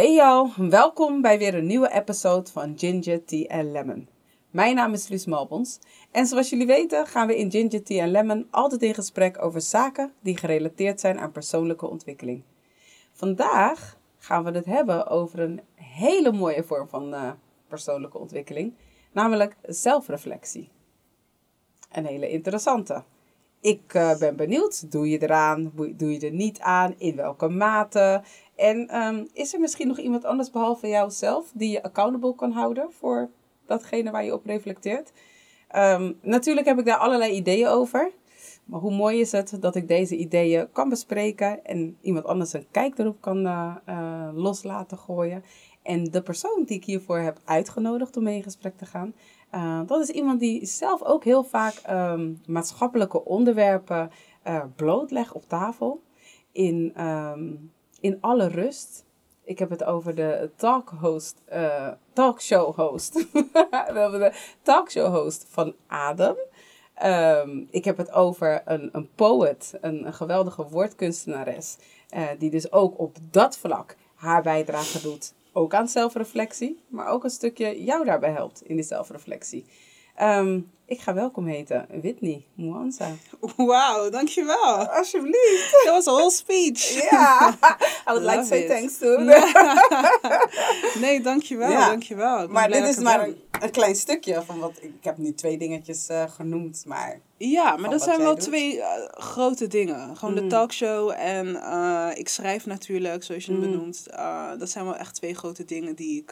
Hey welkom bij weer een nieuwe episode van Ginger Tea and Lemon. Mijn naam is Luus Malbons en zoals jullie weten gaan we in Ginger Tea and Lemon altijd in gesprek over zaken die gerelateerd zijn aan persoonlijke ontwikkeling. Vandaag gaan we het hebben over een hele mooie vorm van uh, persoonlijke ontwikkeling, namelijk zelfreflectie. Een hele interessante. Ik uh, ben benieuwd, doe je eraan, doe je er niet aan, in welke mate? En um, is er misschien nog iemand anders behalve jouzelf die je accountable kan houden voor datgene waar je op reflecteert? Um, natuurlijk heb ik daar allerlei ideeën over. Maar hoe mooi is het dat ik deze ideeën kan bespreken en iemand anders een kijk erop kan uh, uh, los laten gooien. En de persoon die ik hiervoor heb uitgenodigd om mee in gesprek te gaan, uh, dat is iemand die zelf ook heel vaak um, maatschappelijke onderwerpen blootlegt op tafel. In, in alle rust. Ik heb het over de talkhost, uh, talkshow host. We hebben de host van Adem. Um, ik heb het over een, een poet, een, een geweldige woordkunstenares. Uh, die dus ook op dat vlak haar bijdrage doet. Ook aan zelfreflectie, maar ook een stukje jou daarbij helpt in die zelfreflectie. Um, ik ga welkom heten Whitney Mwanza. Wauw, dankjewel. Alsjeblieft. Dat was een whole speech. Ja, yeah. I would Love like to say it. thanks to. nee, dankjewel, ja. dankjewel. Maar dit is maar een, een, klein stukje van wat... Ik heb nu twee dingetjes uh, genoemd, maar... Ja, maar dat zijn wel doet. twee uh, grote dingen. Gewoon mm. de talkshow en uh, ik schrijf natuurlijk, zoals je het mm. benoemt. dat zijn wel echt twee grote dingen die ik,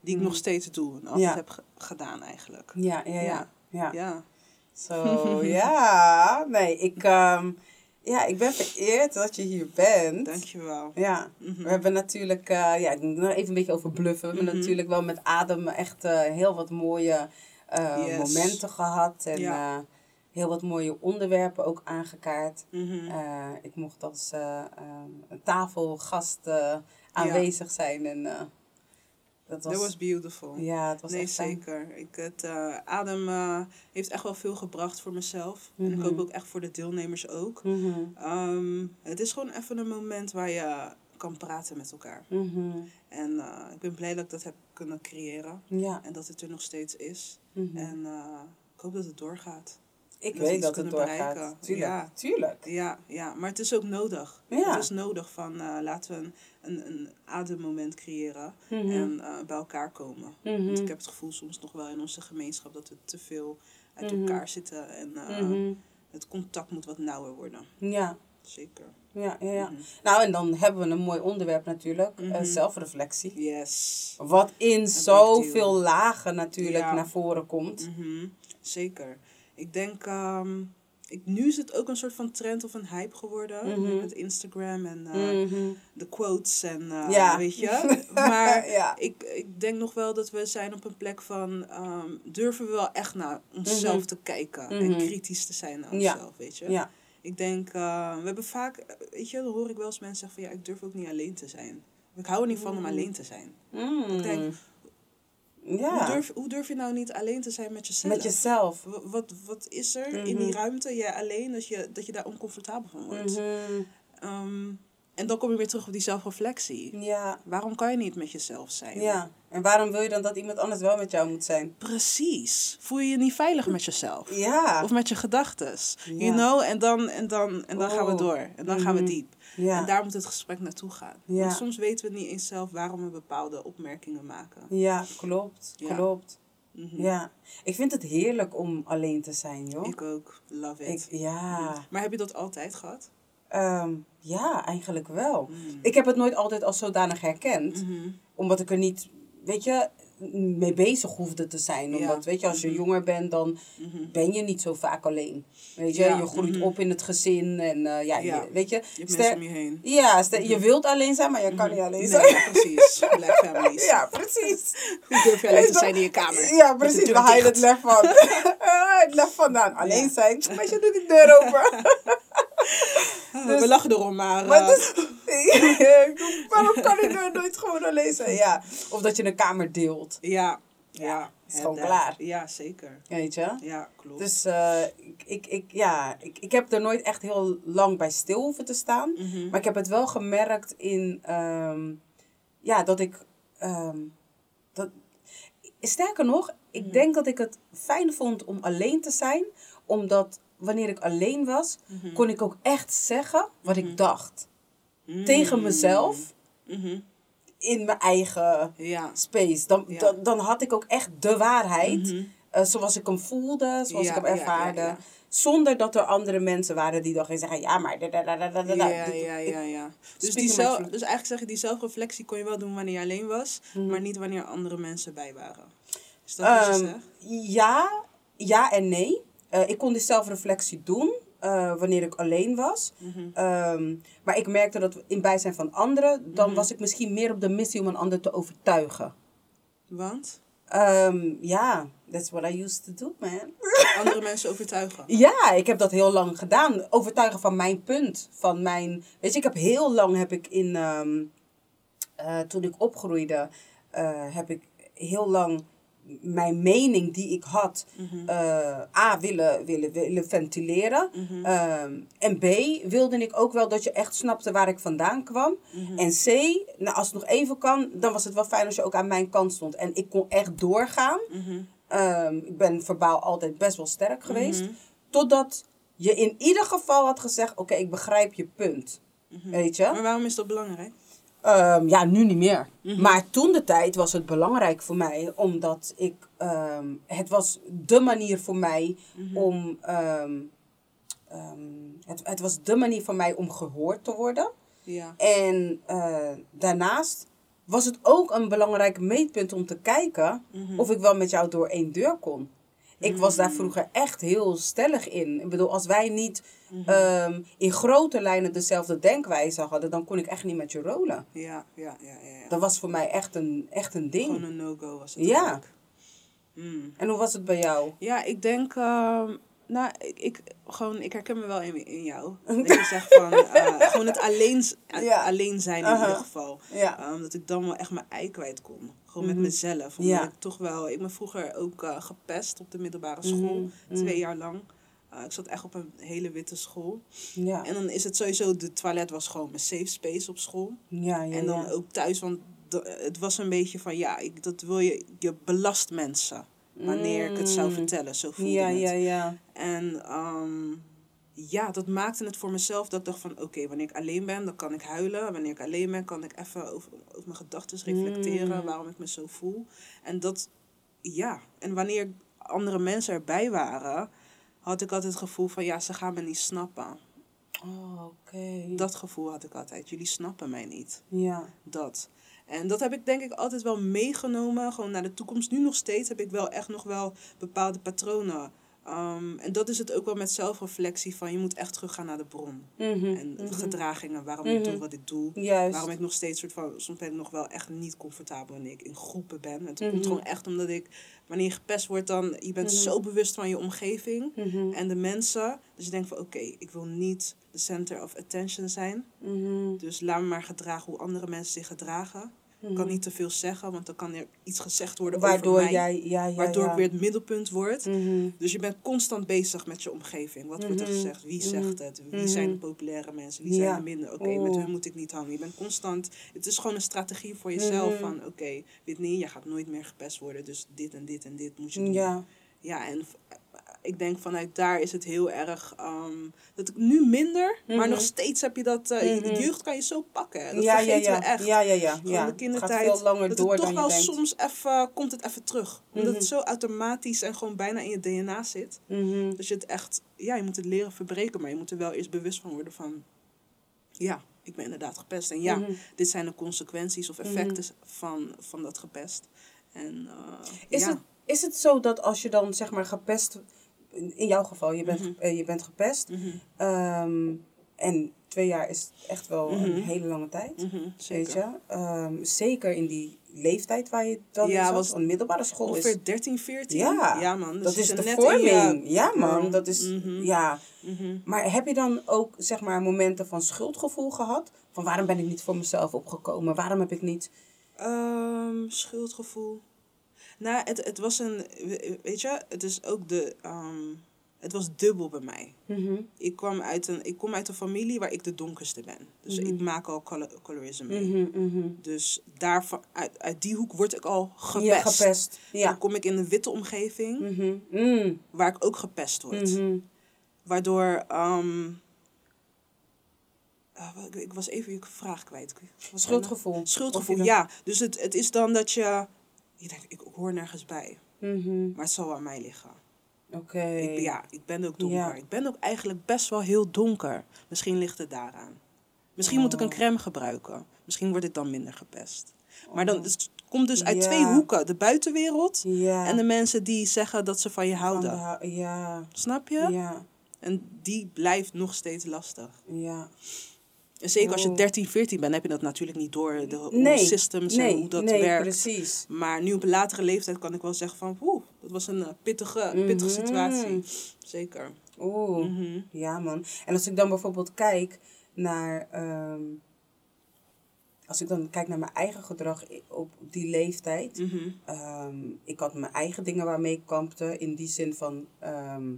die ik mm. nog steeds doe. En altijd ja. heb gedaan eigenlijk. Ja, ja, ja. ja. Ja. ja. Zo, ja. Nee, ik, um, ja, ik ben vereerd dat je hier bent. Dankjewel. Ja. Mm-hmm. We hebben natuurlijk, uh, ja, ik moet nog even een beetje over bluffen. We hebben mm-hmm. natuurlijk wel met Adem echt uh, heel wat mooie uh, yes. momenten gehad. En ja. heel wat mooie onderwerpen ook aangekaart. Mm-hmm. ik mocht als een tafelgast aanwezig ja. zijn en... Dat was, That was beautiful. Ja, het was nee, echt zeker. Ik, het, uh, Adem uh, heeft echt wel veel gebracht voor mezelf. En ik hoop ook echt voor de deelnemers ook. Mm-hmm. Um, het is gewoon even een moment waar je kan praten met elkaar. Mm-hmm. En uh, ik ben blij dat ik dat heb kunnen creëren. Ja. En dat het er nog steeds is. En ik hoop dat het doorgaat. Ik weet dat het doorgaat. Bereiken. Tuurlijk. Ja. Tuurlijk. Ja, ja, maar het is ook nodig. Ja. Het is nodig van laten we een, een, een ademmoment creëren mm-hmm. en uh, bij elkaar komen. Mm-hmm. Want ik heb het gevoel soms nog wel in onze gemeenschap dat we te veel uit mm-hmm. elkaar zitten en uh, het contact moet wat nauwer worden. Ja. Zeker. Ja, ja, ja. Nou, en dan hebben we een mooi onderwerp natuurlijk, zelfreflectie. Yes. Wat in zoveel lagen natuurlijk naar voren komt. Zeker. Ik denk, um, ik, nu is het ook een soort van trend of een hype geworden. Mm-hmm. Met Instagram en uh, mm-hmm. de quotes en uh, ja. weet je. Maar ja. ik, ik denk nog wel dat we zijn op een plek van... Um, durven we wel echt naar onszelf mm-hmm. te kijken. En kritisch te zijn naar ja. onszelf, weet je. Ja. Ik denk, uh, we hebben vaak... Weet je, dan hoor ik wel eens mensen zeggen van... Ja, ik durf ook niet alleen te zijn. Ik hou er niet van om alleen te zijn. Mm. Ik denk... Ja. Hoe, durf, hoe durf je nou niet alleen te zijn met jezelf? Met jezelf. Wat, wat, wat is er in die ruimte, jij alleen, dat je, dat je daar oncomfortabel van wordt? Mm-hmm. Um, en dan kom je weer terug op die zelfreflectie. Ja. Waarom kan je niet met jezelf zijn? Ja. En waarom wil je dan dat iemand anders wel met jou moet zijn? Precies. Voel je je niet veilig met jezelf? Ja. Of met je gedachten? Ja. You know? En dan, en dan, en dan oh. gaan we door. En dan mm-hmm. gaan we diep. Ja. En daar moet het gesprek naartoe gaan. Ja. Want soms weten we niet eens zelf waarom we bepaalde opmerkingen maken. Ja, klopt. Ja. Klopt. Mm-hmm. Ja. Ik vind het heerlijk om alleen te zijn, joh. Ik ook. Love it. Ik, ja. Maar heb je dat altijd gehad? Um, ja, eigenlijk wel. Mm. Ik heb het nooit altijd als zodanig herkend. Mm-hmm. Omdat ik er niet, weet je, mee bezig hoefde te zijn. Omdat, Ja. weet je, als je Mhm. jonger bent, dan Mhm. ben je niet zo vaak alleen. Weet je, Ja, je groeit mhm. op in het gezin en eh, ja, Ja. Je, weet je. Je hebt ster- mensen om je heen. ja, ster- je wilt alleen zijn, maar je kan Mhm. niet alleen zijn. ja, precies. Black families. Ja, precies. Hoe durf je alleen te zijn in je kamer? Ja, precies. Daar haal je het lef van. het lef vandaan. Alleen zijn. Maar je doet die deur open. Ah, Dus- we lachen erom, maar... Maar eh, dus, waarom kan ik nou nooit gewoon alleen zijn? Ja. Of dat je een kamer deelt. Ja, ja. is gewoon klaar. Ja, zeker. Weet je? Ja, klopt. Dus eh, ik, ik, ja, ik, ik heb er nooit echt heel lang bij stil hoeven te staan. Mhm. Maar ik heb het wel gemerkt in, ehm, ja, dat ik. ehm, dat, sterker nog, Mhm. ik denk dat ik het fijn vond om alleen te zijn. Omdat wanneer ik alleen was, Mhm. kon ik ook echt zeggen wat ik dacht. Tegen mezelf. Mhm. In mijn eigen Ja. space. Dan, Ja. dan, dan had ik ook echt de waarheid. Mhm. eh, zoals ik hem voelde, zoals Ja, ik hem ervaarde. Zonder dat er andere mensen waren die dan gingen zeggen: ja, maar. Da, da, da. Ja, ja, ja, ja. Dus, die zelf, dus eigenlijk zeg je, die zelfreflectie kon je wel doen wanneer je alleen was, Mhm. maar niet wanneer andere mensen bij waren. Is dat wat je Ehm, zegt? ja, ja en nee. Eh, ik kon die zelfreflectie doen eh, wanneer ik alleen was. Mhm. Ehm, maar ik merkte dat in bijzijn van anderen, dan Mhm. was ik misschien meer op de missie om een ander te overtuigen. Want? Ehm, ja, that's what I used to do, man. Andere mensen overtuigen. Ja, ik heb dat heel lang gedaan. Overtuigen van mijn punt. Van mijn... Weet je, ik heb heel lang heb ik in... ehm, eh, toen ik opgroeide, heb ik heel lang mijn mening die ik had... Mhm. eh, A, willen, willen, willen ventileren. Mhm. Ehm, en B, wilde ik ook wel dat je echt snapte waar ik vandaan kwam. Mhm. En C, nou, als het nog even kan, dan was het wel fijn als je ook aan mijn kant stond. En ik kon echt doorgaan. Ehm, ik ben verbaal altijd best wel sterk geweest. Totdat je in ieder geval had gezegd: Oké, ik begrijp je punt. Weet je? Maar waarom is dat belangrijk? Ehm, ja, nu niet meer. Mhm. Maar toen de tijd was het belangrijk voor mij, omdat ik. ehm, het was de manier voor mij Mhm. om. ehm, het, het was de manier voor mij om gehoord te worden. Ja. En eh, daarnaast was het ook een belangrijk meetpunt om te kijken Mhm. of ik wel met jou door één deur kon. Ik was daar Mm. vroeger echt heel stellig in. Ik bedoel, als wij niet Mhm. ehm, in grote lijnen dezelfde denkwijze hadden, dan kon ik echt niet met je rollen. Ja, ja, ja, ja. ja. Dat was voor mij echt een, echt een ding. Gewoon een no-go was het. Ja. Mm. En hoe was het bij jou? Ja, ik denk, ehm, nou, ik, ik, gewoon, ik herken me wel in, in jou. Dat je zegt van, eh, gewoon het alleen, Ja. alleen zijn in Aha. ieder geval. Ja. Ehm, dat ik dan wel echt mijn ei kwijt kon. Gewoon Mhm. met mezelf. Omdat Ja. ik toch wel, ik ben vroeger ook eh, gepest op de middelbare school. Mhm. Twee jaar lang. Eh, ik zat echt op een hele witte school. Ja. En dan is het sowieso, de toilet was gewoon mijn safe space op school. Ja, ja, En dan ook thuis, want het was een beetje van, ja, ik, dat wil je, je belast mensen. Wanneer ik het zou Mm. vertellen, zo voelde Ja, het. ja, ja. En ehm, ja, dat maakte het voor mezelf dat ik dacht van... Oké, wanneer ik alleen ben, dan kan ik huilen. Wanneer ik alleen ben, kan ik even over, over mijn gedachten reflecteren. Mm. Waarom ik me zo voel. En dat, ja. En wanneer andere mensen erbij waren... had ik altijd het gevoel van... Ja, ze gaan me niet snappen. Oh, oké. Dat gevoel had ik altijd. Jullie snappen mij niet. Ja. Dat. En dat heb ik denk ik altijd wel meegenomen, gewoon naar de toekomst. Nu nog steeds heb ik wel echt nog wel bepaalde patronen. Um, en dat is het ook wel met zelfreflectie van je moet echt teruggaan naar de bron. Mhm, En mhm. gedragingen, waarom ik doe Mhm. wat ik doe. Juist. Waarom ik nog steeds soort van, soms ben ik nog wel echt niet comfortabel wanneer ik in groepen ben. En het komt gewoon echt omdat ik, wanneer je gepest wordt dan, je bent zo bewust van je omgeving en de mensen. Dus je denkt van oké, ik wil niet de center of attention zijn. Dus laat me maar gedragen hoe andere mensen zich gedragen. Ik kan niet te veel zeggen, want dan kan er iets gezegd worden Waardoor over mij. jij, ja, ja, waardoor ja. ik weer het middelpunt word. Mhm, Dus je bent constant bezig met je omgeving. Wat wordt er Mhm. gezegd? Wie Mhm. zegt het? Wie zijn de populaire mensen? Wie Ja. zijn de minder? Oké, met Oeh. hun moet ik niet hangen. Je bent constant... Het is gewoon een strategie voor jezelf van... Oké, Whitney, je gaat nooit meer gepest worden. Dus dit en dit en dit moet je doen. Ja. Ja, en ik denk vanuit daar is het heel erg... ehm, dat ik nu minder, maar Mhm. nog steeds heb je dat... eh, Mhm. Jeugd kan je zo pakken. Dat ja, ja, vergeten ja. we echt. Ja, ja, ja. Ja. de kindertijd. gaat veel langer dat door het toch dan wel je soms even... Komt het even terug. Omdat Mhm. het zo automatisch en gewoon bijna in je DNA zit. Mhm. Dus je het echt, ja, je moet het leren verbreken, maar je moet er wel eerst bewust van worden van, ja, ik ben inderdaad gepest. En ja, Mhm. dit zijn de consequenties of effecten van, van dat gepest. En eh, Is, ja. het, is het zo dat als je dan zeg maar gepest, in jouw geval, je bent, Mhm. eh, je bent gepest, Mhm, ehm, en twee jaar is echt wel een Mhm. hele lange tijd, weet zeker. je? Ehm, zeker in die leeftijd waar je dan Ja, was want middelbare school is... Ongeveer 13, 14. Ja, ja man. Dus dat is zit de net vorming. Ja man, dat is... Ja, maar heb je dan ook zeg maar momenten van schuldgevoel gehad? Van waarom ben ik niet voor mezelf opgekomen? Waarom heb ik niet... Ehm, schuldgevoel. Nou, het, het was een, we- weet je, het is ook de, ehm, het was dubbel bij mij. Mhm. Ik, kwam uit een, ik kom uit een familie waar ik de donkerste ben. Dus ik maak al color, colorism mee. Mhm, mhm. Dus daarvan, uit, uit die hoek word ik al gepest. Ja, gepest. Dan Ja. kom ik in een witte omgeving Mhm. Mm. waar ik ook gepest word. Mhm. Waardoor... ehm, ah, ik, was even je vraag kwijt. Schuldgevoel. Schuldgevoel, ja. Dus het, het is dan dat je... Je denkt, ik hoor nergens bij. Mhm. Maar het zal aan mij liggen. Oké. Ik, ja, ik ben ook donker. Ja. Ik ben ook eigenlijk best wel heel donker. Misschien ligt het daaraan. Misschien moet ik Oh. een crème gebruiken. Misschien word ik dan minder gepest. Maar dan, het komt dus uit Ja. twee hoeken. De buitenwereld Ja. en de mensen die zeggen dat ze van je houden. de hou- Ja. Snap je? Ja. En die blijft nog steeds lastig. Ja. Zeker als je Oh. 13, 14 bent, heb je dat natuurlijk niet door. De Nee. systems nee. en hoe dat nee, werkt. precies. Maar nu op een latere leeftijd kan ik wel zeggen van... Oeh, dat was een eh, pittige, pittige Mhm. situatie. Zeker. Oeh. Mhm. Ja, man. En als ik dan bijvoorbeeld kijk naar. ehm, als ik dan kijk naar mijn eigen gedrag op die leeftijd. Mhm. ehm, ik had mijn eigen dingen waarmee ik kampte. In die zin van. ehm,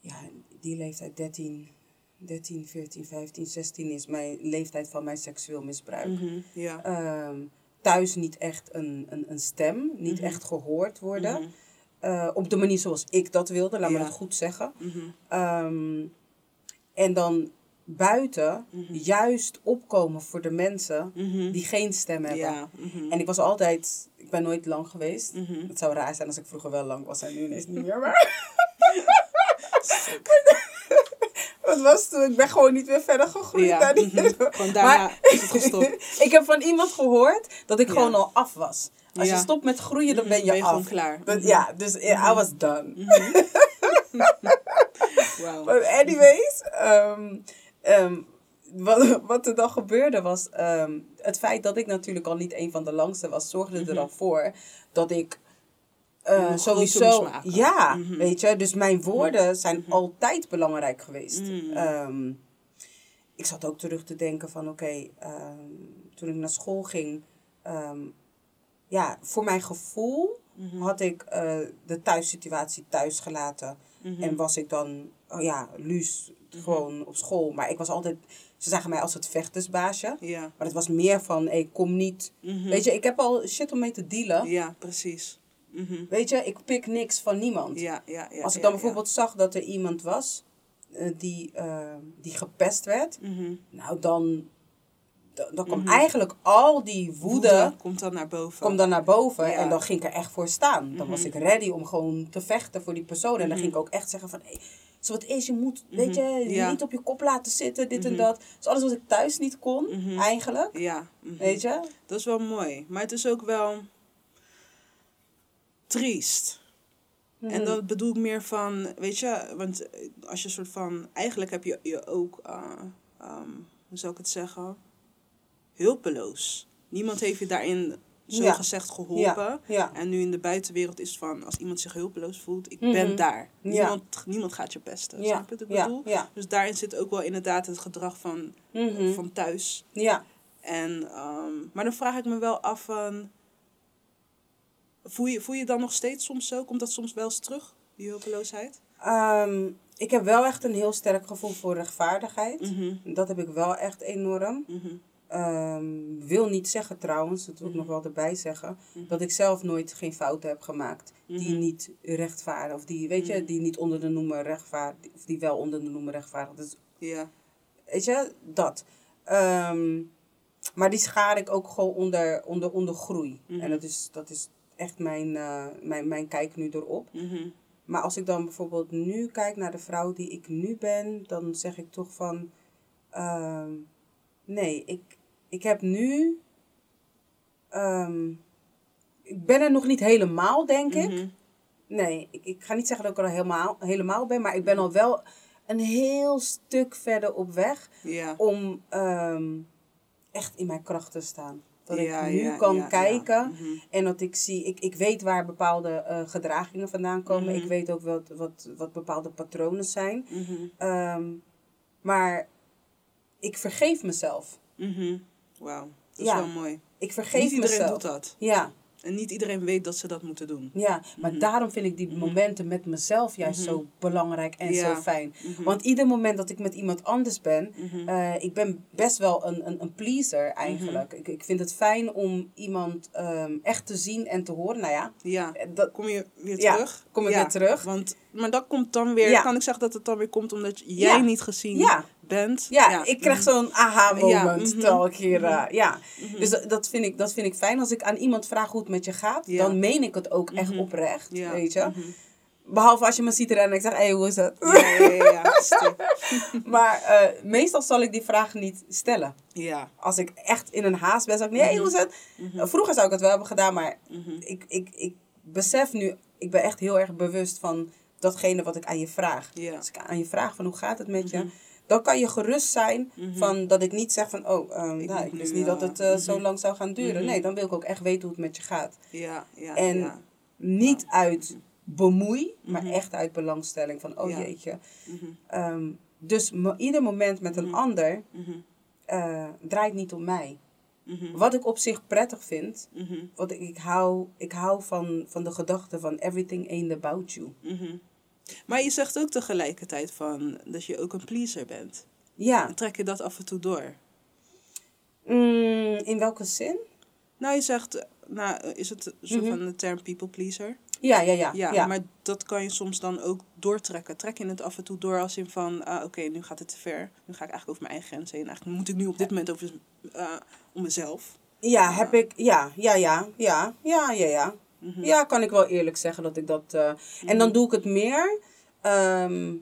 ja, die leeftijd 13, 13, 14, 15, 16 is mijn leeftijd van mijn seksueel misbruik. Mhm. Ja. Ehm, thuis niet echt een, een, een stem, niet Mhm. echt gehoord worden. Mhm. Eh, op de manier zoals ik dat wilde, laat me Ja. dat goed zeggen. Ehm, en dan buiten juist opkomen voor de mensen die geen stem hebben. Ja. En ik was altijd, ik ben nooit lang geweest. Het zou raar zijn als ik vroeger wel lang was en nu ineens niet meer. Maar wat was toen? Ik ben gewoon niet weer verder gegroeid. Ja, mhm. Gewoon daarna is het gestopt. ik heb van iemand gehoord dat ik Ja. gewoon al af was. Als Ja. je stopt met groeien, dan Mhm, ben je, ben je af. gewoon klaar. Dat- Mhm. Ja, dus I was done. Wauw. Maar anyways, ehm, ehm, wat, wat er dan gebeurde was... ehm, het feit dat ik natuurlijk al niet een van de langste was... zorgde er dan voor dat ik... eh, sowieso, ja, Mhm. weet je, dus mijn woorden zijn altijd belangrijk geweest. Mhm. Ehm, ik zat ook terug te denken van, oké, ehm, toen ik naar school ging, ehm, ja, voor mijn gevoel Mhm. had ik eh, de thuissituatie thuis gelaten. Mhm. En was ik dan, oh ja, luus, gewoon op school. Maar ik was altijd, ze zagen mij als het vechtersbaasje. Ja. Maar het was meer van, hey, kom niet. Mhm. Weet je, ik heb al shit om mee te dealen. Ja, precies. Mhm. Weet je, ik pik niks van niemand. Ja, ja, ja. Als ik dan bijvoorbeeld zag dat er iemand was eh, die, eh, die gepest werd. Mhm. Nou, dan, dan, dan kwam Mhm. eigenlijk al die woede, Woede komt dan naar boven. kwam dan naar boven. En dan ging ik er echt voor staan. Dan was ik ready om gewoon te vechten voor die persoon. En dan ging ik ook echt zeggen van... Hey, zo wat is, je moet, weet je. Ja. niet op je kop laten zitten, dit en dat. Dus alles wat ik thuis niet kon, eigenlijk. Ja. Weet je? Dat is wel mooi. Maar het is ook wel triest. En Mhm. dat bedoel ik meer van, weet je, want als je soort van, eigenlijk heb je je ook, eh, ehm, hoe zou ik het zeggen, hulpeloos. Niemand heeft je daarin zo Ja. gezegd geholpen. Ja, ja. En nu in de buitenwereld is van, als iemand zich hulpeloos voelt, ik Mhm. ben daar. Ja. Niemand, niemand gaat je pesten. Ja, Snap je wat ik bedoel? Dus daarin zit ook wel inderdaad het gedrag van, Mhm. van thuis. Ja. En, ehm, maar dan vraag ik me wel af van... Voel je, voel je dan nog steeds soms zo? Komt dat soms wel eens terug, die hulpeloosheid? Ehm, ik heb wel echt een heel sterk gevoel voor rechtvaardigheid. Mhm, Dat heb ik wel echt enorm. mhm, Ehm, wil niet zeggen trouwens, dat wil ik nog wel erbij zeggen, dat ik zelf nooit geen fouten heb gemaakt die Mhm. niet rechtvaardig, of die, weet je, Mhm. die niet onder de noemer rechtvaardig, of die wel onder de noemer rechtvaardig. Dus, Ja. weet je, dat. Ehm, maar die schaar ik ook gewoon onder, onder, onder groei. Mhm. En dat is, dat is echt mijn, eh, mijn, mijn kijk nu erop. mhm, Maar als ik dan bijvoorbeeld nu kijk naar de vrouw die ik nu ben, dan zeg ik toch van, ehm, nee, ik, ik heb nu, ehm, ik ben er nog niet helemaal, denk ik. mhm, Nee, ik, ik ga niet zeggen dat ik er al helemaal, helemaal ben, maar ik ben al wel een heel stuk verder op weg Ja. om ehm, echt in mijn kracht te staan. Dat Ja, ik nu ja, kan ja, kijken Mhm, en dat ik zie, ik, ik weet waar bepaalde eh, gedragingen vandaan komen. Mhm. Ik weet ook wat, wat, wat bepaalde patronen zijn. mhm, Ehm, maar ik vergeef mezelf. Wauw, dat is wel mooi. Ik vergeef Niet iedereen mezelf. doet dat. Ja, En niet iedereen weet dat ze dat moeten doen. Ja, maar Mhm. daarom vind ik die momenten met mezelf juist zo belangrijk en Ja. zo fijn. Mhm. Want ieder moment dat ik met iemand anders ben, Mhm. eh, ik ben best wel een, een, een pleaser eigenlijk. ik, ik vind het fijn om iemand ehm, echt te zien en te horen. Nou ja, Ja, eh, dat, kom je weer Ja, terug? kom ik Ja, weer terug. Want, maar dat komt dan weer, Ja. kan ik zeggen dat het dan weer komt omdat jij Ja. niet gezien Ja. Bent? ja, ik krijg Mhm. zo'n aha-moment Ja, mhm. terwijl ik hier... eh, ja, Mhm. dus dat, vind ik, dat vind ik fijn. Als ik aan iemand vraag hoe het met je gaat, Ja. dan meen ik het ook echt oprecht, Ja. weet je. Behalve als je me ziet rennen en ik zeg, hé, hey, hoe is het? Ja, ja, ja. ja. Maar eh, meestal zal ik die vraag niet stellen. ja. Als ik echt in een haast ben, zeg ik, nee, hey, hoe is het? Mhm. Vroeger zou ik het wel hebben gedaan, maar ik, ik, ik besef nu, ik ben echt heel erg bewust van datgene wat ik aan je vraag. Ja. Als ik aan je vraag van hoe gaat het met je. Dan kan je gerust zijn Mhm. van dat ik niet zeg van, oh, ehm, Ik nou, wist niet dat eh, het eh, zo mhm. lang zou gaan duren. Mhm. Nee, dan wil ik ook echt weten hoe het met je gaat. Ja, ja, En ja. niet uit bemoei, maar echt uit belangstelling van, oh Ja. jeetje. Ehm, dus ieder moment met een ander eh, draait niet om mij. Wat ik op zich prettig vind, want ik, ik hou, ik hou van, van de gedachte van everything ain't about you. Maar je zegt ook tegelijkertijd van dat je ook een pleaser bent. Ja, Trek je dat af en toe door? mm, in welke zin? Nou, je zegt, nou, is het zo Mhm. van de term people pleaser? Ja, ja, ja. Ja, ja. maar dat kan je soms dan ook doortrekken. Trek je het af en toe door als in van, ah, oké, nu gaat het te ver. Nu ga ik eigenlijk over mijn eigen grenzen heen. Eigenlijk moet ik nu op dit moment over eh, om mezelf. Ja, heb ik, ja, ja, ja, ja, ja, ja, ja. Mhm. Ja, kan ik wel eerlijk zeggen dat ik dat... eh, En dan doe ik het meer... ehm,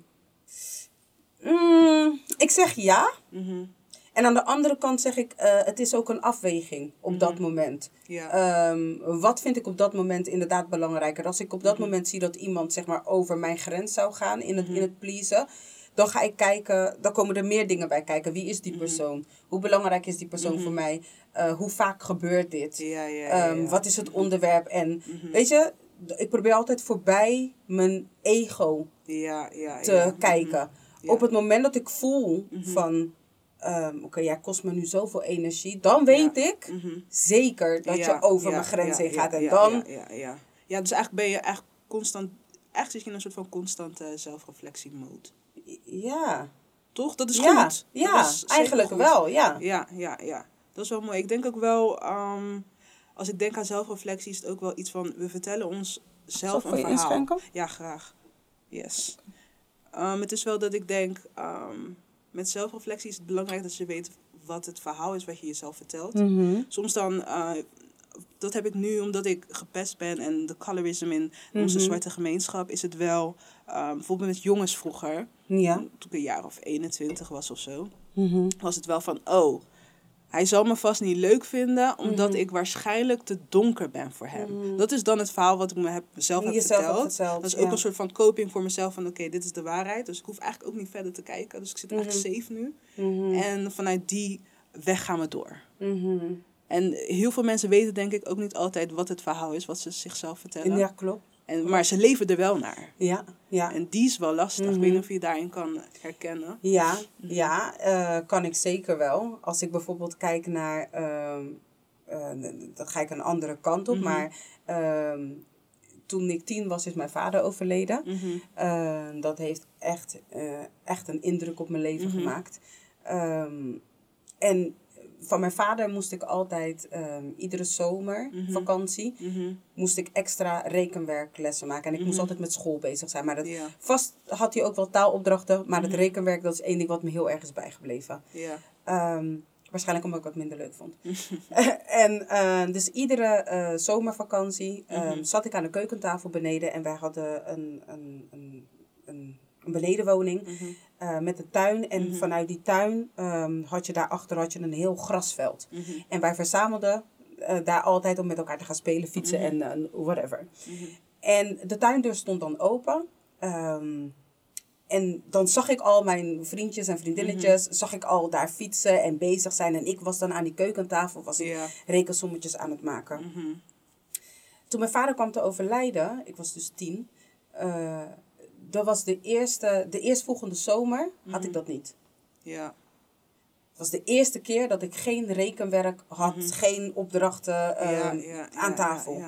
mm, ik zeg ja. Mhm. En aan de andere kant zeg ik, eh, het is ook een afweging op dat moment. Ja. Ehm, wat vind ik op dat moment inderdaad belangrijker? Als ik op Mhm. dat moment zie dat iemand zeg maar over mijn grens zou gaan in het, Mhm. in het pleasen, dan ga ik kijken, dan komen er meer dingen bij kijken. Wie is die Mhm. persoon? Hoe belangrijk is die persoon voor mij? Eh, hoe vaak gebeurt dit? ja, ja, Ehm. Wat is het onderwerp? En Mhm. weet je, ik probeer altijd voorbij mijn ego Ja, ja, te ja. kijken. Op het moment dat ik voel Mhm. van, ehm, oké, jij kost me nu zoveel energie, dan weet ik Mhm. zeker dat je over mijn grens heen gaat. En ja, dan, Ja, ja, dus eigenlijk ben je echt constant... Echt zit je in een soort van constante zelfreflectie-mode. ja, Toch? Dat is ja, goed. Ja eigenlijk goed. wel, ja. Ja, ja, ja. Dat is wel mooi. Ik denk ook wel, ehm, als ik denk aan zelfreflectie, is het ook wel iets van, we vertellen ons zelf een verhaal. inschenken? Ja, graag. Yes. Ehm, het is wel dat ik denk, ehm, met zelfreflectie is het belangrijk dat je weet wat het verhaal is wat je jezelf vertelt. Mhm. Soms dan, eh, dat heb ik nu omdat ik gepest ben en de colorism in onze Mhm. zwarte gemeenschap, is het wel, bijvoorbeeld met jongens vroeger, Ja. toen ik een jaar of 21 was of zo, Mhm. was het wel van, oh, hij zal me vast niet leuk vinden, omdat Mhm. ik waarschijnlijk te donker ben voor hem. Mhm. Dat is dan het verhaal wat ik me heb, mezelf heb verteld. Dat is ook een soort van coping voor mezelf van, oké, dit is de waarheid. Dus ik hoef eigenlijk ook niet verder te kijken. Dus ik zit eigenlijk safe nu. Mhm. En vanuit die weg gaan we door. Mhm. En heel veel mensen weten denk ik ook niet altijd wat het verhaal is, wat ze zichzelf vertellen. Ja, klopt. En, maar ze leven er wel naar. Ja, ja. En die is wel lastig. Ik Mhm. weet niet of je daarin kan herkennen. Ja, ja eh, kan ik zeker wel. Als ik bijvoorbeeld kijk naar, eh, dan ga ik een andere kant op, Mhm. maar ehm, toen ik tien was, is mijn vader overleden. Mhm. Eh, dat heeft echt, echt een indruk op mijn leven Mhm. gemaakt. Ehm, en van mijn vader moest ik altijd, ehm, iedere zomer, Mhm. vakantie, Mhm. moest ik extra rekenwerklessen maken. En ik moest Mhm. altijd met school bezig zijn. Maar dat, vast had hij ook wel taalopdrachten, maar het rekenwerk, dat is één ding wat me heel erg is bijgebleven. Ehm, waarschijnlijk omdat ik het minder leuk vond. en eh, dus iedere eh, zomervakantie ehm, zat ik aan de keukentafel beneden en wij hadden een, een, een, een, een benedenwoning Mhm. eh, met een tuin. En Mhm. vanuit die tuin ehm, had je daarachter had je een heel grasveld. Mhm. En wij verzamelden eh, daar altijd om met elkaar te gaan spelen, fietsen Mhm. en eh, whatever. En de tuindeur stond dan open. Ehm, en dan zag ik al mijn vriendjes en vriendinnetjes, zag ik al daar fietsen en bezig zijn. En ik was dan aan die keukentafel, was ik rekensommetjes aan het maken. Toen mijn vader kwam te overlijden, ik was dus tien. Dat was de eerste, de eerstvolgende zomer, had Mhm. ik dat niet. Ja. Het was de eerste keer dat ik geen rekenwerk had, geen opdrachten ehm, Ja, ja, aan tafel.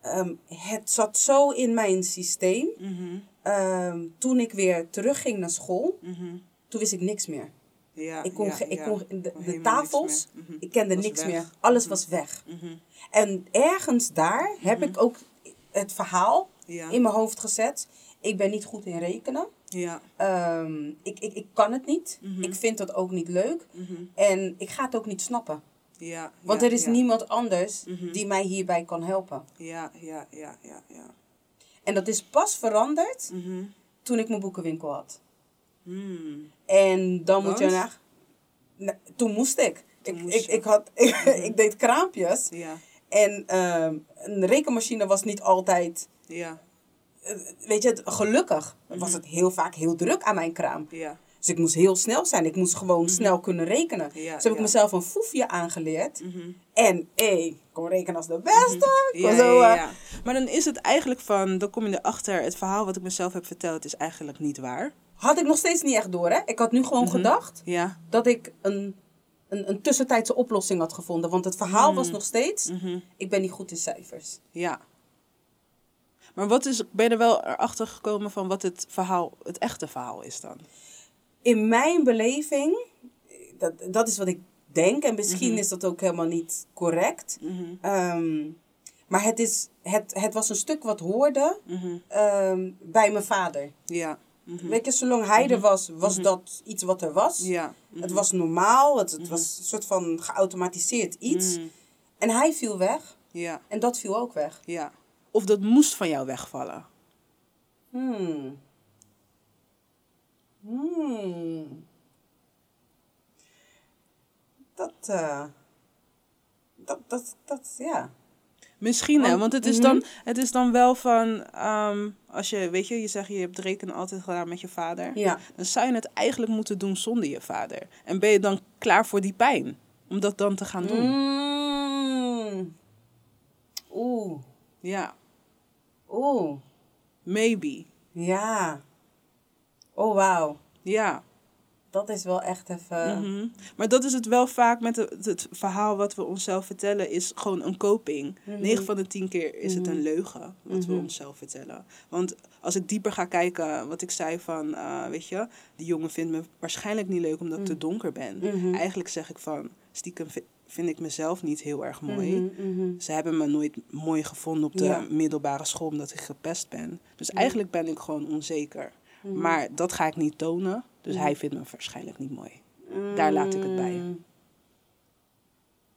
Ehm, het zat zo in mijn systeem. Mhm, Ehm, toen ik weer terugging naar school, mhm. toen wist ik niks meer. Ja, Ik kon, ja, ik ja. kon de, tafels. Mhm. ik kende Was niks weg. meer. Alles was weg. Mhm. En ergens daar heb ik ook het verhaal in mijn hoofd gezet. Ik ben niet goed in rekenen. Ja. Ehm, ik, ik, ik kan het niet. Mhm. Ik vind dat ook niet leuk. Mhm. En ik ga het ook niet snappen. Ja. Want ja, er is ja. niemand anders Mhm. die mij hierbij kan helpen. Ja, ja, ja, ja, ja. En dat is pas veranderd toen ik mijn boekenwinkel had. Hmm. En dan moet je naar... Nou, toen moest ik. Toen ik, moest ik, had, ik, deed kraampjes. Ja. En ehm, een rekenmachine was niet altijd... Ja. Eh, Weet je, het- gelukkig was Mhm. het heel vaak heel druk aan mijn kraam. Ja. Dus ik moest heel snel zijn. Ik moest gewoon snel kunnen rekenen. Mhm. Ja, dus heb ik mezelf een foefje aangeleerd. Mhm. En hey, ik kon rekenen als de beste. Ja, kon zo, eh. Maar dan is het eigenlijk van, dan kom je erachter, het verhaal wat ik mezelf heb verteld is eigenlijk niet waar. Had ik nog steeds niet echt door, hè? Ik had nu gewoon Mhm. gedacht Ja. dat ik een, een, een tussentijdse oplossing had gevonden. Want het verhaal was nog steeds, Mhm. ik ben niet goed in cijfers. Ja. Maar wat is, ben je er wel erachter gekomen van wat het verhaal, het echte verhaal is dan? In mijn beleving, dat, dat is wat ik denk. En misschien Mhm. is dat ook helemaal niet correct. Mhm. Ehm, maar het, is, het, het was een stuk wat hoorde Mhm. ehm, bij mijn vader. Ja. Weet je, zolang hij er was, was dat iets wat er was. Ja. Het was normaal, het, het was een soort van geautomatiseerd iets. En hij viel weg Ja. en dat viel ook weg. Ja. Of dat moest van jou wegvallen. Hmm. Hmm. Dat, eh, dat, dat, dat, ja. Misschien hè, Want- het is, dan, het is dan wel van, ehm, als je, weet je, je zegt je hebt rekenen altijd gedaan met je vader. Ja. Dan zou je het eigenlijk moeten doen zonder je vader. En ben je dan klaar voor die pijn? Om dat dan te gaan doen. Mm. Oeh. Ja, Oeh. maybe. Ja. Oh, wauw. Ja. Dat is wel echt even... Mhm. Maar dat is het wel vaak met het, het verhaal wat we onszelf vertellen, is gewoon een coping. Mhm. 9 van de 10 keer is het Mhm. een leugen wat we Mhm. onszelf vertellen. Want als ik dieper ga kijken, wat ik zei van, eh, weet je, die jongen vindt me waarschijnlijk niet leuk omdat ik te donker ben. Mhm. Eigenlijk zeg ik van, stiekem vind ik mezelf niet heel erg mooi. Mhm, mhm. Ze hebben me nooit mooi gevonden op de Ja. middelbare school omdat ik gepest ben. Dus eigenlijk ben ik gewoon onzeker. Mhm. Maar dat ga ik niet tonen. Dus Mhm. hij vindt me waarschijnlijk niet mooi. Daar laat ik het bij. Mm.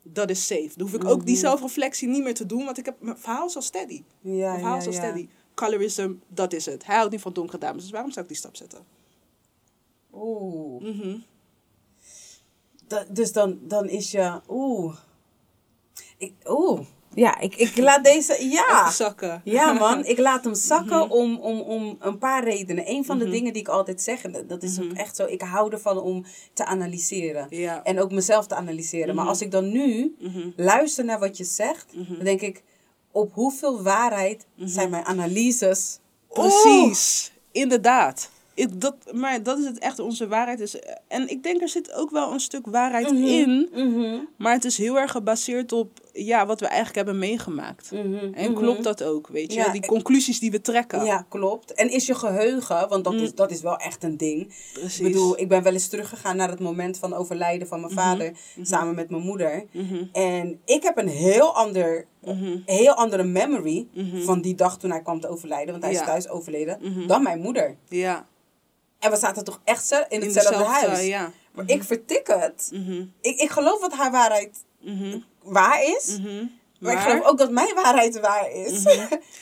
Dat is safe. Dan hoef ik ook die Mhm. zelfreflectie niet meer te doen. Want ik heb, mijn verhaal is al steady. Ja, Mijn verhaal ja, is al ja. steady. Colorism, dat is het. Hij houdt niet van donkere dames. Dus waarom zou ik die stap zetten? Oeh. Mhm. Da- dus dan, dan is je... Oeh. Ik, oeh. Ja, ik, ik laat deze... Ja. Even zakken. Ja, man. Ik laat hem zakken Mhm. om, om, om een paar redenen. Een van de Mhm. dingen die ik altijd zeg, en dat, is ook Mhm. echt zo, ik hou ervan om te analyseren. Ja. En ook mezelf te analyseren. Maar als ik dan nu luister naar wat je zegt, dan denk ik, op hoeveel waarheid zijn mijn analyses? Precies. Inderdaad. Ik, dat, maar dat is het echt, onze waarheid is... En ik denk er zit ook wel een stuk waarheid Mhm. in. Mhm. Maar het is heel erg gebaseerd op ja, wat we eigenlijk hebben meegemaakt. Mhm. En klopt dat ook, weet je? Ja, Die ik- conclusies die we trekken. Ja, klopt. En is je geheugen, want dat, Mm. is, dat is wel echt een ding. Precies. Ik bedoel, ik ben wel eens teruggegaan naar het moment van overlijden van mijn vader, samen met mijn moeder. En ik heb een heel, ander, heel andere memory van die dag toen hij kwam te overlijden, want hij Ja. is thuis overleden, dan mijn moeder. Ja. En we zaten toch echt in In hetzelfde huis. Ja. Maar ik vertik het. Mhm. Ik, ik geloof dat haar waarheid Mhm. waar is, Mhm. maar, ik geloof ook dat mijn waarheid waar is.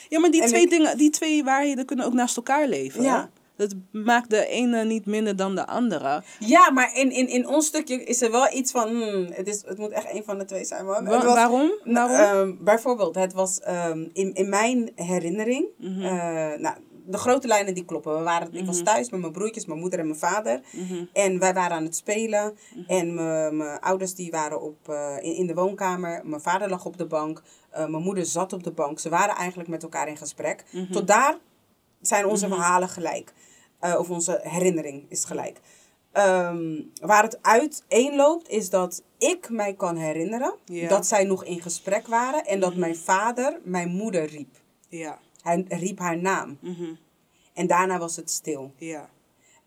Ja, maar die twee ik- dingen, die twee waarheden kunnen ook naast elkaar leven. Ja. Dat maakt de ene niet minder dan de andere. Ja, maar in, in, in ons stukje is er wel iets van, hmm, het, is, het moet echt een van de twee zijn, man. Wa- was- waarom? Waarom? Ehm, bijvoorbeeld, het was ehm, in, in mijn herinnering, Mhm. eh, nou, de grote lijnen die kloppen. We waren, Ik was Mhm. thuis met mijn broertjes, mijn moeder en mijn vader. Mhm. En wij waren aan het spelen. En mijn mijn ouders die waren op, eh, in, in de woonkamer. Mijn vader lag op de bank. Eh, mijn moeder zat op de bank. Ze waren eigenlijk met elkaar in gesprek. Mhm. Tot daar zijn onze verhalen gelijk. Eh, of onze herinnering is gelijk. ehm, waar het uiteenloopt is dat ik mij kan herinneren dat zij nog in gesprek waren en dat mijn vader mijn moeder riep. Ja. Hij riep haar naam. Mhm. En daarna was het stil. Ja.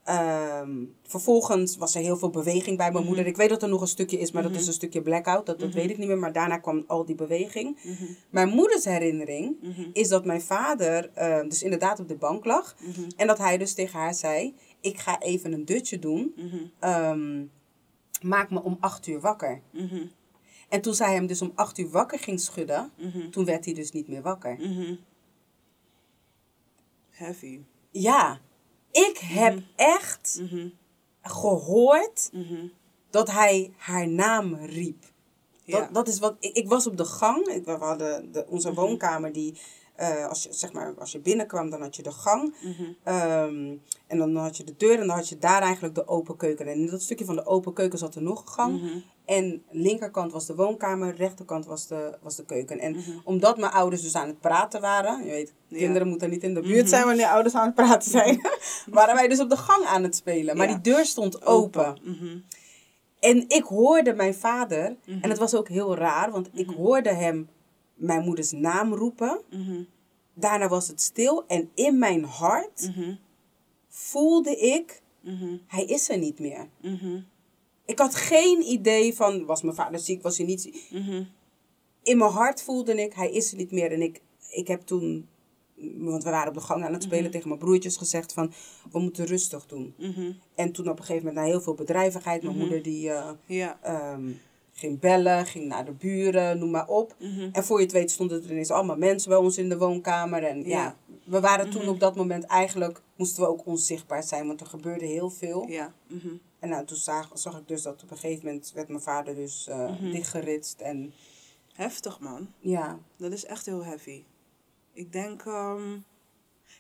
Ehm, vervolgens was er heel veel beweging bij mijn moeder. Ik weet dat er nog een stukje is, maar dat is een stukje blackout. Dat, dat weet ik niet meer. Maar daarna kwam al die beweging. Mijn moeders herinnering is dat mijn vader ehm, dus inderdaad op de bank lag. En dat hij dus tegen haar zei... Ik ga even een dutje doen. Ehm, maak me om acht uur wakker. Mhm. En toen zij hem dus om acht uur wakker ging schudden... Mhm. Toen werd hij dus niet meer wakker. Mhm. Heavy. Ja, ik heb echt Mhm. gehoord Mhm. dat hij haar naam riep. Ja. Dat, dat is wat, ik, ik was op de gang. Ik, we hadden de, onze Mhm. woonkamer die, eh, als, je, zeg maar, als je binnenkwam, dan had je de gang. Mhm. Ehm, en dan had je de deur en dan had je daar eigenlijk de open keuken. En in dat stukje van de open keuken zat er nog een gang. Mhm. En linkerkant was de woonkamer, rechterkant was de, was de keuken. En Mhm. omdat mijn ouders dus aan het praten waren, je weet, Ja. Mhm. kinderen moeten niet in de buurt zijn wanneer ouders aan het praten zijn, waren wij dus op de gang aan het spelen. Maar Ja. die deur stond open. Mhm. En ik hoorde mijn vader, Mhm. en het was ook heel raar, want ik hoorde hem mijn moeders naam roepen. Mhm. Daarna was het stil en in mijn hart Mhm. voelde ik, Mhm. hij is er niet meer. Mhm. Ik had geen idee van, was mijn vader ziek, was hij niet ziek. Mhm. In mijn hart voelde ik, hij is er niet meer. En ik, ik heb toen, want we waren op de gang aan het spelen, tegen mijn broertjes gezegd van, we moeten rustig doen. Mhm. En toen op een gegeven moment, na heel veel bedrijvigheid, mijn moeder die... eh, Ja. ehm, ging bellen, ging naar de buren, noem maar op. Mhm. En voor je het weet stonden er ineens allemaal mensen bij ons in de woonkamer. En ja, Ja. we waren toen op dat moment eigenlijk, moesten we ook onzichtbaar zijn, want er gebeurde heel veel. Ja. Mhm. En nou, toen zag, zag ik dus dat op een gegeven moment werd mijn vader dus eh Mhm. dichtgeritst. En Heftig, man. ja, Dat is echt heel heavy. Ik denk, ehm,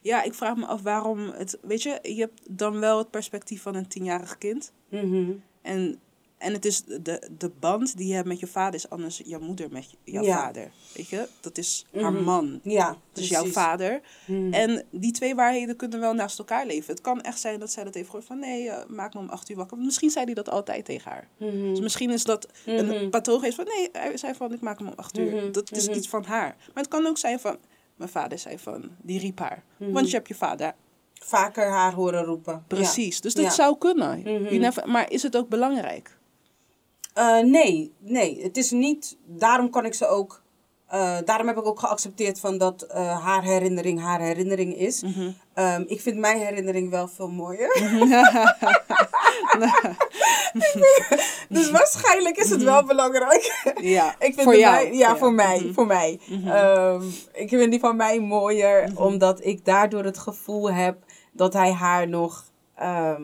ja, ik vraag me af waarom het, weet je, je hebt dan wel het perspectief van een tienjarig kind. Mhm. En, en het is de, de band die je hebt met je vader is anders jouw moeder met je- jouw Ja. vader. Weet je, dat is haar Mhm. man. ja Dus jouw precies. vader. Mhm. En die twee waarheden kunnen wel naast elkaar leven. Het kan echt zijn dat zij dat heeft gehoord van nee, eh, maak me om acht uur wakker. Misschien zei hij dat altijd tegen haar. Mhm. Dus misschien is dat een patroon geweest van nee, hij zei van ik maak hem om acht uur. Dat is iets van haar. Maar het kan ook zijn van mijn vader zei van die riep haar. Want je hebt je vader. Vaker haar horen roepen. Precies. Dus dat Ja. zou kunnen. Never- maar is het ook belangrijk? Eh, nee, nee, het is niet. Daarom kan ik ze ook. eh, daarom heb ik ook geaccepteerd van dat eh, haar herinnering haar herinnering is. Mhm. Ehm, ik vind mijn herinnering wel veel mooier. dus waarschijnlijk is het wel belangrijk. Ja, ik vind voor jou. mij- ja, voor mij. Mhm. Voor mij. Ehm, ik vind die van mij mooier, Mhm. omdat ik daardoor het gevoel heb dat hij haar nog. ehm,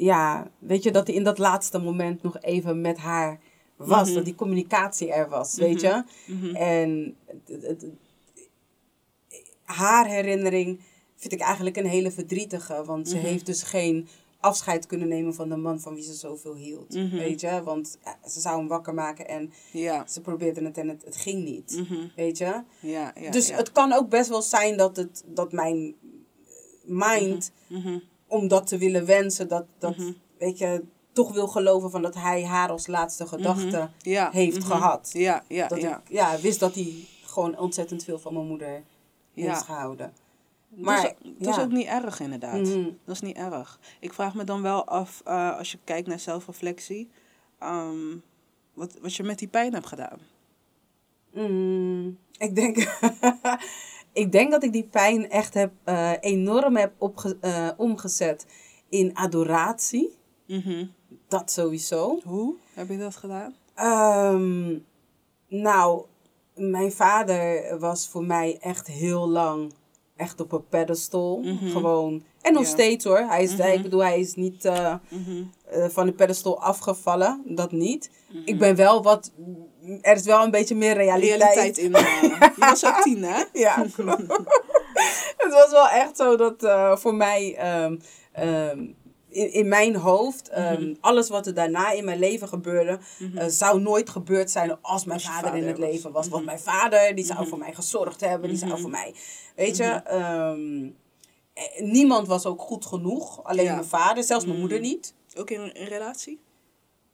ja, weet je, dat hij in dat laatste moment nog even met haar was. Mhm. Dat die communicatie er was, weet je. Mhm. En het- het- het- haar herinnering vind ik eigenlijk een hele verdrietige. Want ze Mhm. heeft dus geen afscheid kunnen nemen van de man van wie ze zoveel hield. Mhm. Weet je, want ja, ze zou hem wakker maken en Ja. ze probeerde het en het, het ging niet. Mhm. Weet je? Ja, ja, dus het kan ook best wel zijn dat, het, dat mijn mind, Mhm. Om dat te willen wensen, dat, dat Mhm. weet je, toch wil geloven van dat hij haar als laatste gedachte ja. heeft Mhm. gehad. Ja, ja, Dat ja. ik ja, wist dat hij gewoon ontzettend veel van mijn moeder Ja. heeft gehouden. Maar Maar, dat is ook niet erg, inderdaad. Mhm. Dat is niet erg. Ik vraag me dan wel af, eh, als je kijkt naar zelfreflectie, ehm, wat, wat je met die pijn hebt gedaan. Mm, ik, denk, ik denk dat ik die pijn echt heb, eh, enorm heb opge, eh, omgezet in adoratie. Mhm. Dat sowieso. Hoe heb je dat gedaan? Ehm, nou, mijn vader was voor mij echt heel lang echt op een pedestal. Mhm. Gewoon. En nog Ja. steeds hoor. Hij is, Mhm. ik bedoel, hij is niet eh, van de pedestal afgevallen. Dat niet. Ik ben wel wat. Er is wel een beetje meer realiteit. Realiteit in. eh, je was ook tien, hè? Ja, het was wel echt zo dat eh, voor mij ehm, ehm, in, in mijn hoofd, ehm, Mhm. alles wat er daarna in mijn leven gebeurde, eh, zou nooit gebeurd zijn als mijn vader, in het was. leven was. Want Mhm. mijn vader, die zou Mhm. voor mij gezorgd hebben, die zou Mhm. voor mij, weet je. niemand was ook goed genoeg. Alleen Ja. mijn vader, zelfs mijn moeder niet. Ook in een relatie?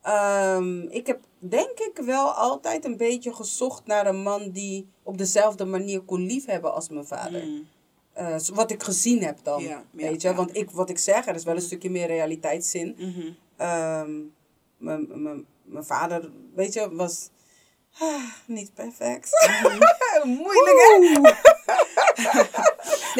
Ehm, ik heb denk ik wel altijd een beetje gezocht naar een man die op dezelfde manier kon liefhebben als mijn vader. Mm. Eh, wat ik gezien heb dan. Ja, ja, weet je, ja. want ik, wat ik zeg, er is wel een stukje meer realiteitszin. Mhm. Ehm, mijn- vader, weet je, was ah, niet perfect. Moeilijk hè?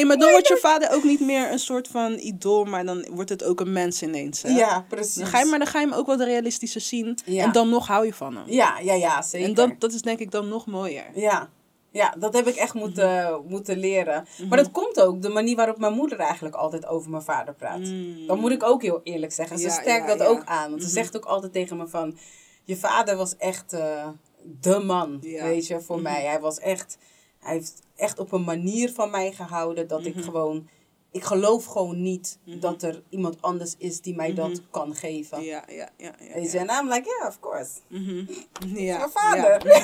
Nee, maar dan wordt je vader ook niet meer een soort van idool, maar dan wordt het ook een mens ineens. Hè? Ja, precies. Dan ga je, maar dan ga je hem ook wat realistischer zien. Ja. En dan nog hou je van hem. Ja, ja, ja, zeker. En dat, dat is denk ik dan nog mooier. Ja. ja, dat heb ik echt moeten, moeten leren. Maar dat komt ook de manier waarop mijn moeder eigenlijk altijd over mijn vader praat. Mm. Dan moet ik ook heel eerlijk zeggen. Ze Ja, sterkt ja, dat ook aan. Want ze Mhm. zegt ook altijd tegen me van... Je vader was echt eh, de man, weet je, voor Mhm. mij. Hij was echt... Hij heeft echt op een manier van mij gehouden dat ik Mhm. gewoon... Ik geloof gewoon niet Mhm. dat er iemand anders is die mij dat Mhm. kan geven. Ja, ja, ja. ja, ja. en I'm like, yeah, of course. Ja. Mijn vader. Ja.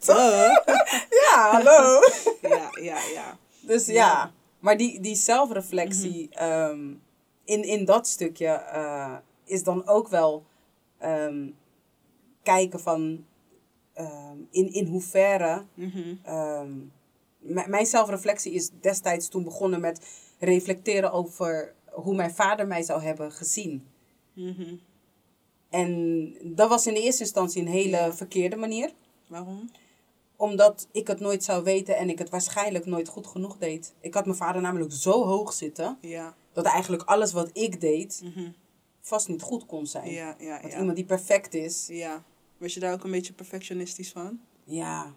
Ja, hallo. ja, ja, ja. Dus ja, maar die, die zelfreflectie ehm, in, in dat stukje eh, is dan ook wel ehm, kijken van ehm, in, in hoeverre. Mhm. ehm, m- mijn zelfreflectie is destijds toen begonnen met reflecteren over hoe mijn vader mij zou hebben gezien. Mhm. En dat was in de eerste instantie een hele Ja. verkeerde manier. Waarom? Omdat ik het nooit zou weten en ik het waarschijnlijk nooit goed genoeg deed. Ik had mijn vader namelijk zo hoog zitten. Ja. dat eigenlijk alles wat ik deed Mhm. vast niet goed kon zijn. Ja, ja, Want ja. iemand die perfect is, Ja. Was je daar ook een beetje perfectionistisch van? ja.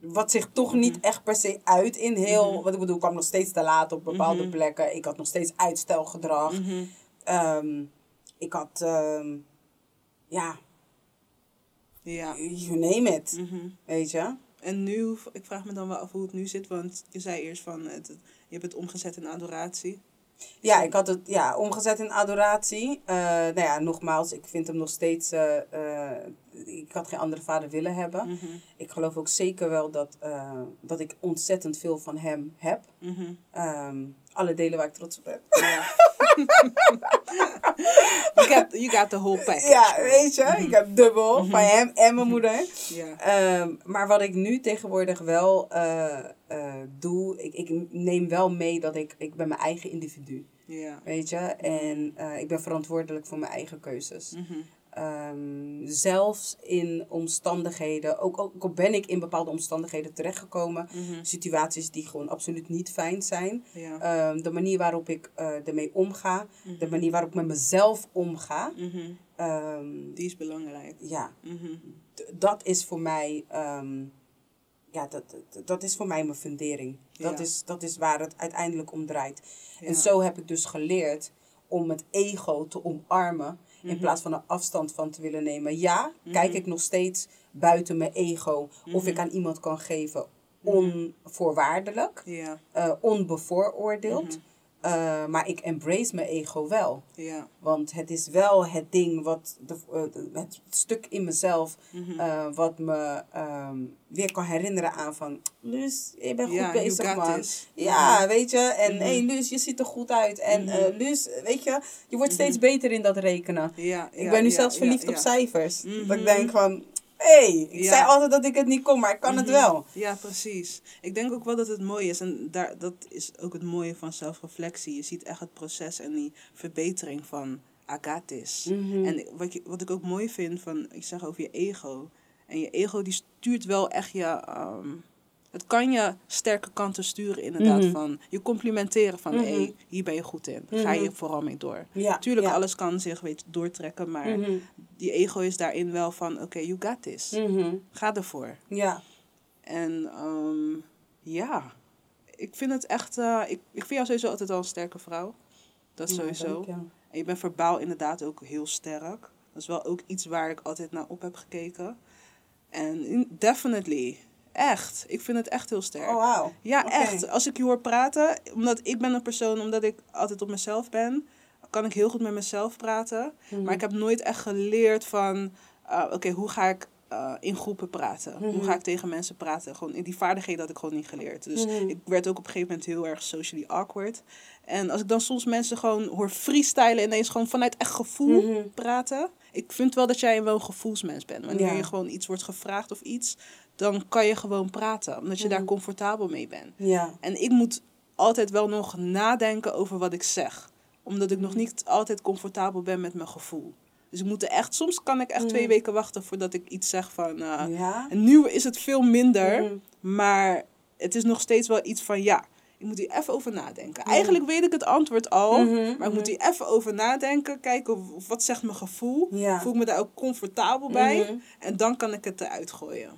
Wat zich toch niet echt per se uit in heel. Mhm. Wat ik bedoel, ik kwam nog steeds te laat op bepaalde Mhm. plekken. Ik had nog steeds uitstelgedrag. Mhm. Ehm, ik had, ehm, ja, Ja. you name it. Mhm. Weet je? En nu, ik vraag me dan wel af hoe het nu zit, want je zei eerst van, het- je hebt het omgezet in adoratie. Ja, ik had het ja, omgezet in adoratie. Eh, nou ja, nogmaals, ik vind hem nog steeds. eh, eh, ik had geen andere vader willen hebben. Mhm. Ik geloof ook zeker wel dat, dat ik ontzettend veel van hem heb. Mhm. Ehm, alle delen waar ik trots op ben. Ja. you, got, you got the whole package. Ja, weet je, ik heb dubbel van hem en mijn moeder. Ja. Ehm, maar wat ik nu tegenwoordig wel eh, eh, doe, ik, ik neem wel mee dat ik, ik ben mijn eigen individu. Ja. Weet je, en eh, ik ben verantwoordelijk voor mijn eigen keuzes. Mhm. Ehm, zelfs in omstandigheden, ook, ook al ben ik in bepaalde omstandigheden terechtgekomen, Mhm. situaties die gewoon absoluut niet fijn zijn. Ja. Ehm, de manier waarop ik eh, ermee omga, de Mhm. manier waarop ik met mezelf omga, Mhm. ehm, Die is belangrijk. ja, d- dat is voor mij, ja, dat, dat, dat is voor mij mijn fundering. Dat, Ja. is, dat is waar het uiteindelijk om draait. Ja. En zo heb ik dus geleerd om het ego te omarmen. In Mhm. plaats van er afstand van te willen nemen. Ja, kijk ik nog steeds buiten mijn ego. Of ik Mhm. aan iemand kan geven Mhm. onvoorwaardelijk. Ja. eh, onbevooroordeeld. Mhm. Eh, maar ik embrace mijn ego wel. Ja. Want het is wel het ding wat, de, eh, het stuk in mezelf, Mhm. eh, wat me ehm, weer kan herinneren aan van, Luus, je bent goed Ja, bezig man. Ja, weet je, en Mhm. hey Luus, je ziet er goed uit. En Mhm. eh Luus, weet je, je wordt steeds beter in dat rekenen. Ja. Ik ben nu zelfs verliefd op cijfers. Dat Mhm. ik denk van, hey, ik Ja. zei altijd dat ik het niet kon, maar ik kan het Mhm. wel. Ja, precies. Ik denk ook wel dat het mooi is. En daar, dat is ook het mooie van zelfreflectie. Je ziet echt het proces en die verbetering van agatis. Mhm. En wat, je, wat ik ook mooi vind van, ik zeg over je ego. En je ego die stuurt wel echt je... ehm, het kan je sterke kanten sturen inderdaad. Mhm. Van je complimenteren van, Mhm. hé, hier ben je goed in. Ga je Mhm. vooral mee door. Ja, Tuurlijk, ja. alles kan zich weet, je, doortrekken. Maar die ego is daarin wel van, oké, you got this. Ga ervoor. Ja. En ehm, ja, ik vind het echt. eh, ik, ik vind jou sowieso altijd al een sterke vrouw. Dat sowieso. je. En je bent verbaal inderdaad ook heel sterk. Dat is wel ook iets waar ik altijd naar op heb gekeken. En in- definitely. Echt. Ik vind het echt heel sterk. Oh, wauw. Ja, echt. Als ik je hoor praten, omdat ik ben een persoon, omdat ik altijd op mezelf ben, kan ik heel goed met mezelf praten. Mhm. Maar ik heb nooit echt geleerd van, ah, oké, hoe ga ik eh, in groepen praten? Hoe ga ik tegen mensen praten? Gewoon, die vaardigheden had ik gewoon niet geleerd. Dus ik werd ook op een gegeven moment heel erg socially awkward. En als ik dan soms mensen gewoon hoor freestylen, ineens gewoon vanuit echt gevoel praten. Ik vind wel dat jij wel een gevoelsmens bent. Wanneer Ja. je gewoon iets wordt gevraagd of iets, dan kan je gewoon praten. Omdat je daar comfortabel mee bent. Ja. En ik moet altijd wel nog nadenken over wat ik zeg. Omdat ik nog niet altijd comfortabel ben met mijn gevoel. Dus ik moet er echt, soms kan ik echt twee weken wachten voordat ik iets zeg van. eh, Ja. En nu is het veel minder, maar het is nog steeds wel iets van ja. Ik moet hier even over nadenken. Eigenlijk weet ik het antwoord al, Mhm, maar ik moet hier even over nadenken. Kijken wat zegt mijn gevoel. Ja. Voel ik me daar ook comfortabel bij. Mhm. En dan kan ik het eruit gooien.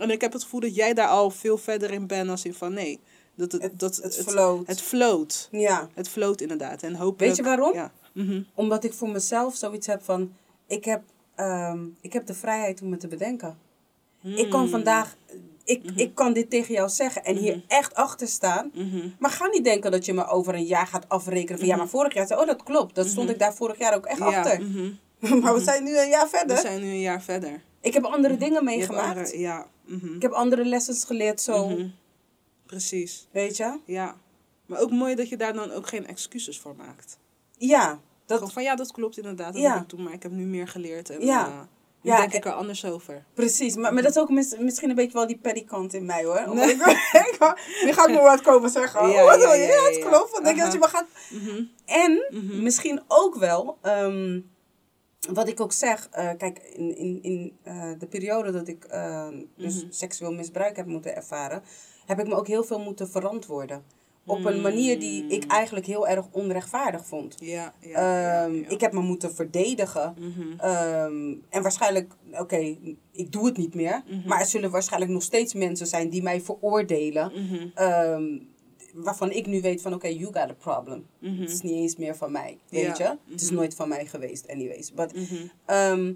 En ik heb het gevoel dat jij daar al veel verder in bent als in van nee. Dat het, Het- dat, het float. Het float. Ja. Het float inderdaad. En hopelijk, Weet je waarom? Ja. Mhm. Omdat ik voor mezelf zoiets heb van... Ik heb, ehm, ik heb de vrijheid om het te bedenken. Ik kan vandaag... Ik, ik kan dit tegen jou zeggen en hier echt achter staan. Mhm. Maar ga niet denken dat je me over een jaar gaat afrekenen. Van ja, maar vorig jaar zei oh dat klopt. Dat stond ik daar vorig jaar ook echt Ja, achter. mhm. maar we zijn nu een jaar verder. We zijn nu een jaar verder. Ik heb andere dingen meegemaakt. andere- ja, mhm. Ik heb andere lessons geleerd zo. Mhm. precies. Weet je? Ja. Maar ook mooi dat je daar dan ook geen excuses voor maakt. Ja. Dat, Gewoon van ja, dat klopt inderdaad. Dat Ja. heb ik toen, maar ik heb nu meer geleerd. En, Ja. eh, nu Ja, denk en- ik er anders over. Precies, maar, maar dat is ook mis- misschien een beetje wel die pedikant in mij hoor. Ga- nu ga ik nog wat komen zeggen. Ja, wat wil je? ja, het klopt. Want denk je dat je Aha. gaat... Mhm. En misschien ook wel, ehm, wat ik ook zeg, eh, kijk, in, in, in eh, de periode dat ik eh, dus Mhm. seksueel misbruik heb moeten ervaren, heb ik me ook heel veel moeten verantwoorden. Op een manier die ik eigenlijk heel erg onrechtvaardig vond. Ja, ja, ja, Ehm. Ik heb me moeten verdedigen. Mhm. Ehm, en waarschijnlijk, oké, ik doe het niet meer. Mhm. Maar er zullen waarschijnlijk nog steeds mensen zijn die mij veroordelen. Mhm. Waarvan ik nu weet van, oké, you got a problem. Mhm. Het is niet eens meer van mij, weet je? Het is nooit van mij geweest, anyways. But, Mhm. ehm,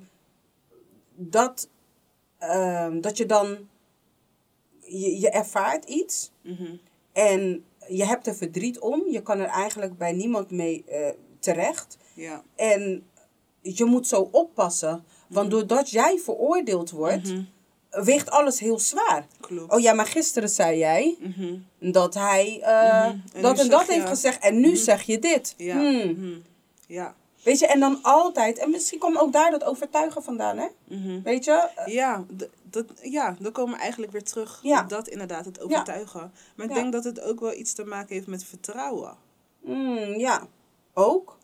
dat, ehm, dat je dan, je, je ervaart iets Mhm. en je hebt er verdriet om. Je kan er eigenlijk bij niemand mee eh, terecht. En je moet zo oppassen. Want doordat jij veroordeeld wordt, Mhm. Weegt alles heel zwaar. Klopt. Oh ja, maar gisteren zei jij Mhm. dat hij eh, Mhm. Dat en dat je- heeft gezegd. En nu zeg je dit. Ja. Hmm. Mhm. Ja. Weet je, en dan altijd. En misschien komt ook daar dat overtuigen vandaan, hè? Mhm. Weet je? Ja, d- dat, ja, dan komen we eigenlijk weer terug Ja. op dat inderdaad, het overtuigen. Maar ik Ja. denk dat het ook wel iets te maken heeft met vertrouwen. Hmm, ja. Ook.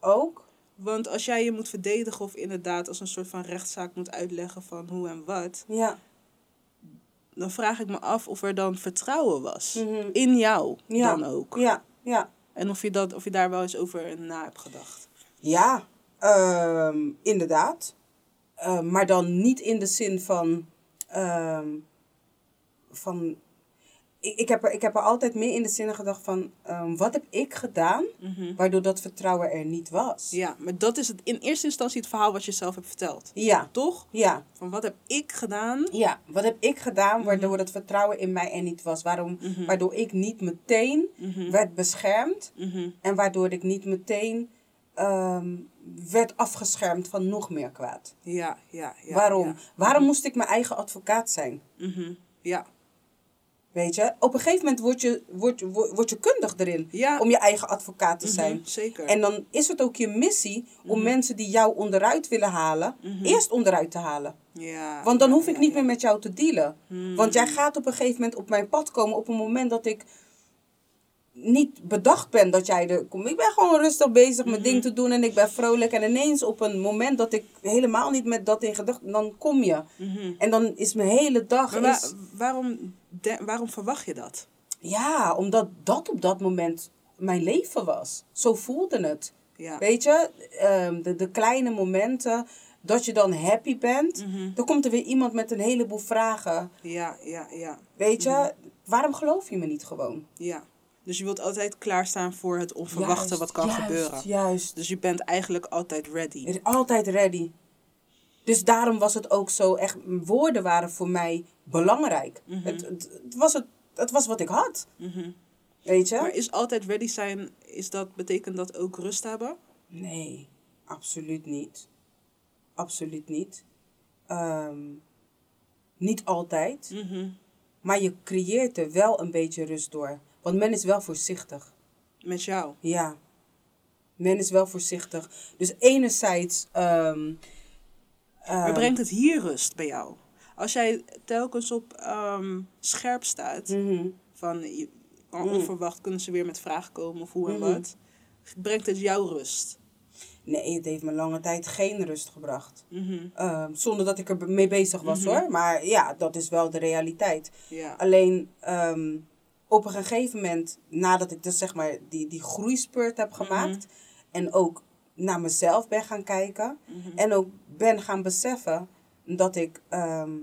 Ook. Want als jij je moet verdedigen of inderdaad als een soort van rechtszaak moet uitleggen van hoe en wat, Ja. dan vraag ik me af of er dan vertrouwen was. Mhm. In jou Ja. dan ook. Ja. Ja. En of je, dat, of je daar wel eens over na hebt gedacht. Ja. ehm, inderdaad. Ehm, maar dan niet in de zin van. ehm, van ik, ik, heb er, ik heb er altijd meer in de zin gedacht van. ehm, wat heb ik gedaan waardoor dat vertrouwen er niet was? Ja, maar dat is het in eerste instantie het verhaal wat je zelf hebt verteld. Ja. Toch? Ja. Van wat heb ik gedaan? Ja, wat heb ik gedaan Mhm. waardoor het vertrouwen in mij er niet was? Waarom, Waardoor ik niet meteen Mhm. werd beschermd Mhm. en waardoor ik niet meteen ehm, werd afgeschermd van nog meer kwaad. Ja, ja, ja. Waarom? Ja. Waarom moest ik mijn eigen advocaat zijn? Mhm. ja. Weet je, op een gegeven moment word je, word, word, word je kundig erin Ja. om je eigen advocaat te zijn. Mhm, Zeker. En dan is het ook je missie om Mhm. mensen die jou onderuit willen halen, eerst onderuit te halen. ja, Want dan ja, hoef ik niet meer met jou te dealen. Want jij gaat op een gegeven moment op mijn pad komen op een moment dat ik niet bedacht ben dat jij er komt. Ik ben gewoon rustig bezig Mhm. met dingen te doen en ik ben vrolijk. En ineens op een moment dat ik helemaal niet met dat in gedachten, dan kom je. Mhm. En dan is mijn hele dag. Waarom, de- waarom verwacht je dat? ja, omdat dat op dat moment mijn leven was. Zo voelde het. Ja. Weet je, Ehm, de, de kleine momenten dat je dan happy bent. Mhm. Dan komt er weer iemand met een heleboel vragen. Ja, ja, ja, Weet je, Mhm. waarom geloof je me niet gewoon? ja. Dus je wilt altijd klaarstaan voor het onverwachte Juist, wat kan juist, gebeuren. Juist. Dus je bent eigenlijk altijd ready. Altijd ready. Dus daarom was het ook zo echt, woorden waren voor mij belangrijk. Mhm. het, het, het was het, het was wat ik had. Mhm. Weet je? Maar is altijd ready zijn, is dat, betekent dat ook rust hebben? Nee, absoluut niet. Absoluut niet. ehm, niet altijd. Mhm. Maar je creëert er wel een beetje rust door. Want men is wel voorzichtig. Met jou. Ja. Men is wel voorzichtig. Dus enerzijds... ehm, Maar ehm, brengt het hier rust bij jou? Als jij telkens op ehm, scherp staat, mhm. van je, Mm. onverwacht kunnen ze weer met vragen komen of hoe en Mhm. wat, brengt het jou rust? Nee, het heeft me lange tijd geen rust gebracht. Mhm. Zonder dat ik er mee bezig was Mhm. hoor. Maar ja, dat is wel de realiteit. Ja. Alleen op een gegeven moment, nadat ik dus zeg maar die, die groeispurt heb gemaakt. En ook naar mezelf ben gaan kijken. Mhm. En ook ben gaan beseffen dat ik, ehm,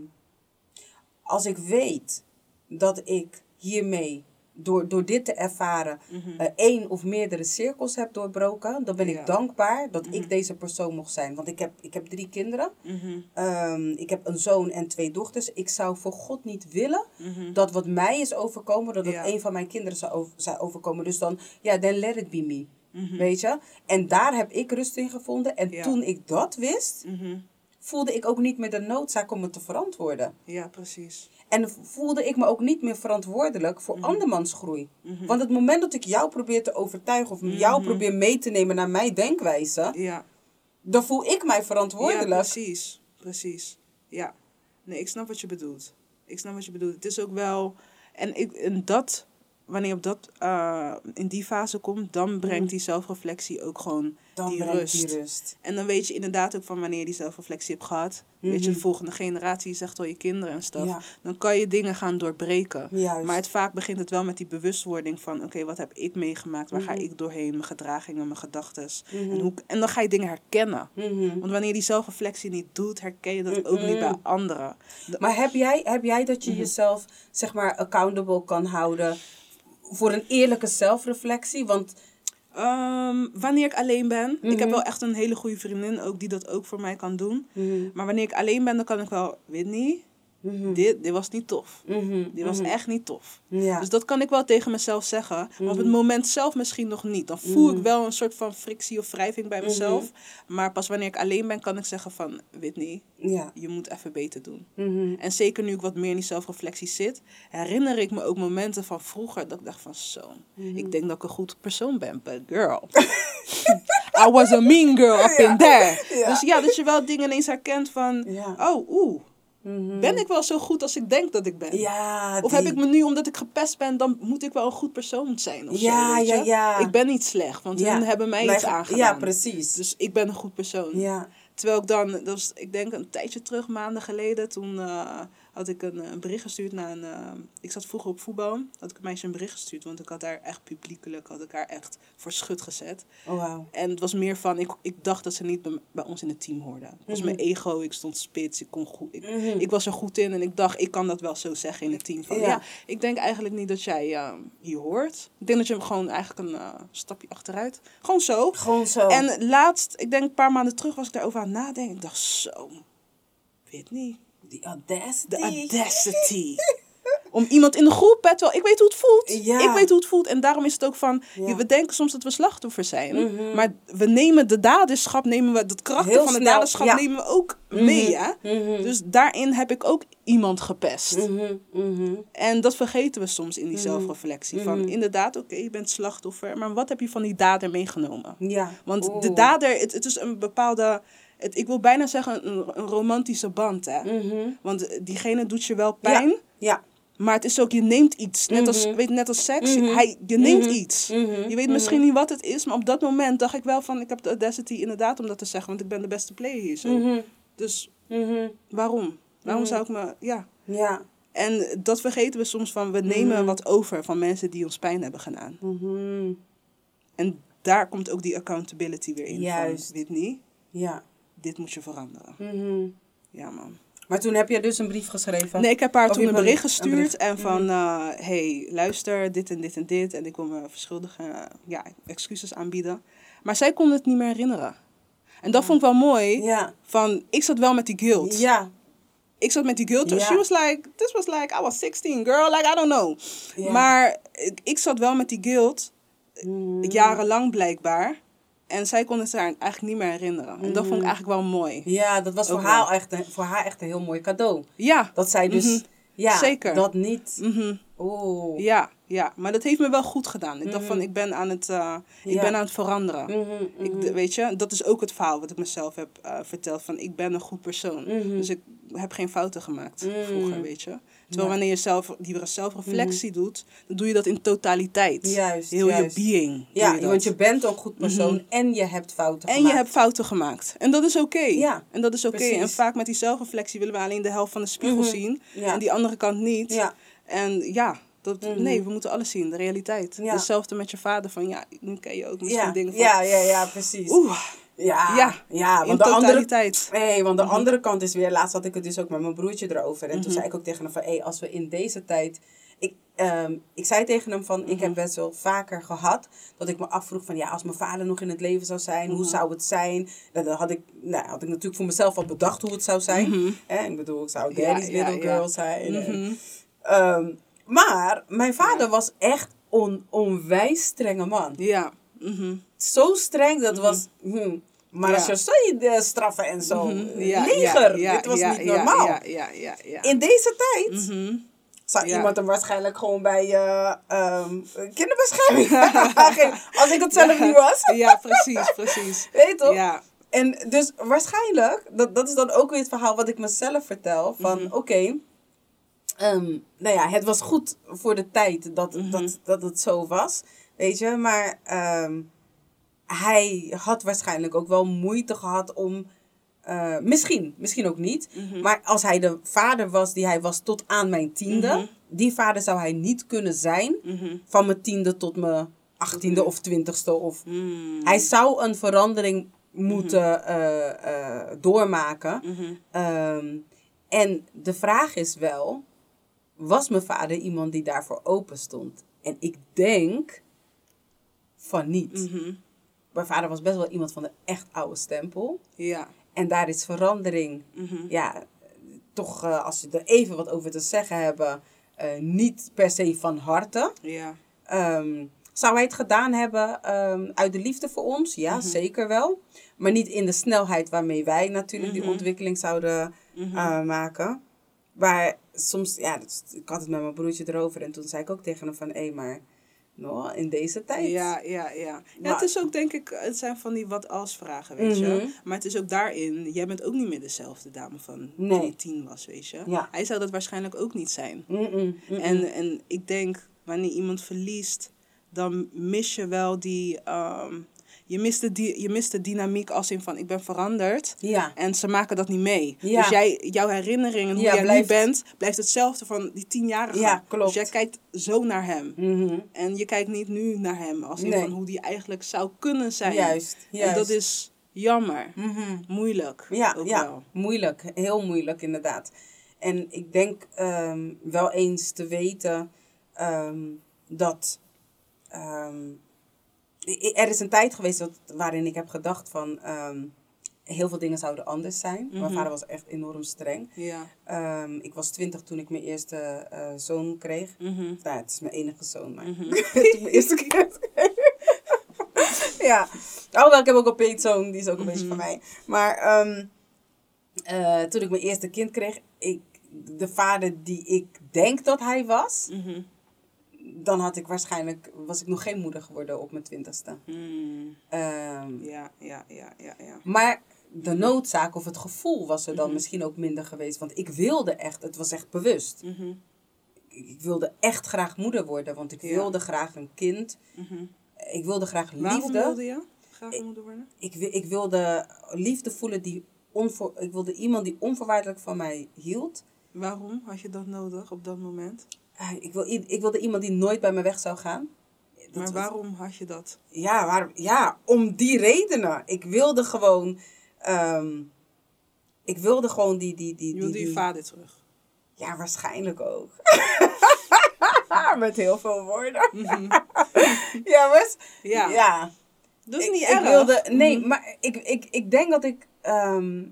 als ik weet dat ik hiermee, door, door dit te ervaren, Mhm. eh, één of meerdere cirkels heb doorbroken, dan ben Ja. ik dankbaar dat Mhm. ik deze persoon mocht zijn. Want ik heb, ik heb drie kinderen, Mhm. Ehm, ik heb een zoon en twee dochters. Ik zou voor God niet willen Mhm. dat wat mij is overkomen, dat het Ja. een van mijn kinderen zou, over, zou overkomen. Dus dan, ja, then let it be me. Mhm. Weet je? En daar heb ik rust in gevonden. En Ja. toen ik dat wist, Mhm. voelde ik ook niet meer de noodzaak om me te verantwoorden. Ja, precies. En voelde ik me ook niet meer verantwoordelijk voor andermans groei. Want het moment dat ik jou probeer te overtuigen of jou probeer mee te nemen naar mijn denkwijze, Ja. dan voel ik mij Ja, verantwoordelijk. precies. Precies. Ja. Nee, ik snap wat je bedoelt. Ik snap wat je bedoelt. Het is ook wel... En, ik, en dat, wanneer je op dat, eh, in die fase komt, dan brengt die zelfreflectie ook gewoon dan die rust. die rust. En dan weet je inderdaad ook van wanneer je die zelfreflectie hebt gehad. Weet je, de volgende generatie, zegt al je kinderen en stuff. Ja. Dan kan je dingen gaan doorbreken. Juist. Maar het, vaak begint het wel met die bewustwording van... Oké, wat heb ik meegemaakt? Waar ga Mhm. ik doorheen? Mijn gedragingen, mijn gedachten. en, hoe, en dan ga je dingen herkennen. Mhm. Want wanneer je die zelfreflectie niet doet, herken je dat ook niet bij anderen. De- Maar heb jij, heb jij dat je jezelf, zeg maar, accountable kan houden voor een eerlijke zelfreflectie? Want, Ehm, wanneer ik alleen ben, ik Mhm. heb wel echt een hele goede vriendin ook die dat ook voor mij kan doen. Mhm. Maar wanneer ik alleen ben, dan kan ik wel, Whitney, Mhm. dit, dit was niet tof. Mhm. Dit was Mhm. echt niet tof. Ja. Dus dat kan ik wel tegen mezelf zeggen. Maar op het moment zelf misschien nog niet. Dan voel ik wel een soort van frictie of wrijving bij mezelf. Maar pas wanneer ik alleen ben, kan ik zeggen van... Whitney, ja. je moet even beter doen. Mhm. En zeker nu ik wat meer in die zelfreflectie zit... herinner ik me ook momenten van vroeger... dat ik dacht van zo... Mhm. ik denk dat ik een goed persoon ben. But girl... I was a mean girl up in there. Dus ja, dat je wel dingen ineens herkent van... Oh, oeh... Mhm. Ben ik wel zo goed als ik denk dat ik ben? Ja, Of die- heb ik me nu, omdat ik gepest ben, dan moet ik wel een goed persoon zijn? Of Ja, zo, weet ja, je? ja. Ik ben niet slecht, want Ja. hun hebben mij iets ge- aangedaan. Ja, precies. Dus ik ben een goed persoon. ja. Terwijl ik dan, dat was, ik denk een tijdje terug, maanden geleden, toen eh, had ik een, eh, een bericht gestuurd naar een. eh, ik zat vroeger op voetbal, had ik een meisje een bericht gestuurd, want ik had daar echt publiekelijk, had ik haar echt voor schut gezet. Oh, wauw. En het was meer van, ik, ik dacht dat ze niet bij, bij ons in het team hoorde. Het was mijn ego, ik stond spits, ik, kon goed, ik, Mhm. ik was er goed in en ik dacht, ik kan dat wel zo zeggen in het team. Van, Ja. ja. ik denk eigenlijk niet dat jij eh, hier hoort. Ik denk dat je gewoon eigenlijk een stapje achteruit. Gewoon zo. Gewoon zo. En laatst, ik denk een paar maanden terug, was ik daarover aan het nadenken. Ik dacht, zo, weet niet. Die audacity. De audacity. Om iemand in de groep, hè, terwijl ik weet hoe het voelt. Ja. Ik weet hoe het voelt. En daarom is het ook van, Ja. we denken soms dat we slachtoffer zijn. Mhm. Maar we nemen de daderschap, nemen we, het karakter Heel van de snel, daderschap ja. nemen we ook mee. Hè? Mhm. Dus daarin heb ik ook iemand gepest. Mhm, mhm. En dat vergeten we soms in die zelfreflectie. Van Mhm. inderdaad, oké, je bent slachtoffer. Maar wat heb je van die dader meegenomen? Ja. Want de dader, het, het is een bepaalde... Het, ik wil bijna zeggen een, een romantische band. Hè? Mhm. Want diegene doet je wel pijn. Ja. Maar het is ook, je neemt iets. Net, als, Mhm. weet, net als seks, Mhm. hij, je neemt iets. Je weet misschien niet wat het is, maar op dat moment dacht ik wel van... Ik heb de audacity inderdaad om dat te zeggen, want ik ben de beste player hier. Zo. Dus waarom? Waarom zou ik me... Ja. Ja. En dat vergeten we soms van, we nemen wat over van mensen die ons pijn hebben gedaan. En daar komt ook die accountability weer in. Juist. Van, Whitney, Ja. Dit moet je veranderen. Mhm. Ja, man. Maar toen heb je dus een brief geschreven. Nee, ik heb haar Of toen een bericht gestuurd. een. En van, eh, hey, luister, dit en dit en dit. En ik wil me verschuldigen, eh, ja, excuses aanbieden. Maar zij kon het niet meer herinneren. En dat vond ik wel mooi. Ja. Van, ik zat wel met die guilt. Ja. Ik zat met die guilt. Ja. She was like, this was like, I was 16, girl. Like, I don't know. Ja. Maar ik, ik zat wel met die guilt. Mhm. Jarenlang blijkbaar. En zij kon het haar eigenlijk niet meer herinneren. En dat vond ik eigenlijk wel mooi. Ja, dat was voor haar, echt een, voor haar echt een heel mooi cadeau. Ja. Dat zij dus, Mhm. ja, Zeker. dat niet. mhm. Oeh. Ja, ja, maar dat heeft me wel goed gedaan. Ik dacht van, ik ben aan het, eh, ik Mhm. Ja. ben aan het veranderen. Mhm, Ik, mhm. weet je, dat is ook het verhaal wat ik mezelf heb eh, verteld. Van, ik ben een goed persoon. Mhm. Dus ik heb geen fouten gemaakt Mhm. vroeger, weet je. Terwijl wanneer je zelf, die zelfreflectie doet, dan doe je dat in totaliteit. Juist, Heel juist. je being. Ja, je want je bent een goed persoon en je hebt fouten En gemaakt. je hebt fouten gemaakt. En dat is oké. Ja, En dat is oké. En vaak met die zelfreflectie willen we alleen de helft van de spiegel Mhm. zien. Ja. En die andere kant niet. Ja. En ja, dat, Mhm. nee, we moeten alles zien. De realiteit. Ja. Hetzelfde met je vader. Van ja, nu ken je ook misschien Ja, dingen van... ja, ja, ja, precies. Oeh, Ja, Ja, want de andere, totaliteit. hey, want de Mhm. andere kant is weer, laatst had ik het dus ook met mijn broertje erover. En toen Mhm. zei ik ook tegen hem van, hey, als we in deze tijd... Ik, ehm, ik zei tegen hem van, Mhm. ik heb best wel vaker gehad dat ik me afvroeg van, ja, als mijn vader nog in het leven zou zijn, hoe Mhm. zou het zijn? Dat had ik, nou, had ik natuurlijk voor mezelf al bedacht hoe het zou zijn. Mhm. Hè, ik bedoel, ik zou daddy's ja, little ja. girl zijn. en- Mhm. Ehm, maar mijn vader was echt een onwijs strenge man. Ja. Mhm. Zo streng, dat was... hm. Maar als je zo de straffen en zo... Mhm. Ja, leger, ja, dit was niet normaal. Ja, ja, ja, ja. In deze tijd Mhm. zou Ja. iemand hem waarschijnlijk gewoon bij eh, ehm, kinderbescherming. Als ik het zelf niet was. Ja, precies, precies. Weet je toch? Ja. En dus waarschijnlijk, dat, dat is dan ook weer het verhaal wat ik mezelf vertel. Van Mhm. oké, ehm, nou ja, het was goed voor de tijd dat, Mhm. dat, dat het zo was. Weet je, maar ehm, hij had waarschijnlijk ook wel moeite gehad om. eh, misschien, misschien ook niet. Mhm. Maar als hij de vader was die hij was tot aan mijn tiende, Mhm. die vader zou hij niet kunnen zijn Mhm. van mijn tiende tot mijn achttiende of twintigste. Of Mm. hij zou een verandering moeten eh, eh, doormaken. Mhm. Ehm, en de vraag is wel, was mijn vader iemand die daarvoor open stond? En ik denk van niet. Mhm. Mijn vader was best wel iemand van de echt oude stempel. Ja. En daar is verandering, Mhm. ja, toch eh, als je er even wat over te zeggen hebben, eh, niet per se van harte. Ja. Ehm, zou hij het gedaan hebben ehm, uit de liefde voor ons? Ja, Mhm. zeker wel. Maar niet in de snelheid waarmee wij natuurlijk die ontwikkeling zouden eh, maken. Maar soms, ja, ik had het met mijn broertje erover. En toen zei ik ook tegen hem van, hé, maar no, in deze tijd. Ja, ja, ja. het is ook denk ik, het zijn van die wat als vragen, weet je. Mhm. Maar het is ook daarin, jij bent ook niet meer dezelfde dame van toen Nee. je tien was, weet je. Ja. Hij zou dat waarschijnlijk ook niet zijn. Mm-mm, mm-mm. En, en ik denk, wanneer iemand verliest, dan mis je wel die, ehm, je, mist de, di- je mist de dynamiek als in van ik ben veranderd. ja, En ze maken dat niet mee. Ja. Dus jij, jouw herinneringen, hoe Ja, jij blijft- nu bent, blijft hetzelfde van die tienjarige. Ja, klopt. Dus jij kijkt zo naar hem. Mhm. En je kijkt niet nu naar hem als in Nee. van hoe die eigenlijk zou kunnen zijn. juist, juist. En dat is jammer. Mhm. Moeilijk. Ja, ja wel. moeilijk. Heel moeilijk, inderdaad. En ik denk ehm, wel eens te weten ehm, dat. ehm, er is een tijd geweest dat, waarin ik heb gedacht van. ehm, heel veel dingen zouden anders zijn. Mijn Mhm. vader was echt enorm streng. Ja. Ehm, ik was twintig toen ik mijn eerste eh, zoon kreeg. Mhm. Nou, het is mijn enige zoon, maar Mhm. toen mijn eerste kind ja, alhoewel ik heb ook een peetzoon, die is ook een beetje van mij. Maar ehm, eh, toen ik mijn eerste kind kreeg, ik, de vader die ik denk dat hij was, Mhm. Dan had ik waarschijnlijk, was ik nog geen moeder geworden op mijn twintigste. Mm. Ehm, Ja, ja, ja, ja, ja. maar de noodzaak of het gevoel was er dan Mhm. misschien ook minder geweest. Want ik wilde echt, het was echt bewust. Mhm. Ik ik wilde echt graag moeder worden, want ik Ja. wilde graag een kind. Mhm. Ik wilde graag Waarom liefde. wilde je graag moeder worden? Ik, ik wilde liefde voelen die onvoor, ik wilde iemand die onvoorwaardelijk van mij hield. Waarom had je dat nodig op dat moment? Ik, wil, ik wilde iemand die nooit bij me weg zou gaan. Dat maar was- waarom had je dat? Ja, waarom, ja, om die redenen. Ik wilde gewoon. ehm, ik wilde gewoon die. die, die, Je die, wilde je die- vader terug. Ja, waarschijnlijk ook. Met heel veel woorden. ja, was. Mhm. Ja. ja. Dat is ik, niet ik erg. wilde, nee, Mhm. maar ik, ik, ik denk dat ik ehm,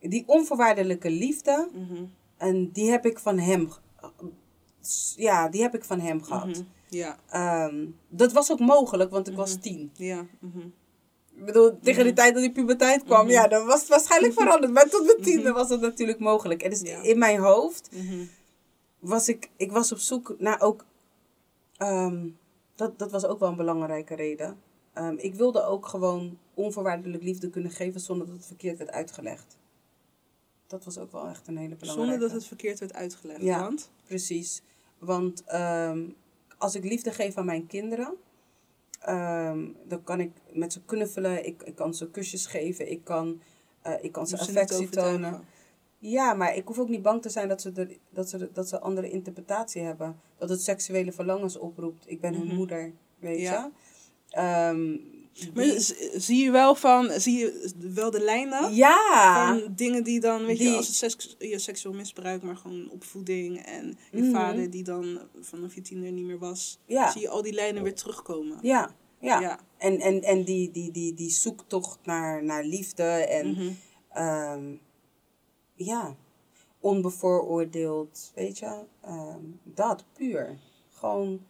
die onvoorwaardelijke liefde, Mhm. en die heb ik van hem, ja, die heb ik van hem gehad. Mhm. Ja, Ehm, dat was ook mogelijk, want ik was Mhm. tien. ja. mhm. Ik bedoel, tegen die tijd dat die puberteit kwam, ja, dan was het waarschijnlijk veranderd. Maar tot mijn tiende was het natuurlijk mogelijk. En dus Ja. in mijn hoofd was ik, ik was op zoek naar ook, ehm, dat, dat was ook wel een belangrijke reden. Ehm, ik wilde ook gewoon onvoorwaardelijk liefde kunnen geven zonder dat het verkeerd werd uitgelegd. Dat was ook wel echt een hele belangrijke. Zonder dat het verkeerd werd uitgelegd. Ja. Want? Precies. Want ehm, als ik liefde geef aan mijn kinderen, ehm, dan kan ik met ze knuffelen, ik, ik kan ze kusjes geven, ik kan, eh, ik kan ze affectie tonen. Ja, maar ik hoef ook niet bang te zijn dat ze, er, dat ze, dat ze een andere interpretatie hebben. Dat het seksuele verlangens oproept. Ik ben hun Mhm. moeder, weet Ja. je. Maar zie je wel van, zie je wel de lijnen? ja, Van dingen die dan, weet je, als het seks, je seksueel misbruik, maar gewoon opvoeding en je Mhm. vader die dan vanaf je tiener niet meer was. ja, Zie je al die lijnen weer terugkomen. ja, ja. Ja. En, en, en die, die, die, die zoektocht naar, naar liefde en Mhm. Ehm, ja, onbevooroordeeld, weet je. Ehm, dat, puur. Gewoon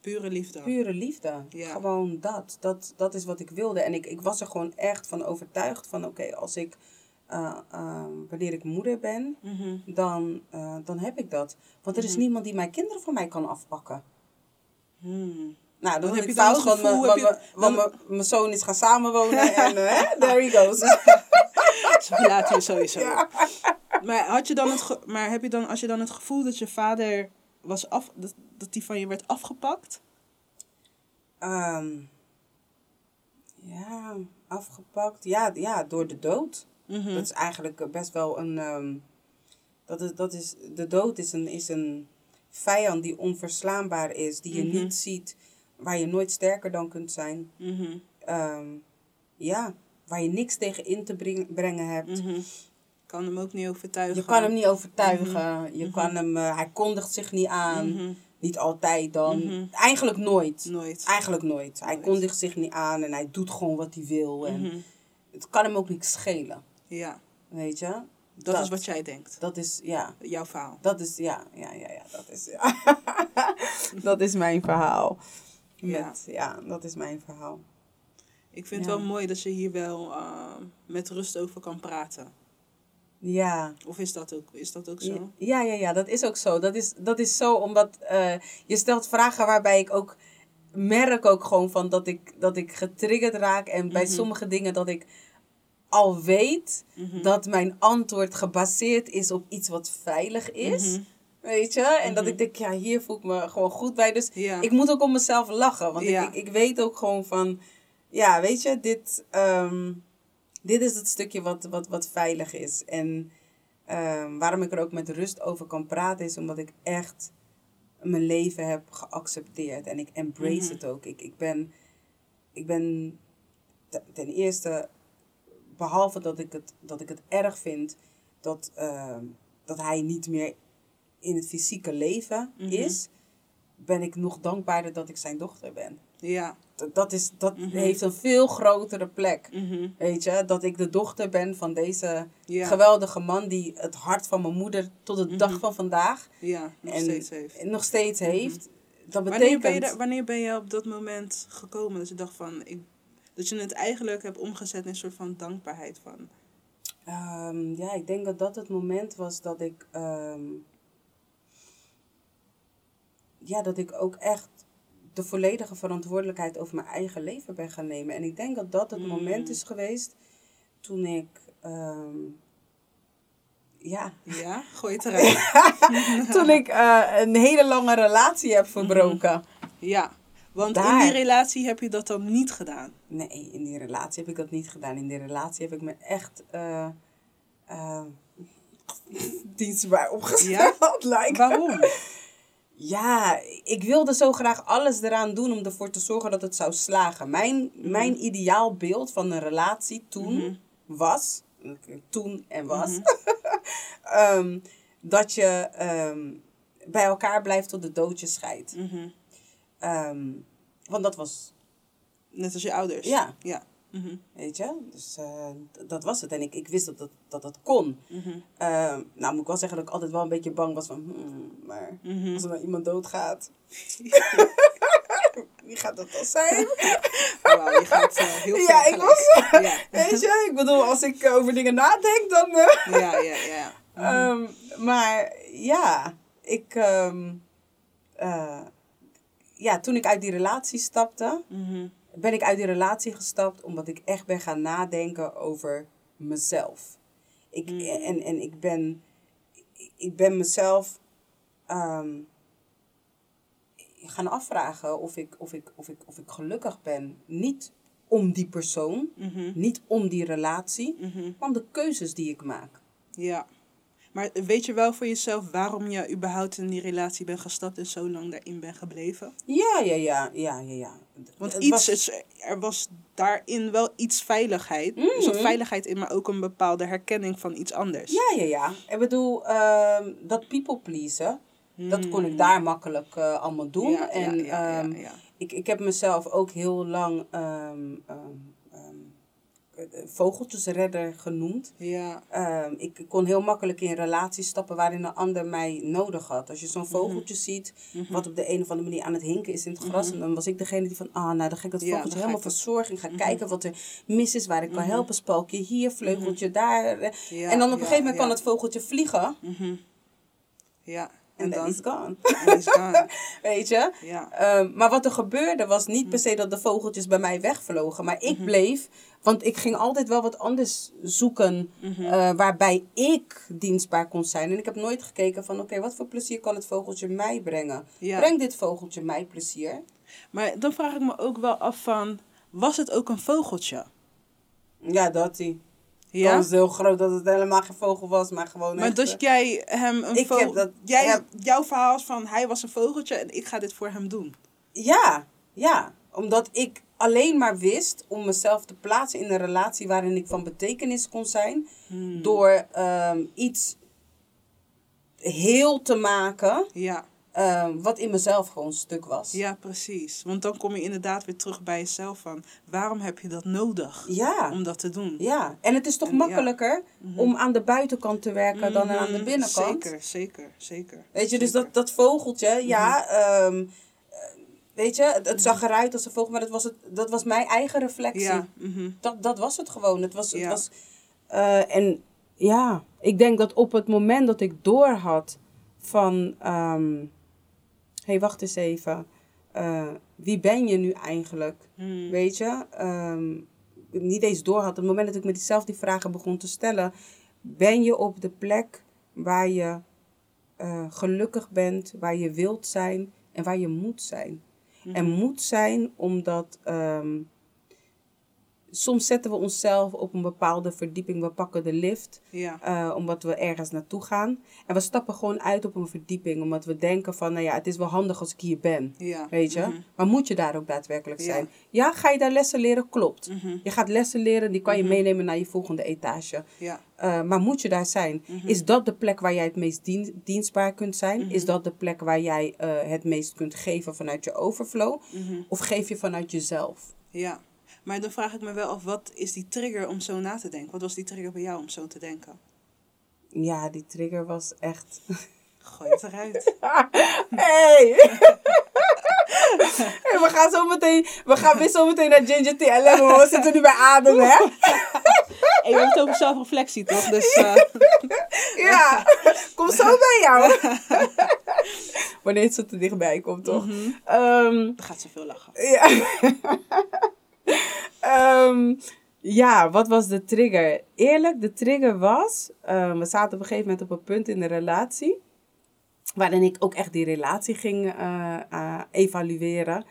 Pure liefde. pure liefde. Ja. Gewoon dat. dat. Dat is wat ik wilde. En ik, ik was er gewoon echt van overtuigd van, oké, als ik, eh, ehm, wanneer ik moeder ben, Mhm. dan, eh, dan heb ik dat. Want er is Mhm. niemand die mijn kinderen van mij kan afpakken. Hmm. Nou, Dan heb je ik dan fout, het want gevoel, want je- mijn- want dan- mijn- zoon is gaan samenwonen en eh, there he goes. Ze verlaten je sowieso. Ja. Maar, had je dan het maar heb je dan, als je dan het gevoel dat je vader was af, dat, dat die van je werd afgepakt? Ehm, ja, afgepakt. Ja, ja, door de dood. Mhm. Dat is eigenlijk best wel een. ehm, dat is, dat is, de dood is een, is een vijand die onverslaanbaar is, die je Mhm. niet ziet, waar je nooit sterker dan kunt zijn. Mhm. Ehm, ja, waar je niks tegen in te breng- brengen hebt. Mhm. Kan hem ook niet overtuigen. Je kan hem niet overtuigen. Je Mhm. kan hem, eh, hij kondigt zich niet aan. Mhm. Niet altijd dan. Mhm. Eigenlijk nooit. Nooit. Eigenlijk nooit. Hij Nooit. kondigt zich niet aan en hij doet gewoon wat hij wil. En Mhm. het kan hem ook niks schelen. Ja, Weet je? dat, is wat jij denkt. Dat is, ja. Jouw verhaal. Dat is, ja, ja, ja, ja. Dat is, ja. dat is mijn verhaal. Ja. Met, ja, dat is mijn verhaal. Ik vind Ja. het wel mooi dat je hier wel uh, met rust over kan praten. Ja. Of is dat ook, is dat ook zo? Ja, ja, ja, dat is ook zo. Dat is, dat is zo omdat uh, je stelt vragen waarbij ik ook merk ook gewoon van dat ik, dat ik getriggerd raak. En bij Mhm. sommige dingen dat ik al weet Mhm. dat mijn antwoord gebaseerd is op iets wat veilig is. Mhm. Weet je? En dat ik denk, ja, hier voel ik me gewoon goed bij. Dus Ja. ik moet ook om mezelf lachen. Want Ja. ik, ik, ik weet ook gewoon van, ja, weet je, dit, ehm, dit is het stukje wat, wat, wat veilig is. En ehm, waarom ik er ook met rust over kan praten, is omdat ik echt mijn leven heb geaccepteerd. En ik embrace Mhm. het ook. Ik, ik ben, ik ben te- ten eerste, behalve dat ik het, dat ik het erg vind dat, ehm, dat hij niet meer in het fysieke leven Mhm. is, ben ik nog dankbaarder dat ik zijn dochter ben. Ja. Dat, is, dat Mhm. heeft een veel grotere plek. Mhm. Weet je, dat ik de dochter ben van deze geweldige man die het hart van mijn moeder tot de Mhm. dag van vandaag Ja, nog en steeds heeft. nog steeds heeft. Dat Wanneer betekent. ben, je daar- wanneer ben je op dat moment gekomen dat je dacht van... Ik, dat je het eigenlijk hebt omgezet in een soort van dankbaarheid van... Ehm, ja, ik denk dat dat het moment was dat ik. ehm, ja, dat ik ook echt de volledige verantwoordelijkheid over mijn eigen leven ben gaan nemen. En ik denk dat dat het Mm. moment is geweest toen ik. ehm, ja, Ja, gooi het eruit. toen ik eh, een hele lange relatie heb verbroken. Ja, want in die relatie heb je dat dan niet gedaan. Nee, in die relatie heb ik dat niet gedaan. In die relatie heb ik me echt eh, eh, dienstbaar opgesteld. Like. Waarom? Ja, ik wilde zo graag alles eraan doen om ervoor te zorgen dat het zou slagen. Mijn, mijn ideaalbeeld van een relatie toen Mhm. was, toen en was, Mhm. ehm, dat je ehm, bij elkaar blijft tot de dood je scheidt. Mhm. Ehm, want dat was, Net als je ouders. Ja. Ja. Mhm. weet je, dus eh, dat was het. En ik, ik wist dat dat, dat, dat kon. Mhm. Ehm, nou moet ik wel zeggen dat ik altijd wel een beetje bang was van, hmm, maar Mhm. als er nou iemand doodgaat. wie gaat dat dan zijn? Wauw, je gaat uh, heel ver Ja, ik gelijk. was... Ja. Weet je, ik bedoel, als ik eh, over dingen nadenk, dan... eh, ja, ja, ja. Ehm, maar ja, ik. ehm, eh, ja, toen ik uit die relatie stapte. Ben ik uit die relatie gestapt omdat ik echt ben gaan nadenken over mezelf. Ik, en, en ik ben, ik ben mezelf ehm, gaan afvragen of ik, of, ik, of, ik, of ik gelukkig ben. Niet om die persoon, Mhm. niet om die relatie, Mhm. maar om de keuzes die ik maak. Ja. Maar weet je wel voor jezelf waarom je überhaupt in die relatie bent gestapt en zo lang daarin bent gebleven? Ja, ja, ja, ja, ja, ja. Want Het iets, was- er was daarin wel iets veiligheid. Er zat Mhm. veiligheid in, maar ook een bepaalde herkenning van iets anders. Ja, ja, ja. Ik bedoel, ehm, dat people pleasen, dat kon ik daar makkelijk eh, allemaal doen. Hmm. Ja, en ja, ja, ehm. Ik, ik heb mezelf ook heel lang ehm, ehm, ehm, eh, vogeltjesredder genoemd. Ja. Ehm, ik kon heel makkelijk in relaties stappen waarin een ander mij nodig had. Als je Mhm. zo'n vogeltje ziet, wat op de een of andere manier aan het hinken is in het gras. En dan was ik degene die van, ah, nou dan ga ik dat Mhm. Ja, vogeltje helemaal Mhm. verzorgen. Ik ga kijken wat er mis is, waar ik kan helpen. Spalkje hier, vleugeltje daar. Ja, en dan op een gegeven moment kan het vogeltje vliegen. Ja. En dan is gone. Is gone. Weet je? Ja. Ehm, maar wat er gebeurde was niet Mhm. per se dat de vogeltjes bij mij wegvlogen. Maar ik bleef, want ik ging altijd wel wat anders zoeken Mhm. eh, waarbij ik dienstbaar kon zijn. En ik heb nooit gekeken van oké, wat voor plezier kan het vogeltje mij brengen? Ja. Brengt dit vogeltje mij plezier? Maar dan vraag ik me ook wel af van, was het ook een vogeltje? Ja, dat die. Ja? Kans is heel groot dat het helemaal geen vogel was, maar gewoon Maar echt, dus jij hem een Ik heb vogel... dat- jij. Jouw verhaal is van, hij was een vogeltje en ik ga dit voor hem doen. Ja, ja. Omdat ik alleen maar wist om mezelf te plaatsen in een relatie waarin ik van betekenis kon zijn. Hmm. Door ehm, iets heel te maken Ja, ehm, wat in mezelf gewoon stuk was. ja, precies. Want dan kom je inderdaad weer terug bij jezelf van, waarom heb je dat nodig Ja, om dat te doen? ja. En het is toch En, ja. makkelijker om aan de buitenkant te werken dan aan de Mhm, binnenkant. Zeker, zeker, zeker. Weet je, dus zeker. dat, dat vogeltje, ja, Mhm. ehm, eh, weet je, het, het zag eruit als een vogel, maar dat was, het, dat was mijn eigen reflectie. Ja, mhm. Dat, dat was het gewoon. Het was, het was eh, en ja, ik denk dat op het moment dat ik door had van, ehm hey, wacht eens even, Eh, wie ben je nu eigenlijk? Hmm. Weet je, Ehm, niet eens door had. Op het moment dat ik me zelf die vragen begon te stellen, ben je op de plek waar je eh, gelukkig bent, waar je wilt zijn en waar je moet zijn. En moet zijn omdat ehm, soms zetten we onszelf op een bepaalde verdieping. We pakken de lift Ja, eh, omdat we ergens naartoe gaan. En we stappen gewoon uit op een verdieping. Omdat we denken van, nou ja, het is wel handig als ik hier ben. ja. Weet je? Mhm. Maar moet je daar ook daadwerkelijk zijn? Ja, ga je daar lessen leren? Klopt. Mhm. Je gaat lessen leren, die kan je meenemen naar je volgende etage. Ja, Uh, maar moet je daar zijn? Mhm. Is dat de plek waar jij het meest dien- dienstbaar kunt zijn? Is dat de plek waar jij uh, het meest kunt geven vanuit je overflow? Mhm. Of geef je vanuit jezelf? ja. Maar dan vraag ik me wel af, wat is die trigger om zo na te denken? Wat was die trigger bij jou om zo te denken? Ja, die trigger was echt. Gooi het eruit. Hey! hey, we gaan zo meteen, we gaan weer zo meteen naar Ginger Lemon. We zitten nu bij Adem, hè? En je hebt het over zelfreflectie, toch? Dus eh, Ja, kom zo bij jou. Wanneer het zo te dichtbij komt, toch? Ehm, dan gaat ze veel lachen. ja. Ehm, ja, wat was de trigger? Eerlijk, de trigger was... ehm, we zaten op een gegeven moment op een punt in de relatie... waarin ik ook echt die relatie ging eh, eh, evalueren.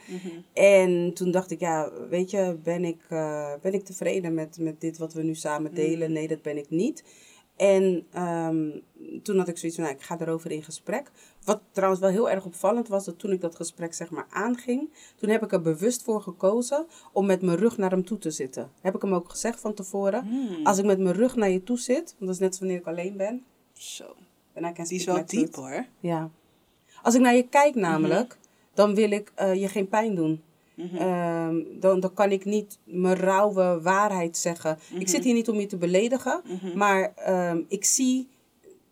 En toen dacht ik, ja, weet je, ben ik, eh, ben ik tevreden met, met dit wat we nu samen delen? Nee, dat ben ik niet. En ehm, toen had ik zoiets van, nou, ik ga erover in gesprek. Wat trouwens wel heel erg opvallend was, dat toen ik dat gesprek zeg maar aanging, toen heb ik er bewust voor gekozen om met mijn rug naar hem toe te zitten. Heb ik hem ook gezegd van tevoren. Hmm. Als ik met mijn rug naar je toe zit, want dat is net als wanneer ik alleen ben. Zo. En I can Die is wel diep hoor. Ja. Als ik naar je kijk namelijk, dan wil ik eh, je geen pijn doen. Ehm, dan, dan kan ik niet mijn rauwe waarheid zeggen. Ik zit hier niet om je te beledigen, maar ehm, ik zie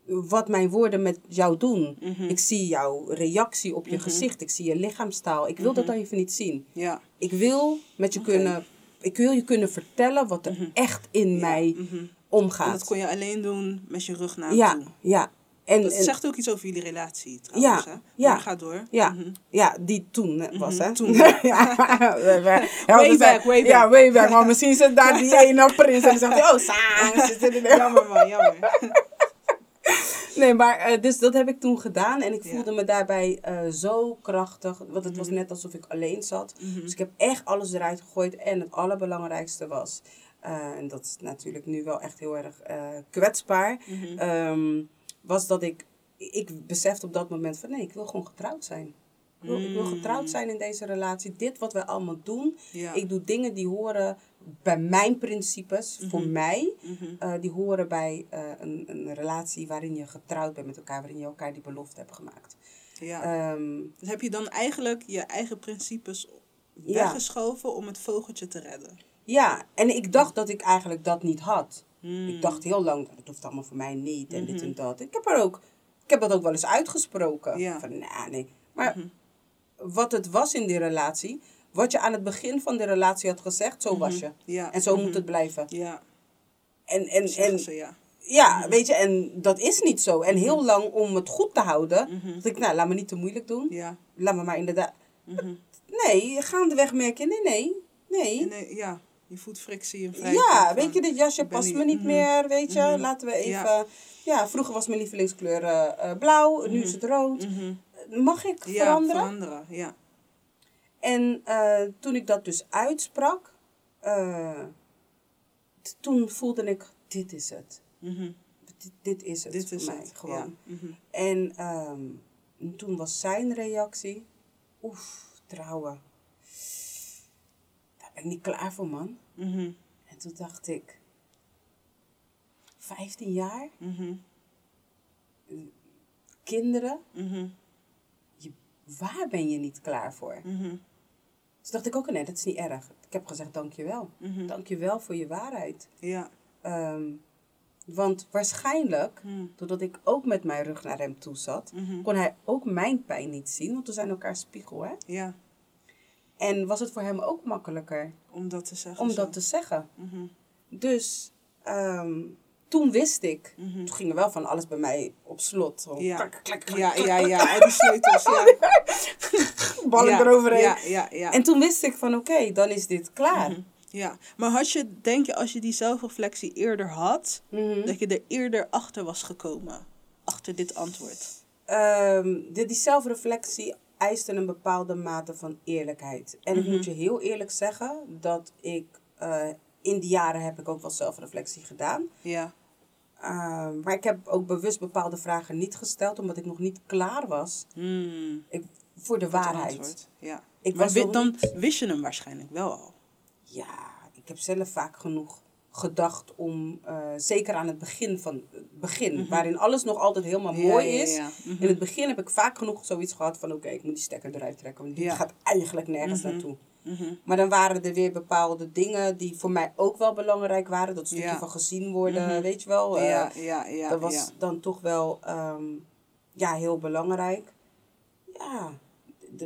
wat mijn woorden met jou doen. Mhm. Ik zie jouw reactie op je gezicht. Ik zie je lichaamstaal. Ik wil dat dan even niet zien. Ja. Ik wil met je Mhm. Kunnen... Ik wil je kunnen vertellen wat er echt in mij Mhm. En omgaat. dat kon je alleen doen met je rug naar ja, toe. ja. En, Dat en- zegt ook iets over jullie relatie trouwens. Ja, hè? ja. Maar ga door. Ja, Mhm. ja, die toen was, hè? toen. ja, ja, Way back, way Ja, back. way back. Maar misschien zit daar die ene prins en dan zegt oh, de- Jammer man, jammer. Nee, maar eh, dus dat heb ik toen gedaan. En ik Ja. voelde me daarbij eh, zo krachtig. Want het was net alsof ik alleen zat. Dus ik heb echt alles eruit gegooid. En het allerbelangrijkste was... eh, en dat is natuurlijk nu wel echt heel erg kwetsbaar. ehm, was dat ik... Ik besefte op dat moment van... Nee, ik wil gewoon getrouwd zijn. Ik wil, ik wil getrouwd zijn in deze relatie. Dit wat we allemaal doen. Ja. Ik doe dingen die horen bij mijn principes. Voor mij. Mhm. Eh, die horen bij eh, een, een relatie waarin je getrouwd bent met elkaar, waarin je elkaar die belofte hebt gemaakt. Ja. Ehm, Dus heb je dan eigenlijk je eigen principes Ja. weggeschoven om het vogeltje te redden? ja, en ik dacht dat ik eigenlijk dat niet had. Hmm. Ik dacht heel lang, dat hoeft allemaal voor mij niet en dit en dat. Ik heb er ook, ik heb dat ook wel eens uitgesproken. Ja. Van, nee. Maar wat het was in die relatie, wat je aan het begin van de relatie had gezegd, zo was je. Ja. En zo Mhm. moet het blijven. Ja, En, en, zeggen en ze ja. Ja, weet je, en dat is niet zo. En heel lang om het goed te houden, Mhm. dacht ik, nou, laat me niet te moeilijk doen. Ja. Laat me maar inderdaad. Mhm. Nee, gaandeweg merk je, nee, nee, nee. En, eh, ja, je voelt frictie en wrijving Ja, weet je, dit jasje past niet- me niet mhm. meer, weet je. Mhm. Laten we even... Ja. Ja. vroeger was mijn lievelingskleur eh, blauw, nu is het rood. Mhm. Mag ik Ja, veranderen? veranderen. Ja. En eh, toen ik dat dus uitsprak, toen voelde ik, dit is het. Mhm. Dit, dit is het Dit voor is mij het. gewoon. Ja. Mhm. En ehm, toen was zijn reactie, oef, trouwen. Ben ik niet klaar voor, man. Mhm. En toen dacht ik, 15 jaar, Mhm. kinderen, Mhm. je, waar ben je niet klaar voor? Dus dacht ik ook, nee, dat is niet erg. Ik heb gezegd, dankjewel. Mhm. Dankjewel voor je waarheid. Ja. Ehm, want waarschijnlijk, doordat ik ook met mijn rug naar hem toe zat, kon hij ook mijn pijn niet zien, want we zijn elkaar spiegel, hè? Ja, En was het voor hem ook makkelijker om dat te zeggen. om zo. dat te zeggen. Mhm. Dus ehm, toen wist ik, Mhm. toen ging er wel van alles bij mij op slot. Zo Ja. klak, klak, klak, Ja, ja, ja. Die sleutels. Ja. ballen ja. eroverheen. Ja, ja, ja. En toen wist ik van oké, dan is dit klaar. Mhm. Ja, maar had je, denk je, als je die zelfreflectie eerder had, dat je er eerder achter was gekomen? Achter dit antwoord. Ehm, die, die zelfreflectie eiste een bepaalde mate van eerlijkheid. En ik Mhm. moet je heel eerlijk zeggen dat ik eh, in die jaren heb ik ook wel zelfreflectie gedaan. Ja. Ehm, maar ik heb ook bewust bepaalde vragen niet gesteld, omdat ik nog niet klaar was Hmm. ik, voor de waarheid. Ja. Ik maar was dan wist je hem waarschijnlijk wel al. Ja, ik heb zelf vaak genoeg gedacht om, eh, zeker aan het begin van het begin, waarin alles nog altijd helemaal Mhm. Ja, mooi ja, is. Mhm. In het begin heb ik vaak genoeg zoiets gehad van, oké, ik moet die stekker eruit trekken, want dit gaat eigenlijk nergens naartoe. Mhm. Maar dan waren er weer bepaalde dingen die voor mij ook wel belangrijk waren. Dat stukje van gezien worden, Mhm. weet je wel. eh, ja, ja, ja. dat was dan toch wel ehm, ja, heel belangrijk. Ja,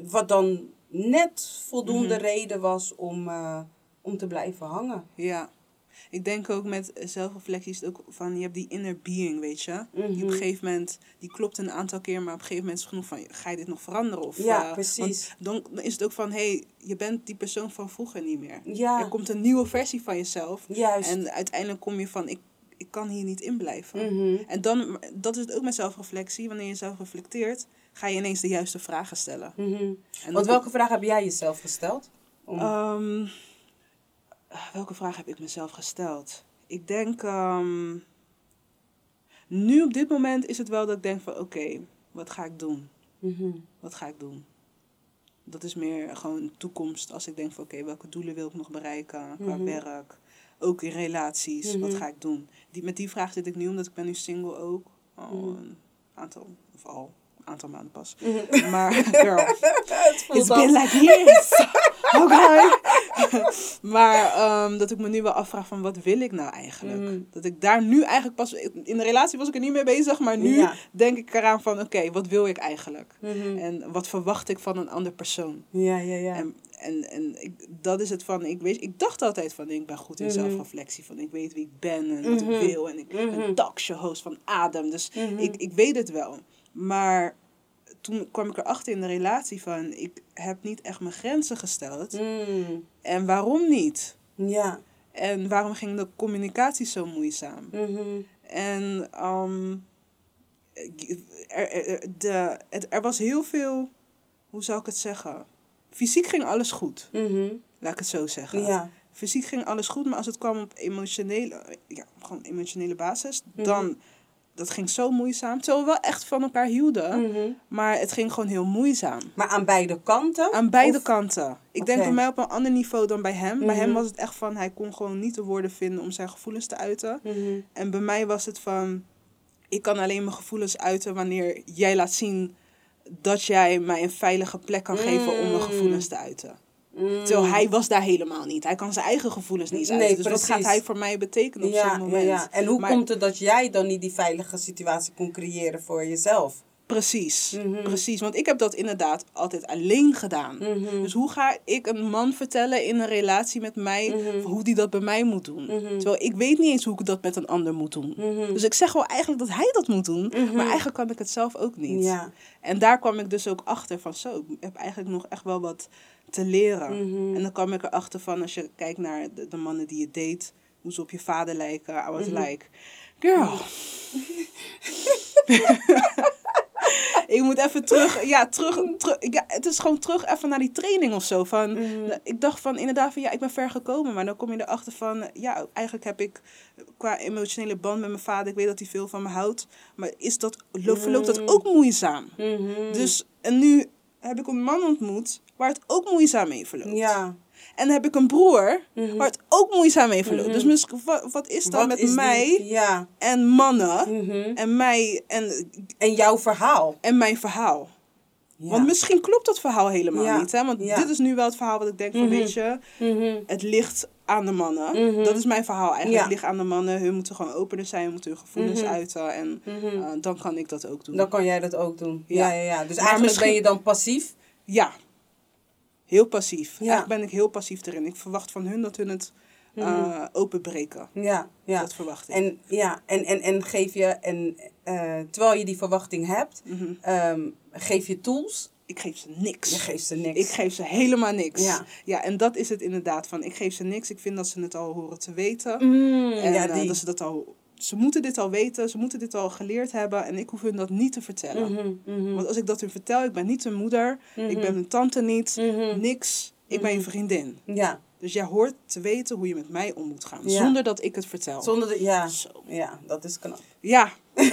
wat dan net voldoende Mhm. reden was om, eh, om te blijven hangen. Ja. Ik denk ook met zelfreflectie is het ook van, je hebt die inner being, weet je. Die op Mhm. een gegeven moment, die klopt een aantal keer, maar op een gegeven moment is het genoeg van, ga je dit nog veranderen? Of, Ja, eh, precies. dan is het ook van, hé, hey, je bent die persoon van vroeger niet meer. Ja, Er komt een nieuwe versie van jezelf. juist. En uiteindelijk kom je van, ik, ik kan hier niet in blijven. Mhm. En dan, dat is het ook met zelfreflectie. Wanneer je zelf reflecteert, ga je ineens de juiste vragen stellen. Mhm. En Want welke vraag heb jij jezelf gesteld? Om- Ehm, welke vraag heb ik mezelf gesteld? Ik denk, ehm, nu op dit moment is het wel dat ik denk van, oké, wat ga ik doen? Mhm. Wat ga ik doen? Dat is meer gewoon toekomst. Als ik denk van, oké, welke doelen wil ik nog bereiken qua Mhm. werk? Ook in relaties, wat Mhm. ga ik doen? Die, met die vraag zit ik nu, omdat ik ben nu single ook. Al een aantal, of al een aantal maanden pas. Maar, girl, Het It's been like years. Okay. maar ehm, dat ik me nu wel afvraag van wat wil ik nou eigenlijk? Mhm. Dat ik daar nu eigenlijk pas... In de relatie was ik er niet mee bezig, maar nu Ja. denk ik eraan van... Oké, wat wil ik eigenlijk? Mhm. En wat verwacht ik van een ander persoon? Ja, ja, ja. En, en, en ik, dat is het van, ik, weet, ik dacht altijd van, ik ben goed in Mhm. zelfreflectie. Van, ik weet wie ik ben en wat ik wil. En ik ben een talkshow host van Adem. Dus ik, ik weet het wel. Maar toen kwam ik erachter in de relatie van, ik heb niet echt mijn grenzen gesteld. Mm. En waarom niet? Ja. En waarom ging de communicatie zo moeizaam? Mhm. En ehm, er, er, de, het, er was heel veel, hoe zou ik het zeggen? Fysiek ging alles goed, Mhm. laat ik het zo zeggen. Ja. Fysiek ging alles goed, maar als het kwam op emotionele, ja, gewoon emotionele basis, dan, dat ging zo moeizaam. Terwijl we wel echt van elkaar hielden, Mhm. maar het ging gewoon heel moeizaam. Maar aan beide kanten? Aan beide Of- kanten. Ik denk bij mij op een ander niveau dan bij hem. Bij hem Mhm. was het echt van, hij kon gewoon niet de woorden vinden om zijn gevoelens te uiten. Mhm. En bij mij was het van, ik kan alleen mijn gevoelens uiten wanneer jij laat zien dat jij mij een veilige plek kan geven om mijn Mm. gevoelens te uiten. Mm. Terwijl hij was daar helemaal niet. Hij kan zijn eigen gevoelens niet Nee. Dus wat gaat hij voor mij betekenen op ja, zo'n moment? ja. En hoe Maar- komt het dat jij dan niet die veilige situatie kon creëren voor jezelf? Precies, Mhm. precies. Want ik heb dat inderdaad altijd alleen gedaan. Mhm. Dus hoe ga ik een man vertellen in een relatie met mij Mhm. hoe die dat bij mij moet doen? Terwijl ik weet niet eens hoe ik dat met een ander moet doen. Dus ik zeg wel eigenlijk dat hij dat moet doen, maar eigenlijk kan ik het zelf ook niet. Ja. En daar kwam ik dus ook achter van zo, ik heb eigenlijk nog echt wel wat te leren. Mhm. En dan kwam ik erachter van als je kijkt naar de, de mannen die je date, hoe ze op je vader lijken. I was Mhm. like, girl. ik moet even terug, ja, terug, terug, ja, het is gewoon terug even naar die training of zo. Van, Mhm. Ik dacht van inderdaad van ja, ik ben ver gekomen, maar dan kom je erachter van ja, eigenlijk heb ik qua emotionele band met mijn vader, ik weet dat hij veel van me houdt, maar is dat, lo- verloopt dat ook moeizaam? Mhm. Dus, en nu heb ik een man ontmoet waar het ook moeizaam mee verloopt. Ja. En dan heb ik een broer Mhm. waar het ook moeizaam mee verloopt. Mhm. Dus misschien, wat, wat is dan Wat met is mij Ja. en mannen Mhm. en mij en, En jouw verhaal. en mijn verhaal? Ja. Want misschien klopt dat verhaal helemaal Ja. niet. Hè? Want dit is nu wel het verhaal wat ik denk van, weet je, het ligt aan de mannen. Dat is mijn verhaal eigenlijk. Het ligt aan de mannen. Hun moeten gewoon opener zijn, hun moeten hun gevoelens uiten. En eh, dan kan ik dat ook doen. Dan kan jij dat ook doen. Ja, Ja. ja, ja. Dus Maar eigenlijk misschien- ben je dan passief. Ja, heel passief. Ja. Eigenlijk ben ik heel passief erin. Ik verwacht van hun dat hun het eh, Mhm. openbreken. Ja, ja. Dat verwacht ik. En, ja, en, en, en geef je, en, eh, terwijl je die verwachting hebt, Mhm. ehm, geef je tools. Ik geef ze niks. Je geeft ze niks. Ik geef ze helemaal niks. Ja. ja, en dat is het inderdaad van. Ik geef ze niks. Ik vind dat ze het al horen te weten. Mm, En ja, eh, die. dat ze dat al. Ze moeten dit al weten, ze moeten dit al geleerd hebben en ik hoef hun dat niet te vertellen. Mhm, mhm, Want als ik dat hun vertel, ik ben niet hun moeder, ik Mhm. ben hun tante niet, niks, ik ben je vriendin. Ja, Dus jij hoort te weten hoe je met mij om moet gaan, Ja. zonder dat ik het vertel. zonder de, ja, Zo. ja, dat is knap. Ja,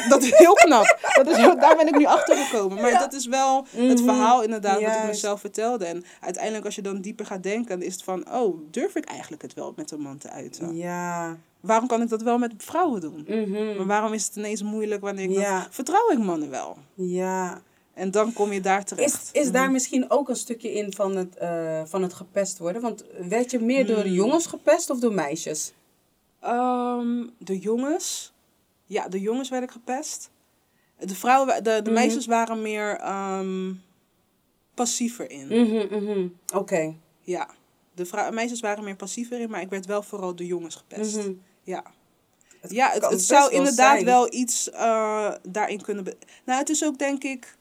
dat is heel knap. Dat is, daar ben ik nu achter gekomen. Maar Ja. dat is wel het Mhm. verhaal inderdaad wat ik mezelf vertelde. En uiteindelijk als je dan dieper gaat denken, is het van, oh, durf ik eigenlijk het wel met een man te uiten? Ja. Waarom kan ik dat wel met vrouwen doen? Mhm. Maar waarom is het ineens moeilijk wanneer ik Ja. dat- Vertrouw ik mannen wel? Ja. En dan kom je daar Is, terecht. is daar misschien ook een stukje in van het, eh, van het gepest worden? Want werd je meer door Hmm. jongens gepest of door meisjes? Ehm, de jongens. Ja, de jongens werd ik gepest. De vrouwen, de, de Mhm. meisjes waren meer ehm, passiever in. Mhm, mhm. Oké. Ja. De vrou- meisjes waren meer passiever in, maar ik werd wel vooral de jongens gepest. Ja. Het Ja, het, zou wel inderdaad zijn. wel iets eh, daarin kunnen... nou, het is ook denk ik...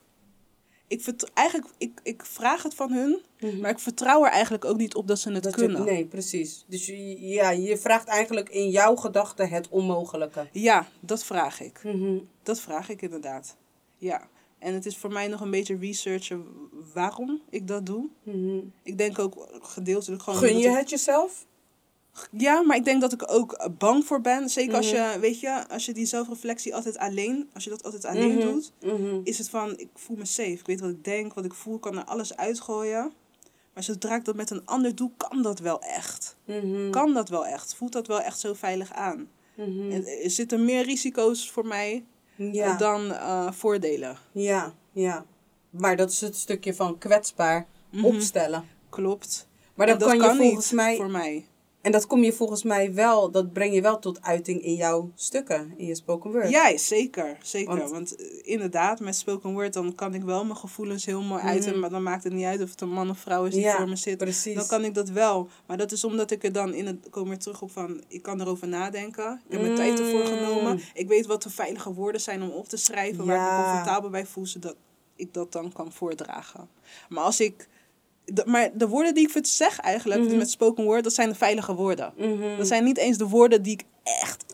ik vert- eigenlijk, ik, ik vraag het van hun, Mhm. maar ik vertrouw er eigenlijk ook niet op dat ze het Dat je- kunnen. nee, precies. Dus je, ja, je vraagt eigenlijk in jouw gedachten het onmogelijke. Ja, dat vraag ik. Mhm. Dat vraag ik inderdaad. Ja. En het is voor mij nog een beetje researchen waarom ik dat doe. Mhm. Ik denk ook gedeeltelijk gewoon... Gun je ik- het jezelf? Ja, maar ik denk dat ik ook bang voor ben. Zeker als Mhm. je, weet je, als je die zelfreflectie altijd alleen, als je dat altijd alleen Mhm. doet, Mhm. is het van, ik voel me safe. Ik weet wat ik denk, wat ik voel, ik kan er alles uitgooien. Maar zodra ik dat met een ander doe, kan dat wel echt. Kan dat wel echt. Voelt dat wel echt zo veilig aan. En er zitten meer risico's voor mij eh, Ja. dan eh, voordelen. ja, ja. Maar dat is het stukje van kwetsbaar opstellen. Klopt. Maar dat, dat kan, kan je volgens mij. voor mij. En dat kom je volgens mij wel, dat breng je wel tot uiting in jouw stukken, in je spoken word. Ja, zeker. zeker. Want- Want, eh, inderdaad, met spoken word, dan kan ik wel mijn gevoelens heel mooi uiten. Maar dan maakt het niet uit of het een man of vrouw is die Ja, voor me zit. precies. Dan kan ik dat wel. Maar dat is omdat ik er dan in het, kom weer terug op van, ik kan erover nadenken. Ik heb mijn tijd ervoor Mm. genomen. Ik weet wat de veilige woorden zijn om op te schrijven. Waar ik me comfortabel bij voel, zodat ik dat dan kan voordragen. Maar als ik... de- maar de woorden die ik voor zeg eigenlijk Mhm. met spoken word, dat zijn de veilige woorden. Mhm. Dat zijn niet eens de woorden die ik echt,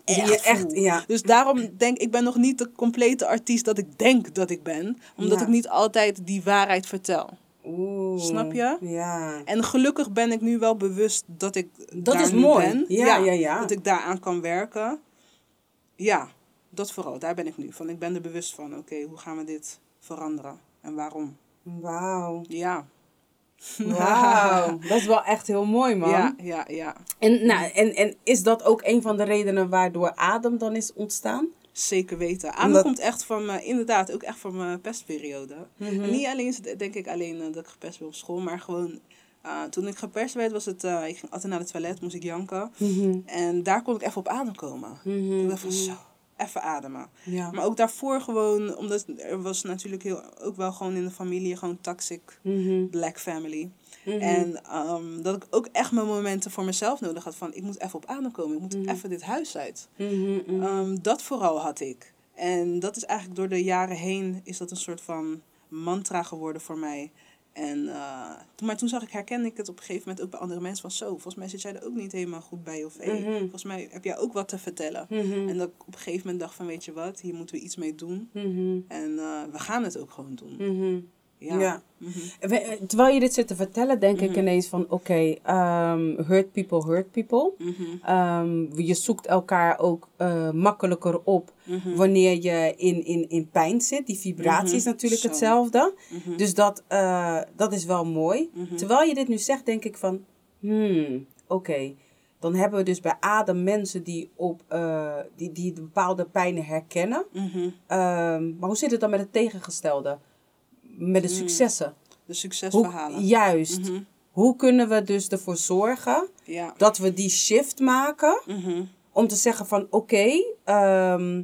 echt ja. Dus daarom denk ik, ben nog niet de complete artiest dat ik denk dat ik ben. Omdat Ja. ik niet altijd die waarheid vertel. Oeh. Snap je? Ja. En gelukkig ben ik nu wel bewust dat ik Dat daar is nu mooi. ben. Ja, ja, ja. Dat ik daaraan kan werken. Ja, dat vooral. Daar ben ik nu van. Ik ben er bewust van. Oké, hoe gaan we dit veranderen? En waarom? Wauw. Ja. Wauw. Dat is wel echt heel mooi, man. Ja, ja, ja. En, nou, en, en is dat ook een van de redenen waardoor Adem dan is ontstaan? Zeker weten. Adem Omdat- komt echt van me, inderdaad, ook echt van mijn pestperiode. Mhm. En niet alleen, is het, denk ik, alleen eh, dat ik gepest werd op school, maar gewoon eh, toen ik gepest werd, was het, eh, ik ging altijd naar het toilet, moest ik janken. Mhm. En daar kon ik even op adem komen. Mhm. Ik dacht van zo, even ademen. Ja. Maar ook daarvoor gewoon, omdat er was natuurlijk heel, ook wel gewoon in de familie gewoon toxic Mhm. black family. Mhm. En ehm, dat ik ook echt mijn momenten voor mezelf nodig had van ik moet even op adem komen, ik moet Mhm. even dit huis uit. Ehm, dat vooral had ik. En dat is eigenlijk door de jaren heen is dat een soort van mantra geworden voor mij. En, eh, maar toen zag ik, herkende ik het op een gegeven moment ook bij andere mensen van zo, volgens mij zit jij er ook niet helemaal goed bij. Of hey, Mhm. volgens mij heb jij ook wat te vertellen. Mhm. En dat ik op een gegeven moment dacht van weet je wat, hier moeten we iets mee doen. Mhm. En eh, we gaan het ook gewoon doen. Ja. Mhm. We- Terwijl je dit zit te vertellen, denk ik Mhm. ineens van... Oké, ehm, hurt people, hurt people. Mhm. Ehm, je zoekt elkaar ook eh, makkelijker op wanneer je in, in, in pijn zit. Die vibratie is natuurlijk Zo. hetzelfde. Dus dat, eh, dat is wel mooi. Terwijl je dit nu zegt, denk ik van... Hmm, oké. Dan hebben we dus bij Adem mensen die, op, eh, die, die bepaalde pijnen herkennen. Ehm, maar hoe zit het dan met het tegengestelde? Met de Hmm. successen? De Hoe, succesverhalen. juist. Mhm. Hoe kunnen we dus ervoor zorgen Ja. dat we die shift maken Mhm. om te zeggen van oké, ehm,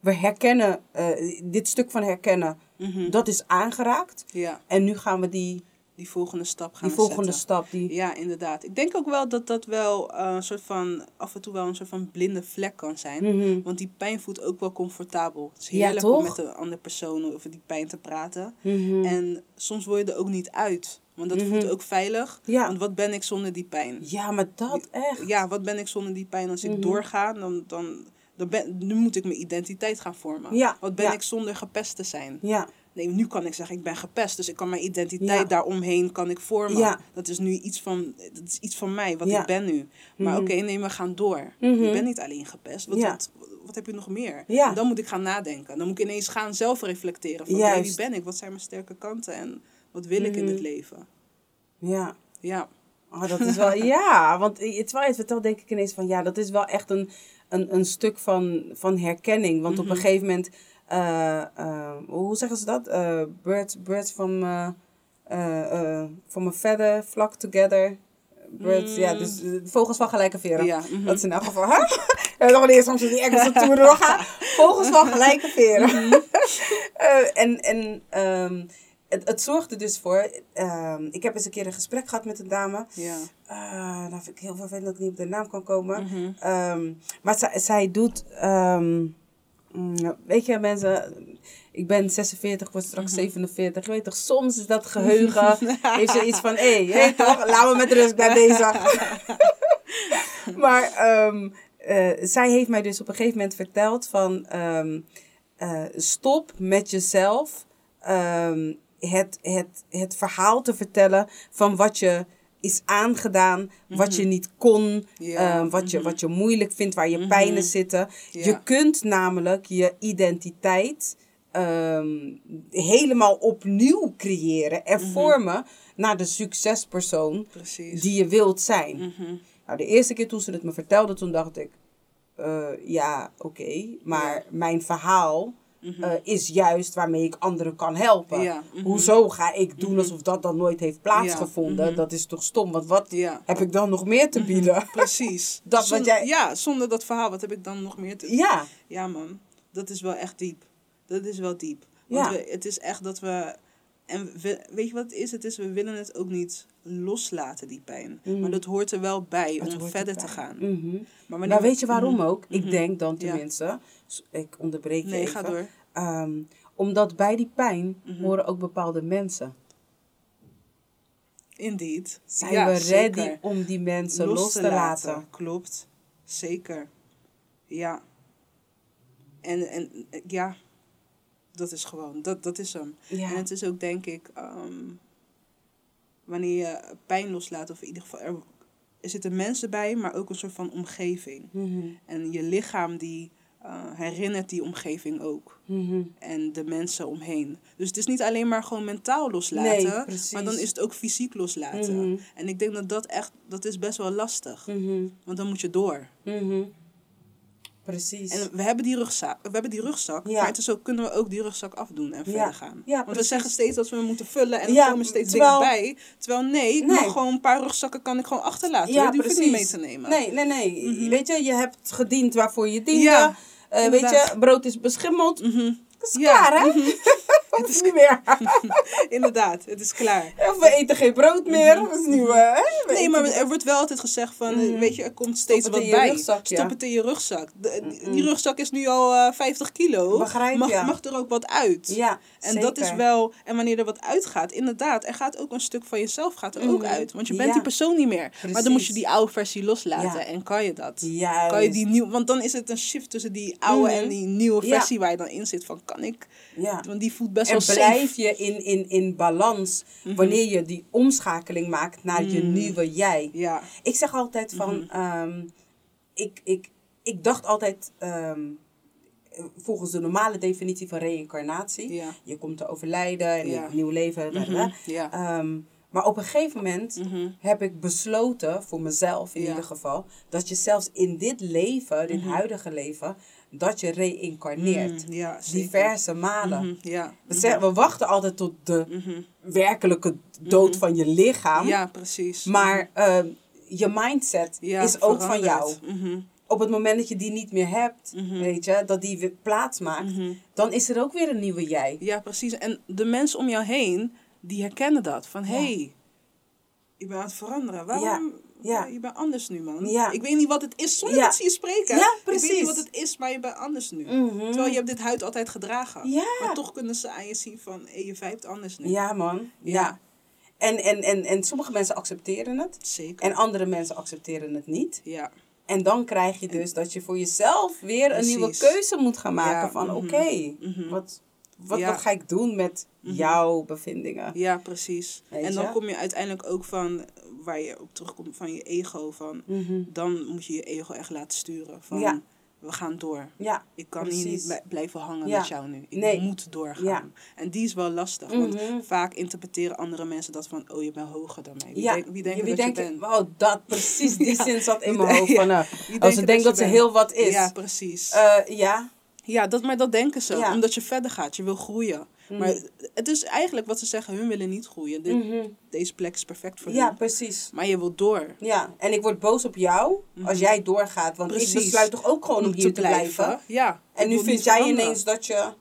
we herkennen eh, dit stuk van herkennen, Mhm. dat is aangeraakt. Ja, En nu gaan we die, die volgende stap gaan die volgende zetten. stap, die, Ja, inderdaad. Ik denk ook wel dat dat wel eh, een soort van, af en toe wel een soort van blinde vlek kan zijn. Mhm. Want die pijn voelt ook wel comfortabel. Het is Ja, heerlijk om toch? met de andere persoon over die pijn te praten. Mhm. En soms wil je er ook niet uit. Want dat Mhm. voelt ook veilig. Ja. Want wat ben ik zonder die pijn? ja, maar dat echt. Ja, wat ben ik zonder die pijn? Als ik Mhm. doorga, dan, dan, dan ben, nu moet ik mijn identiteit gaan vormen. Ja, Wat ben ja. ik zonder gepest te zijn? Ja, Nee, nu kan ik zeggen, ik ben gepest. Dus ik kan mijn identiteit Ja. daaromheen kan ik vormen. Ja. Dat is nu iets van, dat is iets van mij, wat Ja. ik ben nu. Maar Mhm. oké, nee, we gaan door. Mhm. Je bent niet alleen gepest. Wat, wat, wat heb je nog meer? En dan moet ik gaan nadenken. Dan moet ik ineens gaan zelf reflecteren. Van, wie ben ik? Wat zijn mijn sterke kanten? En wat wil ik in Mhm. het leven? ja. Ja. Oh, dat is wel, ja, want terwijl je het vertelt, denk ik ineens van ja, dat is wel echt een, een, een stuk van, van herkenning. Want op Mhm. een gegeven moment, hoe zeggen ze dat? Eh birds, birds from, eh eh, eh, from a feather flock together. Birds, ja, dus eh, vogels van gelijke veren. Mm. Ja, mhm. Dat is in elk geval, hè? En nog wanneer soms die Engelse toer doorgaan. Vogels van gelijke veren. Mhm. Eh, en en ehm, het, het zorgde dus voor, ehm, ik heb eens een keer een gesprek gehad met een dame. Ja. Uh, vind ik heel vervelend dat ik niet op de naam kan komen. Mhm. Ehm, maar zij, zij doet, mm, weet je mensen, ik ben 46, word straks 47. Je weet toch, soms is dat geheugen, heeft ze iets van, hé, hey, hey, toch, laten we met rust bij bezig. maar ehm, eh, zij heeft mij dus op een gegeven moment verteld van, ehm, eh, stop met jezelf ehm, het, het, het verhaal te vertellen van wat je is aangedaan, wat je niet kon, ehm, wat, je, mhm. wat je moeilijk vindt, waar je Mhm. pijnen zitten. Je kunt namelijk je identiteit ehm, helemaal opnieuw creëren en Mhm. vormen naar de succespersoon Precies. die je wilt zijn. Mhm. Nou, de eerste keer toen ze het me vertelde, toen dacht ik, eh, ja, oké, maar mijn verhaal eh, is juist waarmee ik anderen kan helpen. Ja, mhm. Hoezo ga ik doen alsof dat dan nooit heeft plaatsgevonden? mhm. Dat is toch stom? Want wat Ja. heb ik dan nog meer te bieden? Precies. Dat wat Zonder- jij- Ja, zonder dat verhaal, wat heb ik dan nog meer te... Ja, Ja, man. Dat is wel echt diep. Dat is wel diep. Want we, het is echt dat we... En we, weet je wat het is? Het is, we willen het ook niet loslaten, die pijn. Maar dat hoort er wel bij om verder te gaan. Mhm. Maar wanneer Maar we- weet je waarom Mhm. ook? Ik Mhm. denk dan Ja. tenminste, s- ik onderbreek je Nee, even. ga door. Ehm, omdat bij die pijn Mhm. horen ook bepaalde mensen. Indeed. Zijn Ja, we ready zeker. om die mensen los, te laten? Klopt. Zeker. Ja. En, en ja, dat is gewoon, dat, dat is hem. Ja. En het is ook, denk ik, ehm, wanneer je pijn loslaat, of in ieder geval, er, er zitten mensen bij, maar ook een soort van omgeving. Mhm. En je lichaam die eh, herinnert die omgeving ook. Mhm. En de mensen omheen. Dus het is niet alleen maar gewoon mentaal loslaten, Nee, maar dan is het ook fysiek loslaten. Mhm. En ik denk dat dat echt, dat is best wel lastig. Want dan moet je door. Mhm. Precies. En we hebben die rugzak, we hebben die rugzak Ja. maar het is ook, kunnen we ook die rugzak afdoen en verder gaan. Want we zeggen steeds dat we hem moeten vullen en er komen steeds terwijl- dingen bij. Terwijl nee, gewoon een paar rugzakken kan ik gewoon achterlaten. Ja, die hoef ik niet mee te nemen. Nee, nee, nee. Weet je, je hebt gediend waarvoor je diende. Ja, Eh, weet je, brood is beschimmeld. Mhm. Dat is Ja, klaar, hè? Het is niet meer. Inderdaad, het is klaar. Of we eten geen brood meer. Dat is? We Nee, maar er wordt wel altijd gezegd van, eh, weet je, er komt steeds wat bij. rugzak, ja. Stop het in je rugzak. De- Die rugzak is nu al eh 50 kilo. Begrijp, mag, ja. mag er ook wat uit. Ja, En dat is wel, en wanneer er wat uitgaat, inderdaad, er gaat ook een stuk van jezelf gaat er ook Mhm. uit. Want je bent Ja. die persoon niet meer. Maar dan moet je die oude versie loslaten. En kan je dat? Juist. Kan je die nieuw, want dan is het een shift tussen die oude en die nieuwe versie waar je dan in zit. Van kan ik? Want die voelt best En wel safe. blijf je in, in, in balans Mhm. wanneer je die omschakeling maakt naar je nieuwe jij. Ja. Ik zeg altijd van, Mhm. ehm, ik, ik, ik dacht altijd, ehm, volgens de normale definitie van reïncarnatie, Ja. je komt te overlijden en Ja. een nieuw leven. Mhm. da. Ja. Ehm, maar op een gegeven moment Mhm. heb ik besloten, voor mezelf in Ja. ieder geval, dat je zelfs in dit leven, dit Mhm. huidige leven, dat je reïncarneert. Mm, ja. Diverse malen. Mhm, Ja. We, zeggen- we wachten altijd tot de Mhm. werkelijke dood van je lichaam. Ja, precies. Maar ehm, je mindset Ja, is ook van jou. Mhm. Op het moment dat je die niet meer hebt, Mhm. weet je, dat die weer plaats maakt, Mhm. dan is er ook weer een nieuwe jij. Ja, precies. En de mensen om jou heen, die herkennen dat. Van, hé, hey, je bent aan het veranderen. Waarom? Ja. Je bent anders nu, man. Ja. Ik weet niet wat het is zonder Ja. dat ze je spreken. Ja, Ik weet precies. niet wat het is, maar je bent anders nu. Mhm. Terwijl je hebt dit huid altijd gedragen. Ja. Maar toch kunnen ze aan je zien van, je vijpt anders nu. Ja, man. Ja. En, en, en, en sommige mensen accepteren het. Zeker. En andere mensen accepteren het niet. ja. En dan krijg je dus dat je voor jezelf weer een Precies. nieuwe keuze moet gaan maken. Van mhm. oké, Mhm. wat, wat, wat ga ik doen met jouw bevindingen? ja, precies. Weet en dan je? kom je uiteindelijk ook van, waar je op terugkomt, van je ego. Van, Mhm. dan moet je je ego echt laten sturen. Van, Ja. we gaan door. Ja, Ik kan hier niet blij- blijven hangen Ja. met jou nu. Ik Nee. moet doorgaan. Ja. En die is wel lastig. Want Mhm. vaak interpreteren andere mensen dat van... Oh, je bent hoger dan mij. Wie, ja. denk, wie denkt wie dat denken- je bent? Oh, dat, precies, die zin zat in mijn hoofd. denk- Van, nou, als ze denken denkt dat ze heel wat is. Ja, precies. Eh, ja. ja, dat, maar dat denken ze. Omdat je verder gaat. Je wil groeien. Maar het is eigenlijk wat ze zeggen. Hun willen niet groeien. Dit, Mhm. Deze plek is perfect voor ja, hun. precies. Maar je wilt door. Ja, en ik word boos op jou als jij doorgaat. Want ik besluit toch ook gewoon om, hier te blijven. Ja. En nu vind jij veranderen. ineens dat je...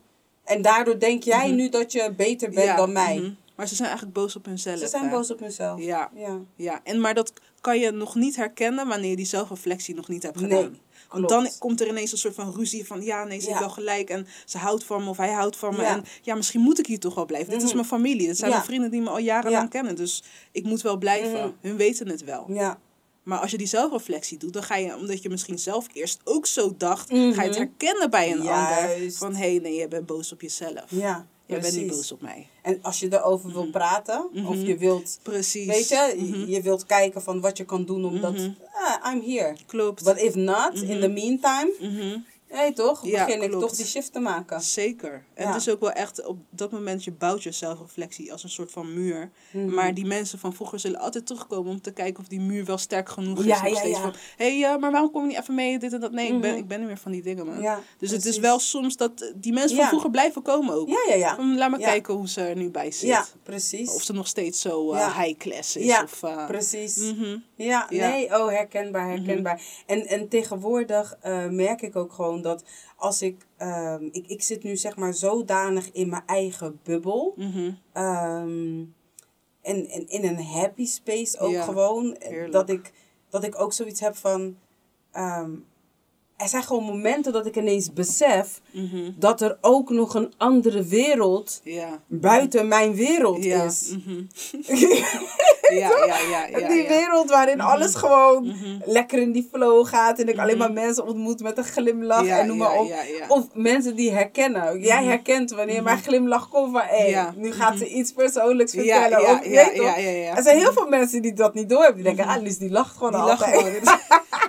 En daardoor denk jij nu dat je beter bent Ja, dan mij. mhm. Maar ze zijn eigenlijk boos op hunzelf. Ze zijn hè? boos op mezelf. Ja. Ja. Ja, en maar dat kan je nog niet herkennen wanneer je die zelfreflectie nog niet hebt Nee, gedaan. Want klopt. dan komt er ineens een soort van ruzie van ja, nee, ze Ja. heeft wel gelijk en ze houdt van me of hij houdt van me. Ja. En ja, misschien moet ik hier toch wel blijven. Dit is Mhm. mijn familie. Dit zijn mijn vrienden die me al jarenlang Ja. kennen. Dus ik moet wel blijven. Mhm. Hun weten het wel. Ja. Maar als je die zelfreflectie doet, dan ga je, omdat je misschien zelf eerst ook zo dacht, Mhm. ga je het herkennen bij een ander. Van hé, hey, nee, je bent boos op jezelf. Ja, je bent niet boos op mij. En als je erover wil praten, of je wilt, Precies. weet je, Mhm. je wilt kijken van wat je kan doen omdat, Mhm. ah, I'm here. Klopt. But if not, in the meantime, Mhm. Nee, toch? Ja, Begin ik klopt. toch die shift te maken. Zeker. En Ja. het is ook wel echt op dat moment, je bouwt je zelfreflectie als een soort van muur. Mhm. Maar die mensen van vroeger zullen altijd terugkomen om te kijken of die muur wel sterk genoeg is. Ja, Nog steeds van, hé, ja, maar waarom kom je niet even mee, dit en dat. Nee, ik, ben, Mhm. ik ben niet meer van die dingen, man. Dus het is wel soms dat eh, die mensen van vroeger blijven komen ook. Ja, ja, ja. Van, laat maar kijken hoe ze er nu bij zit. Ja, precies. Of ze nog steeds zo eh, high class is. Ja, of, eh, Precies. mhm. Ja, nee, oh, herkenbaar, herkenbaar. En, en tegenwoordig merk ik ook gewoon dat als ik, ehm, ik, ik zit nu zeg maar zodanig in mijn eigen bubbel. Mhm. ehm, en, en in een happy space ook Ja, gewoon. heerlijk. Dat ik, dat ik ook zoiets heb van, ehm, er zijn gewoon momenten dat ik ineens besef Mhm. dat er ook nog een andere wereld Ja. buiten mijn wereld Ja. is. mhm. ja, ja, ja, ja. die wereld waarin alles gewoon Mhm. lekker in die flow gaat. En ik alleen Mhm. maar mensen ontmoet met een glimlach en noem maar op. Of mensen die herkennen. Jij Mhm. herkent wanneer mijn glimlach komt van... Hé, nu gaat ze iets persoonlijks vertellen. ja, of, ja, toch? Er zijn heel veel mensen die dat niet doorhebben. Die denken, Mhm. ah, Lies, die lacht gewoon Die altijd. lachen gewoon.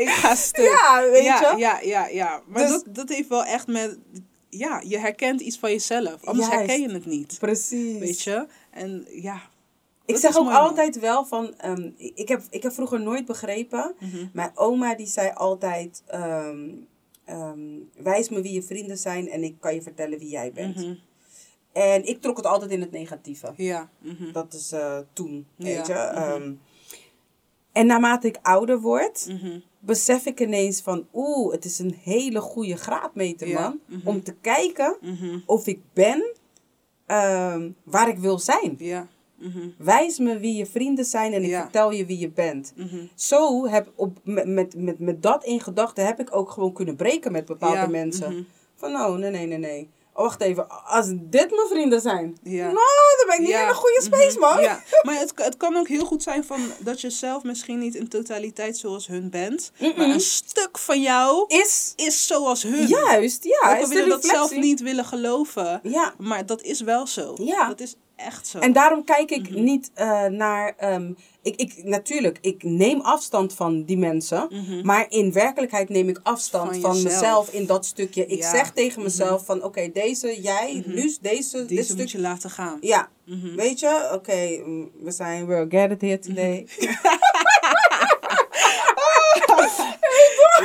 ik ga stuk. Ja, weet ja, je? Ja, ja, ja. Maar Dus- dat, dat heeft wel echt met... Ja, je herkent iets van jezelf. Anders Juist. herken je het niet. Precies. Weet je? En ja... Ik zeg ook mooi, man. altijd wel van... ehm, ik, heb, ik heb vroeger nooit begrepen... Mhm. Mijn oma die zei altijd... ehm, wijs me wie je vrienden zijn en ik kan je vertellen wie jij bent. Mhm. En ik trok het altijd in het negatieve. Ja. mhm. Dat is eh, toen, Ja, weet je. mhm. En naarmate ik ouder word. Besef ik ineens van... Oeh, het is een hele goede graadmeter, Ja, man. mhm. Om te kijken Mhm. of ik ben ehm, waar ik wil zijn. Ja. Mhm. Wijs me wie je vrienden zijn en ik Ja. vertel je wie je bent. Zo heb op, met, met, met, met dat in gedachten heb ik ook gewoon kunnen breken met bepaalde Ja, mensen. Van oh, nee, nee, nee, nee. Wacht even, als dit mijn vrienden zijn, Ja. nou, dan ben ik niet Ja, in een goede space, mhm, man. Ja, maar het, het kan ook heel goed zijn van dat je zelf misschien niet in totaliteit zoals hun bent. Maar een stuk van jou Is is zoals hun. juist, ja, Ook is al de wil je dat zelf niet willen geloven. Ja, Maar dat is wel zo. Ja. Dat is echt zo. en daarom kijk ik Mhm. niet eh, naar. ehm, ik, ik, natuurlijk, ik neem afstand van die mensen. Mhm. Maar in werkelijkheid neem ik afstand Van mezelf in dat stukje. Ik Ja. zeg tegen mezelf van oké, deze, jij, Mhm. nu deze, dit Deze stuk. moet je laten gaan. Ja, Mhm. weet je, oké, mm, we zijn, we're gathered here today.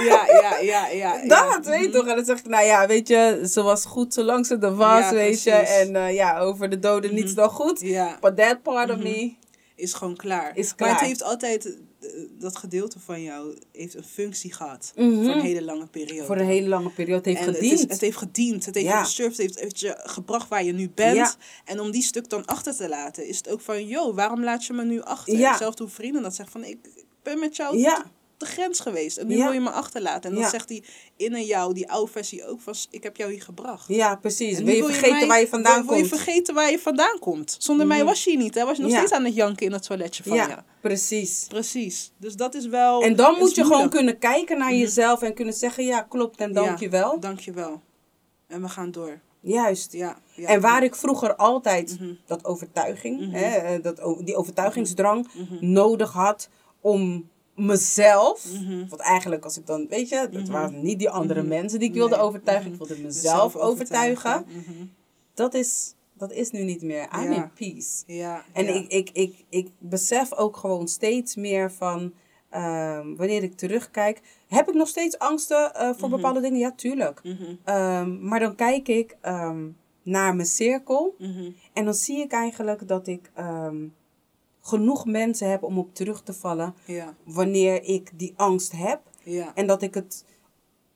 Ja, ja, ja, ja. Dat, ja. weet je Mhm. toch? En dan zeg ik, nou ja, weet je, ze was goed zolang ze er was, Ja, weet je. En eh, ja, over de doden niets dan goed. But that part of me, is gewoon klaar. Is Maar het heeft altijd, eh, dat gedeelte van jou heeft een functie gehad. Mhm. Voor een hele lange periode. voor een hele lange periode heeft En gediend. Het, is, het heeft gediend, het heeft Ja. gesurfd, het heeft, heeft je gebracht waar je nu bent. Ja. En om die stuk dan achter te laten, is het ook van, yo, waarom laat je me nu achter? Ja. Zelfs hoe vrienden dat zeggen van, ik, ik ben met jou Ja. De grens geweest. En nu Ja. wil je me achterlaten. En dan Ja. zegt die in jou, die oude versie ook van, ik heb jou hier gebracht. ja, precies. En Wil nu je vergeten mij- waar je vandaan wil, wil komt? je vergeten waar je vandaan komt. Zonder mij Mhm. was je hier niet, hè? Was je nog Ja. steeds aan het janken in het toiletje van ja, je. precies. Precies. Dus dat is wel... En dan moet je gewoon kunnen kijken naar Mhm. jezelf en kunnen zeggen, ja, klopt en dank je wel. Dank je wel. En we gaan door. Juist. Ja. ja. En waar ik vroeger altijd Mhm. dat overtuiging, hè, eh, dat, die overtuigingsdrang nodig had om mezelf, Mhm. want eigenlijk als ik dan, weet je, dat Mhm. waren niet die andere Mhm. mensen die ik wilde Nee. overtuigen, ik wilde mezelf overtuigen. Dat is, dat is nu niet meer. I'm Ja. in peace. Ja. En ja. ik, ik, ik, ik besef ook gewoon steeds meer van, ehm, wanneer ik terugkijk, heb ik nog steeds angsten eh, voor bepaalde dingen? Ja, tuurlijk. Ehm, maar dan kijk ik ehm, naar mijn cirkel en dan zie ik eigenlijk dat ik genoeg mensen heb om op terug te vallen Ja. wanneer ik die angst heb. Ja. En dat ik het.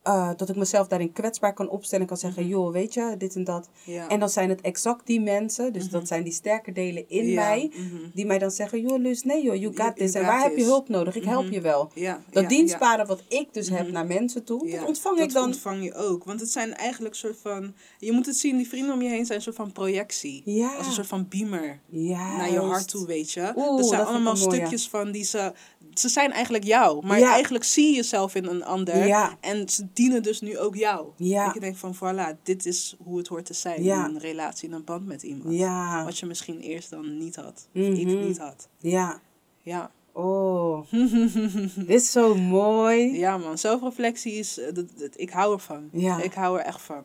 Eh, dat ik mezelf daarin kwetsbaar kan opstellen en kan zeggen, Mhm. joh, weet je, dit en dat. Ja. En dan zijn het exact die mensen, dus Mhm. dat zijn die sterke delen in Ja. mij, Mhm. die mij dan zeggen, joh, Lus, nee joh, you got this. you En waar heb je hulp nodig? Ik help je wel. Ja. Dat dienstbare wat ik dus heb naar mensen toe, dat ontvang dat ik dan. ontvang je ook. Want het zijn eigenlijk soort van... Je moet het zien, die vrienden om je heen zijn een soort van projectie. Als een soort van beamer naar je hart toe, weet je. Oeh, dat zijn dat allemaal stukjes van die ze... Ze zijn eigenlijk jou, maar eigenlijk zie je jezelf in een ander. Ja. En ze dienen dus nu ook jou. Ja. Dat je denkt van, voilà, dit is hoe het hoort te zijn Ja. in een relatie, in een band met iemand. Ja. Wat je misschien eerst dan niet had. Of ik niet had. Ja. Ja. Oh, dit is zo mooi. Ja man, zelfreflectie is, eh, dat, dat- ik hou ervan. Ja. Ik hou er echt van.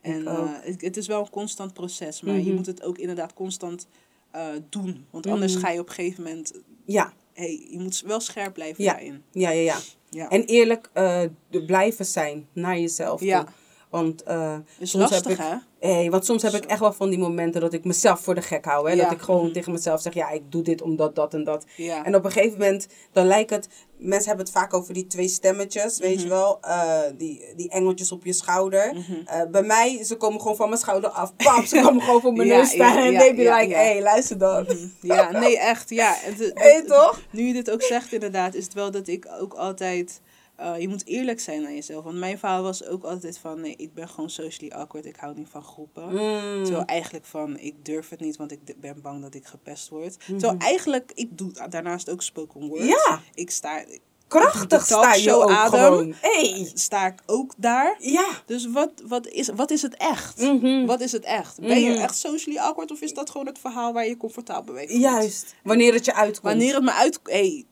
En eh, het, het is wel een constant proces, maar je Mhm. moet het ook inderdaad constant eh, doen. Want anders Mhm. ga je op een gegeven moment, Ja, hey, je moet wel scherp blijven Ja. daarin. ja, ja, ja. Ja, En eerlijk eh, blijven zijn naar jezelf. Ja. toe. Want, eh, is soms heb ik- hè? hey, want soms heb ik echt wel van die momenten dat ik mezelf voor de gek hou. Hè? Ja. Dat ik gewoon Mhm. tegen mezelf zeg, ja, ik doe dit omdat dat en dat. Ja. En op een gegeven moment, dan lijkt het... Mensen hebben het vaak over die twee stemmetjes, weet je wel. eh, die, die engeltjes op je schouder. Mhm. Eh, bij mij, ze komen gewoon van mijn schouder af. Pap, ze komen gewoon voor mijn Ja, neus staan. en they be like, hey, luister dan. Ja, nee, echt. Ja. Het, het- Hé, toch? Nu je dit ook zegt, inderdaad, is het wel dat ik ook altijd. Eh, je moet eerlijk zijn aan jezelf. Want mijn verhaal was ook altijd van: nee, ik ben gewoon socially awkward. Ik hou niet van groepen. Mm. Terwijl eigenlijk van: ik durf het niet, want ik ben bang dat ik gepest word. Mhm. Terwijl eigenlijk, ik doe daarnaast ook spoken word. Ja. Ik sta, Krachtig sta je ook adem. gewoon. Hey. sta ik ook daar. Ja. Dus wat, wat, is, wat is het echt? Mhm. Wat is het echt? Ben je Mhm. echt socially awkward of is dat gewoon het verhaal waar je comfortabel mee voelt? Juist. Wanneer het je uitkomt. Wanneer het me uit... Hey.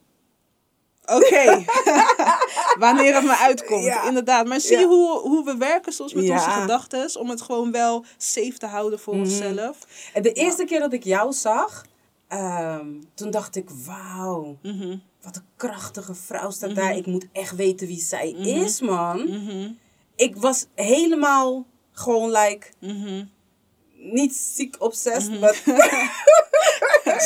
Oké. Wanneer het me uitkomt, Ja. inderdaad. Maar zie Ja. hoe, hoe we werken soms met Ja. onze gedachten. Om het gewoon wel safe te houden voor Mhm. onszelf. En de eerste keer dat ik jou zag, ehm, toen dacht ik, wauw, Mhm. wat een krachtige vrouw staat daar. Ik moet echt weten wie zij is, man. Mhm. Ik was helemaal gewoon like, Mhm. niet ziek obsessed, maar...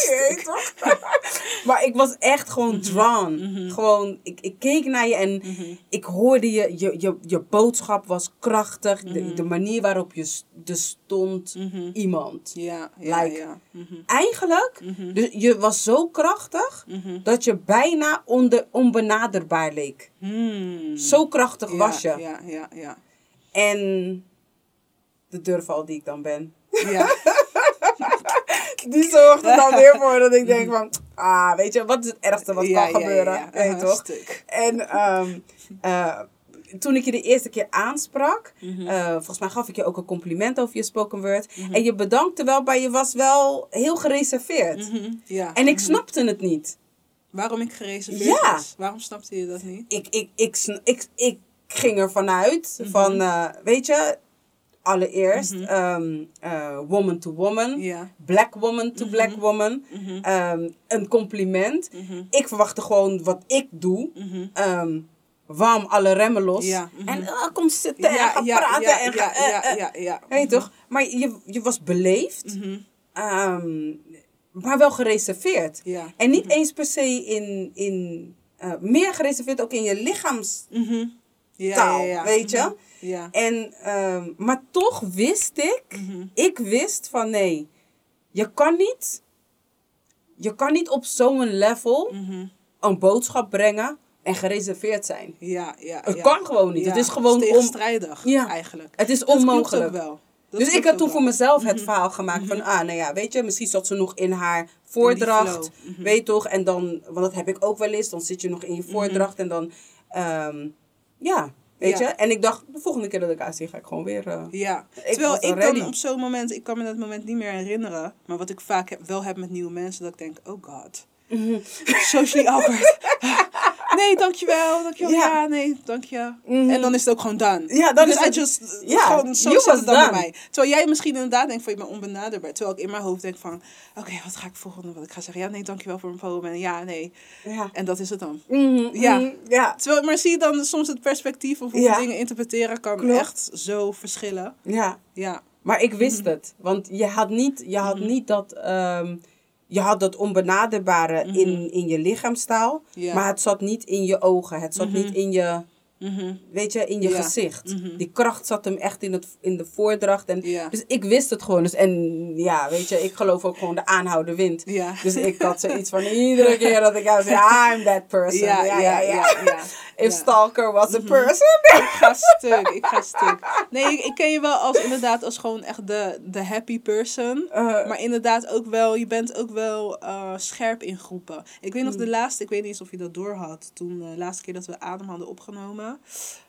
Je toch? maar ik was echt gewoon drawn. Gewoon, ik, ik keek naar je en ik hoorde je, je, je, je boodschap was krachtig. De, de manier waarop je er stond, Mhm. iemand. Ja, ja, Like- ja. Mhm. Eigenlijk, Mhm. dus je was zo krachtig Mhm. dat je bijna onbenaderbaar leek. Hmm. Zo krachtig Ja, was je. Ja, ja, ja. En de durval die ik dan ben, Ja, die zorgt er dan weer voor dat ik denk van, ah, weet je, wat is het ergste wat kan gebeuren? Weet je toch? stuk. En ehm, eh, toen ik je de eerste keer aansprak, Mhm. eh, volgens mij gaf ik je ook een compliment over je spoken word. En je bedankte wel, maar je was wel heel gereserveerd. Mhm. Ja. En ik Mhm. snapte het niet. Waarom ik gereserveerd Ja. was? Waarom snapte je dat niet? Ik, ik, ik, ik, ik ging ervan uit Mhm. van, eh, weet je, allereerst ehm, eh, woman to woman. Black woman to black woman. Mhm. Ehm, een compliment. Mhm. Ik verwachtte gewoon wat ik doe. Mhm. Ehm warm alle remmen los. Ja, mhm. En ah, kom zitten en ga praten. en ga, ja, ja. Weet toch? Maar je, je was beleefd. Mhm. maar wel gereserveerd. En niet eens per se in... in eh, meer gereserveerd ook in je lichaams... Ja, taal, ja, ja. weet je? Mhm. Ja. En, ehm, maar toch wist ik, Mhm. ik wist van nee, je kan niet, je kan niet op zo'n level Mhm. een boodschap brengen en gereserveerd zijn. Ja, ja. Het ja. kan gewoon niet. Het is gewoon om, tegenstrijdig, Ja. eigenlijk. het is Dat onmogelijk. wel. Dat Dus ik had toen voor mezelf het verhaal gemaakt van, ah, nou ja, weet je, misschien zat ze nog in haar voordracht, flow. Mhm. weet je toch? En dan, want dat heb ik ook wel eens, dan zit je nog in je voordracht en dan, ehm, ja, weet Ja. je? En ik dacht, de volgende keer dat ik zie, ga ik gewoon weer... eh, Ja, Ik terwijl ik ready. dan op zo'n moment, ik kan me dat moment niet meer herinneren. Maar wat ik vaak heb, wel heb met nieuwe mensen, dat ik denk, oh god. Socially awkward. nee, dankjewel, dankjewel. Ja. Ja, nee, dank je. Mhm. En dan is het ook gewoon done. Ja, dan dus is het- just, gewoon, zo het dan bij mij. Terwijl jij misschien inderdaad denkt van, je bent onbenaderbaar. Terwijl ik in mijn hoofd denk van, oké, wat ga ik volgende, wat ik ga zeggen. Ja, nee, dankjewel voor mijn poem. En ja, nee. Ja. En dat is het dan. Mhm, Ja. mhm, ja. Terwijl, maar zie je dan soms het perspectief of hoe Ja. we dingen interpreteren kan Klopt. echt zo verschillen. Ja. Ja. Maar ik wist Mhm. het. Want je had niet, je had niet dat... ehm, je had dat onbenaderbare in, in je lichaamstaal. Mhm. Ja. Maar het zat niet in je ogen. Het zat niet in je... Mhm. Weet je, in je Ja. gezicht. Mhm. Die kracht zat hem echt in, het, in de voordracht. En, Ja. Dus ik wist het gewoon. Dus, en ja, weet je, ik geloof ook gewoon de aanhouden wint. Ja. Dus ik had zoiets van iedere keer dat ik jou zei, I'm that person. Ja, ja, ja, ja. If stalker was a person. Ik ga stuk, ik ga stuk. Nee, ik, ik ken je wel als inderdaad als gewoon echt de, de happy person. Uh, Maar inderdaad ook wel, je bent ook wel eh, scherp in groepen. Ik weet nog Mm. de laatste, ik weet niet eens of je dat door had. Toen de laatste keer dat we Adem hadden opgenomen.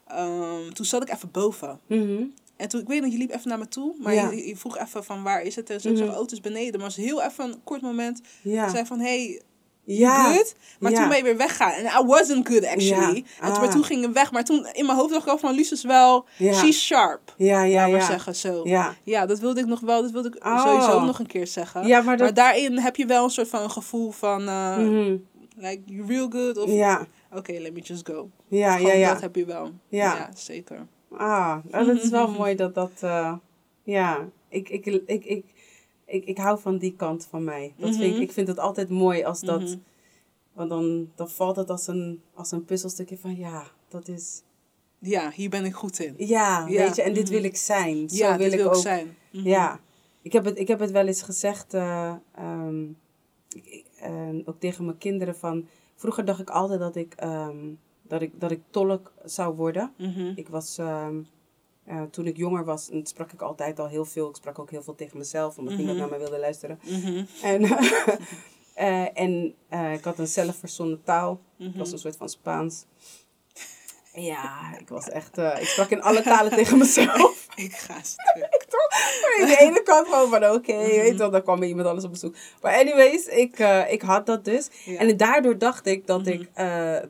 Ehm, toen zat ik even boven. mhm. En toen, ik weet nog, je liep even naar me toe. Maar Ja. je, je vroeg even van waar is het? En zo, ik zeg, oh, het is beneden. Maar het was heel even een kort moment. Ja. Ik zei van, hé, hey, ja. good. Maar toen ben je weer weggaan. En I wasn't good actually. En toen, ah. toen ging ik weg. Maar toen in mijn hoofd dacht ik al van Luus is wel, she's sharp. Ja, ja, ja. zeggen zo. Ja. ja, dat wilde ik nog wel, dat wilde ik oh. sowieso nog een keer zeggen. Ja, maar, dat... maar daarin heb je wel een soort van een gevoel van, uh, mm like, you real good. Of, ja. Oké, okay, let me just go. Ja, ja, ja. Dat heb je wel. Ja, zeker. Ah, oh, dat is wel mooi dat dat, uh, ja, ik, ik, ik, ik, ik, ik hou van die kant van mij. Dat vind ik, mhm. ik vind het altijd mooi als dat, mhm. want dan, dan valt het als een, als een puzzelstukje van, ja, dat is... Ja, hier ben ik goed in. Ja, weet je, en dit wil mhm. ik zijn. Zo ja, wil ik ook zijn. Ja, ik heb, het, ik heb het wel eens gezegd, uh, um, ook tegen mijn kinderen van... Vroeger dacht ik altijd dat ik, um, dat ik, dat ik tolk zou worden. Ik was... Um, uh, toen ik jonger was, sprak ik altijd al heel veel. Ik sprak ook heel veel tegen mezelf, omdat niemand naar mij wilde luisteren. En, uh, en uh, ik had een zelfverzonnen taal. Mm was een soort van Spaans. Ja, ik was echt... ik sprak in alle talen tegen mezelf. ik ga stuk. ik de ene kant gewoon van, oké, okay, weet je wel, dan kwam iemand anders op bezoek. Maar anyways, ik, ik had dat dus. En daardoor dacht ik dat ik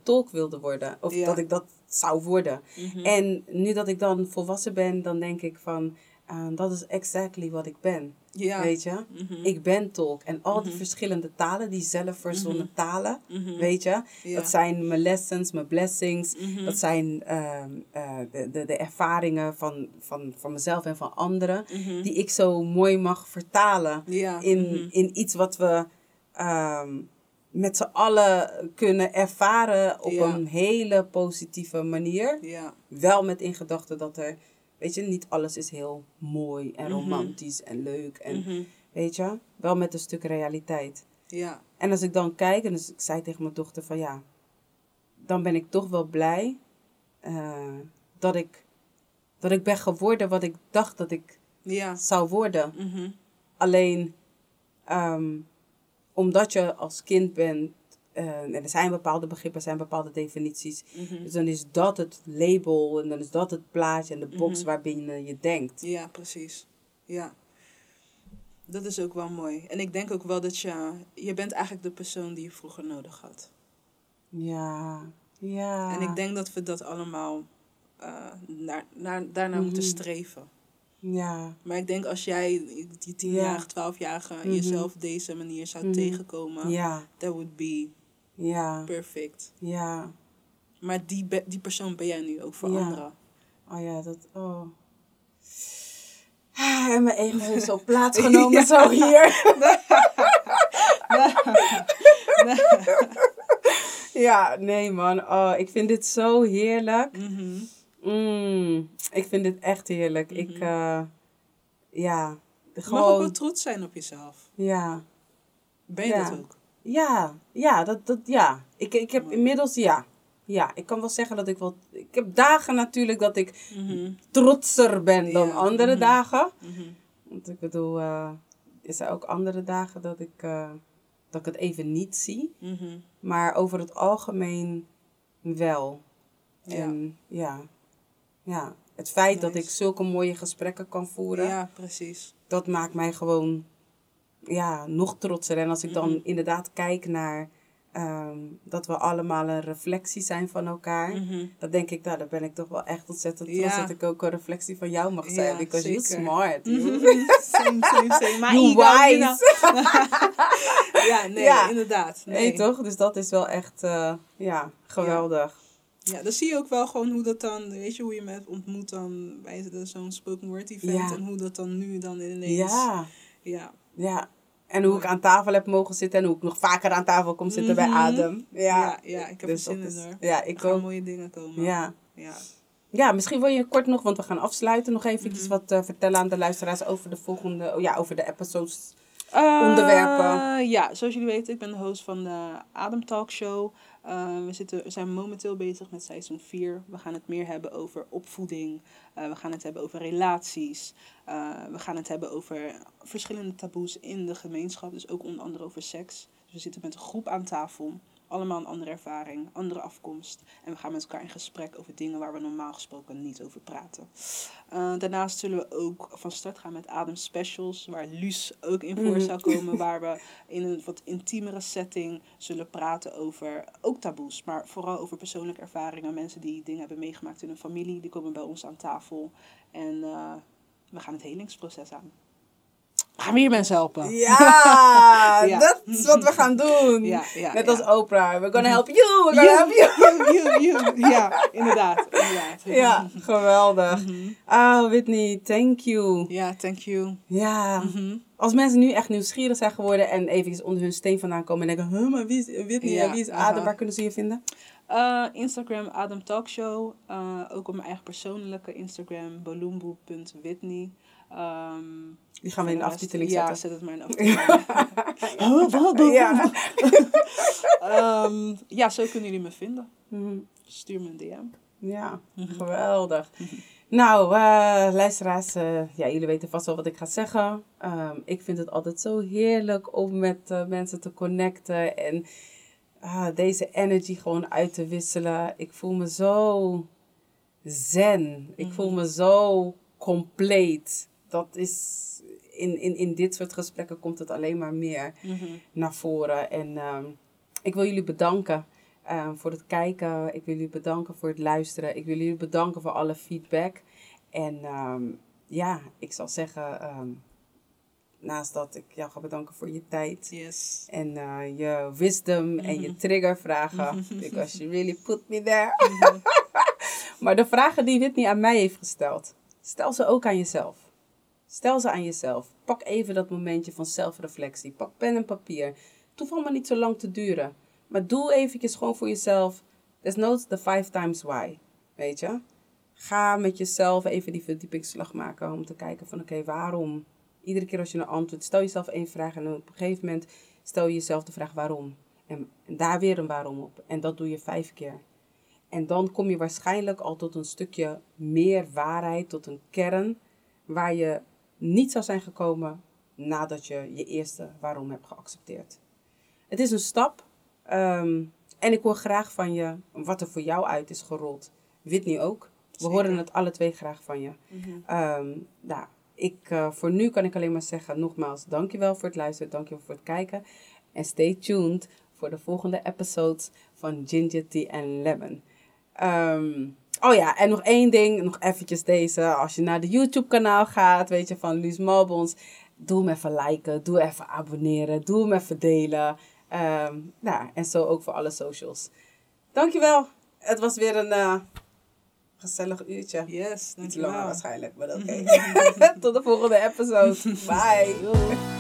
tolk wilde worden. Of dat ik dat zou worden. Mhm. En nu dat ik dan volwassen ben, dan denk ik van, uh, dat is exactly wat ik ben. Weet je? Mhm. Ik ben tolk. En al die mhm. verschillende talen, die zelfverzonnen talen, weet je? Dat zijn mijn lessons, mijn blessings. Dat zijn ehm, eh, de, de, de ervaringen van, van, van mezelf en van anderen. Die ik zo mooi mag vertalen in, in iets wat we... Ehm, met z'n allen kunnen ervaren op een hele positieve manier. Ja. Wel met in gedachten dat er, weet je, niet alles is heel mooi en mhm. romantisch en leuk. En mhm. weet je, wel met een stuk realiteit. Ja. En als ik dan kijk, en dus ik zei tegen mijn dochter van ja, dan ben ik toch wel blij uh, dat, ik, dat ik ben geworden wat ik dacht dat ik ja. zou worden. Mhm. Alleen, um, omdat je als kind bent, en er zijn bepaalde begrippen, er zijn bepaalde definities. Mhm. Dus dan is dat het label en dan is dat het plaatje en de box mm -hmm. waarbinnen je denkt. Ja, precies. Ja. Dat is ook wel mooi. En ik denk ook wel dat je, je bent eigenlijk de persoon die je vroeger nodig had. Ja, ja. En ik denk dat we dat allemaal uh, naar, naar, daarnaar moeten mhm. streven. Ja. Maar ik denk als jij die tienjarige, twaalfjarige mm -hmm. jezelf deze manier zou mm -hmm. tegenkomen, ja. that would be ja. perfect. Ja. Maar die, die persoon ben jij nu ook voor ja. anderen. Oh ja, dat, oh. Ah, en mijn ego is op plaats genomen zo hier. ja, nee man. Oh, ik vind dit zo heerlijk. -hmm. Mm, ik vind dit echt heerlijk. Ik, uh, ja, gewoon... mag ook wel trots zijn op jezelf. Ja. Ben je dat ook? Ja, ja, dat, dat, ja. Ik, ik heb inmiddels, ja. Ja, ik kan wel zeggen dat ik wel... Ik heb dagen natuurlijk dat ik mm trotser ben dan andere mhm. dagen. Mhm. Want ik bedoel, uh, is er ook andere dagen dat ik, uh, dat ik het even niet zie. Mhm. Maar over het algemeen wel. En ja, ja, het feit dat ik zulke mooie gesprekken kan voeren. Ja, precies. Dat maakt mij gewoon ja, nog trotser. En als ik dan mhm. inderdaad kijk naar ehm, dat we allemaal een reflectie zijn van elkaar. Mm Dan denk ik, nou, dan ben ik toch wel echt ontzettend trots dat ik ook een reflectie van jou mag zijn. Ja, because you're smart. Mm -hmm. same, same, same. Maar you wise. ja, nee, inderdaad. Nee. nee. toch? Dus dat is wel echt, uh, ja, geweldig. Ja, dan zie je ook wel gewoon hoe dat dan, weet je, hoe je met ontmoet dan bij zo'n spoken word event en hoe dat dan nu dan ineens. Ja. Ja. Ja. En hoe ik aan tafel heb mogen zitten en hoe ik nog vaker aan tafel kom zitten bij mhm. Adem. Ja, ja, ja ik heb dus zin in hoor. Ja, ik er mooie dingen komen. Ja. ja. Ja, misschien wil je kort nog, want we gaan afsluiten, nog even mm wat uh, vertellen aan de luisteraars over de volgende, oh ja, over de episodes uh, onderwerpen. Ja, zoals jullie weten, ik ben de host van de Adem Talk Show. Uh, we, zitten, zijn momenteel bezig met seizoen 4. We gaan het meer hebben over opvoeding. Uh, we gaan het hebben over relaties. Uh, we gaan het hebben over verschillende taboes in de gemeenschap. Dus ook onder andere over seks. Dus we zitten met een groep aan tafel. Allemaal een andere ervaring, andere afkomst. En we gaan met elkaar in gesprek over dingen waar we normaal gesproken niet over praten. Uh, daarnaast zullen we ook van start gaan met Adem Specials, waar Luus ook in voor mhm. zou komen. Waar we in een wat intiemere setting zullen praten over ook taboes, maar vooral over persoonlijke ervaringen. Mensen die dingen hebben meegemaakt in hun familie, die komen bij ons aan tafel. En uh, we gaan het helingsproces aan. Gaan we hier mensen helpen? Ja, wat we gaan doen. Ja, ja, Net als Oprah. We're gonna help you. We're gonna help you. you, you, you. Ja, inderdaad. inderdaad. Ja, geweldig. Mm Oh, Whitney, thank you. Ja, thank you. Ja. Mhm. Als mensen nu echt nieuwsgierig zijn geworden en even onder hun steen vandaan komen en denken, huh, maar wie is Whitney en wie is Adam? Waar kunnen ze je vinden? Uh, Instagram Adam Talkshow. Uh, ook op mijn eigen persoonlijke Instagram, balloomboe.whitney. Um, die gaan we in de aftiteling zetten. Ja, zet het maar in de aftiteling. oh, wat? Ja. um, ja, zo kunnen jullie me vinden. Mhm. Stuur me een DM. Ja, mhm. geweldig. Nou, uh, luisteraars, uh, ja, jullie weten vast wel wat ik ga zeggen. Um, ik vind het altijd zo heerlijk om met uh, mensen te connecten en ah, deze energy gewoon uit te wisselen. Ik voel me zo zen. Ik voel mhm. me zo compleet dat is in, in, in dit soort gesprekken komt het alleen maar meer mhm. naar voren. En ehm, ik wil jullie bedanken ehm, voor het kijken. Ik wil jullie bedanken voor het luisteren. Ik wil jullie bedanken voor alle feedback. En ehm, ja, ik zal zeggen, naast dat ik jou ga bedanken voor je tijd. Yes. En uh, je wisdom en je mhm. triggervragen. because you really put me there. Mhm. maar de vragen die Whitney aan mij heeft gesteld, stel ze ook aan jezelf. Stel ze aan jezelf. Pak even dat momentje van zelfreflectie. Pak pen en papier. Het hoeft allemaal niet zo lang te duren. Maar doe eventjes gewoon voor jezelf. Desnoods the five times why. Weet je? Ga met jezelf even die verdiepingsslag maken. Om te kijken van oké, waarom? Iedere keer als je een antwoord, stel jezelf één vraag. En op een gegeven moment stel je jezelf de vraag waarom. En, en daar weer een waarom op. En dat doe je vijf keer. En dan kom je waarschijnlijk al tot een stukje meer waarheid, tot een kern waar je niet zou zijn gekomen nadat je je eerste waarom hebt geaccepteerd. Het is een stap ehm, en ik hoor graag van je wat er voor jou uit is gerold. Whitney ook. We horen het alle twee graag van je. Mm nou, ik, uh, voor nu kan ik alleen maar zeggen, nogmaals, dankjewel voor het luisteren, dankjewel voor het kijken. En stay tuned voor de volgende episodes van Ginger Tea and Lemon. Um, Oh ja, en nog één ding, nog eventjes deze. Als je naar de YouTube kanaal gaat, weet je, van Luus Malbons. Doe hem even liken, doe even abonneren, doe hem even delen. Um, nou, en zo ook voor alle socials. Dankjewel. Het was weer een uh, gezellig uurtje. Yes, dankjewel. Iets langer waarschijnlijk, maar oké. Tot de volgende episode. Bye.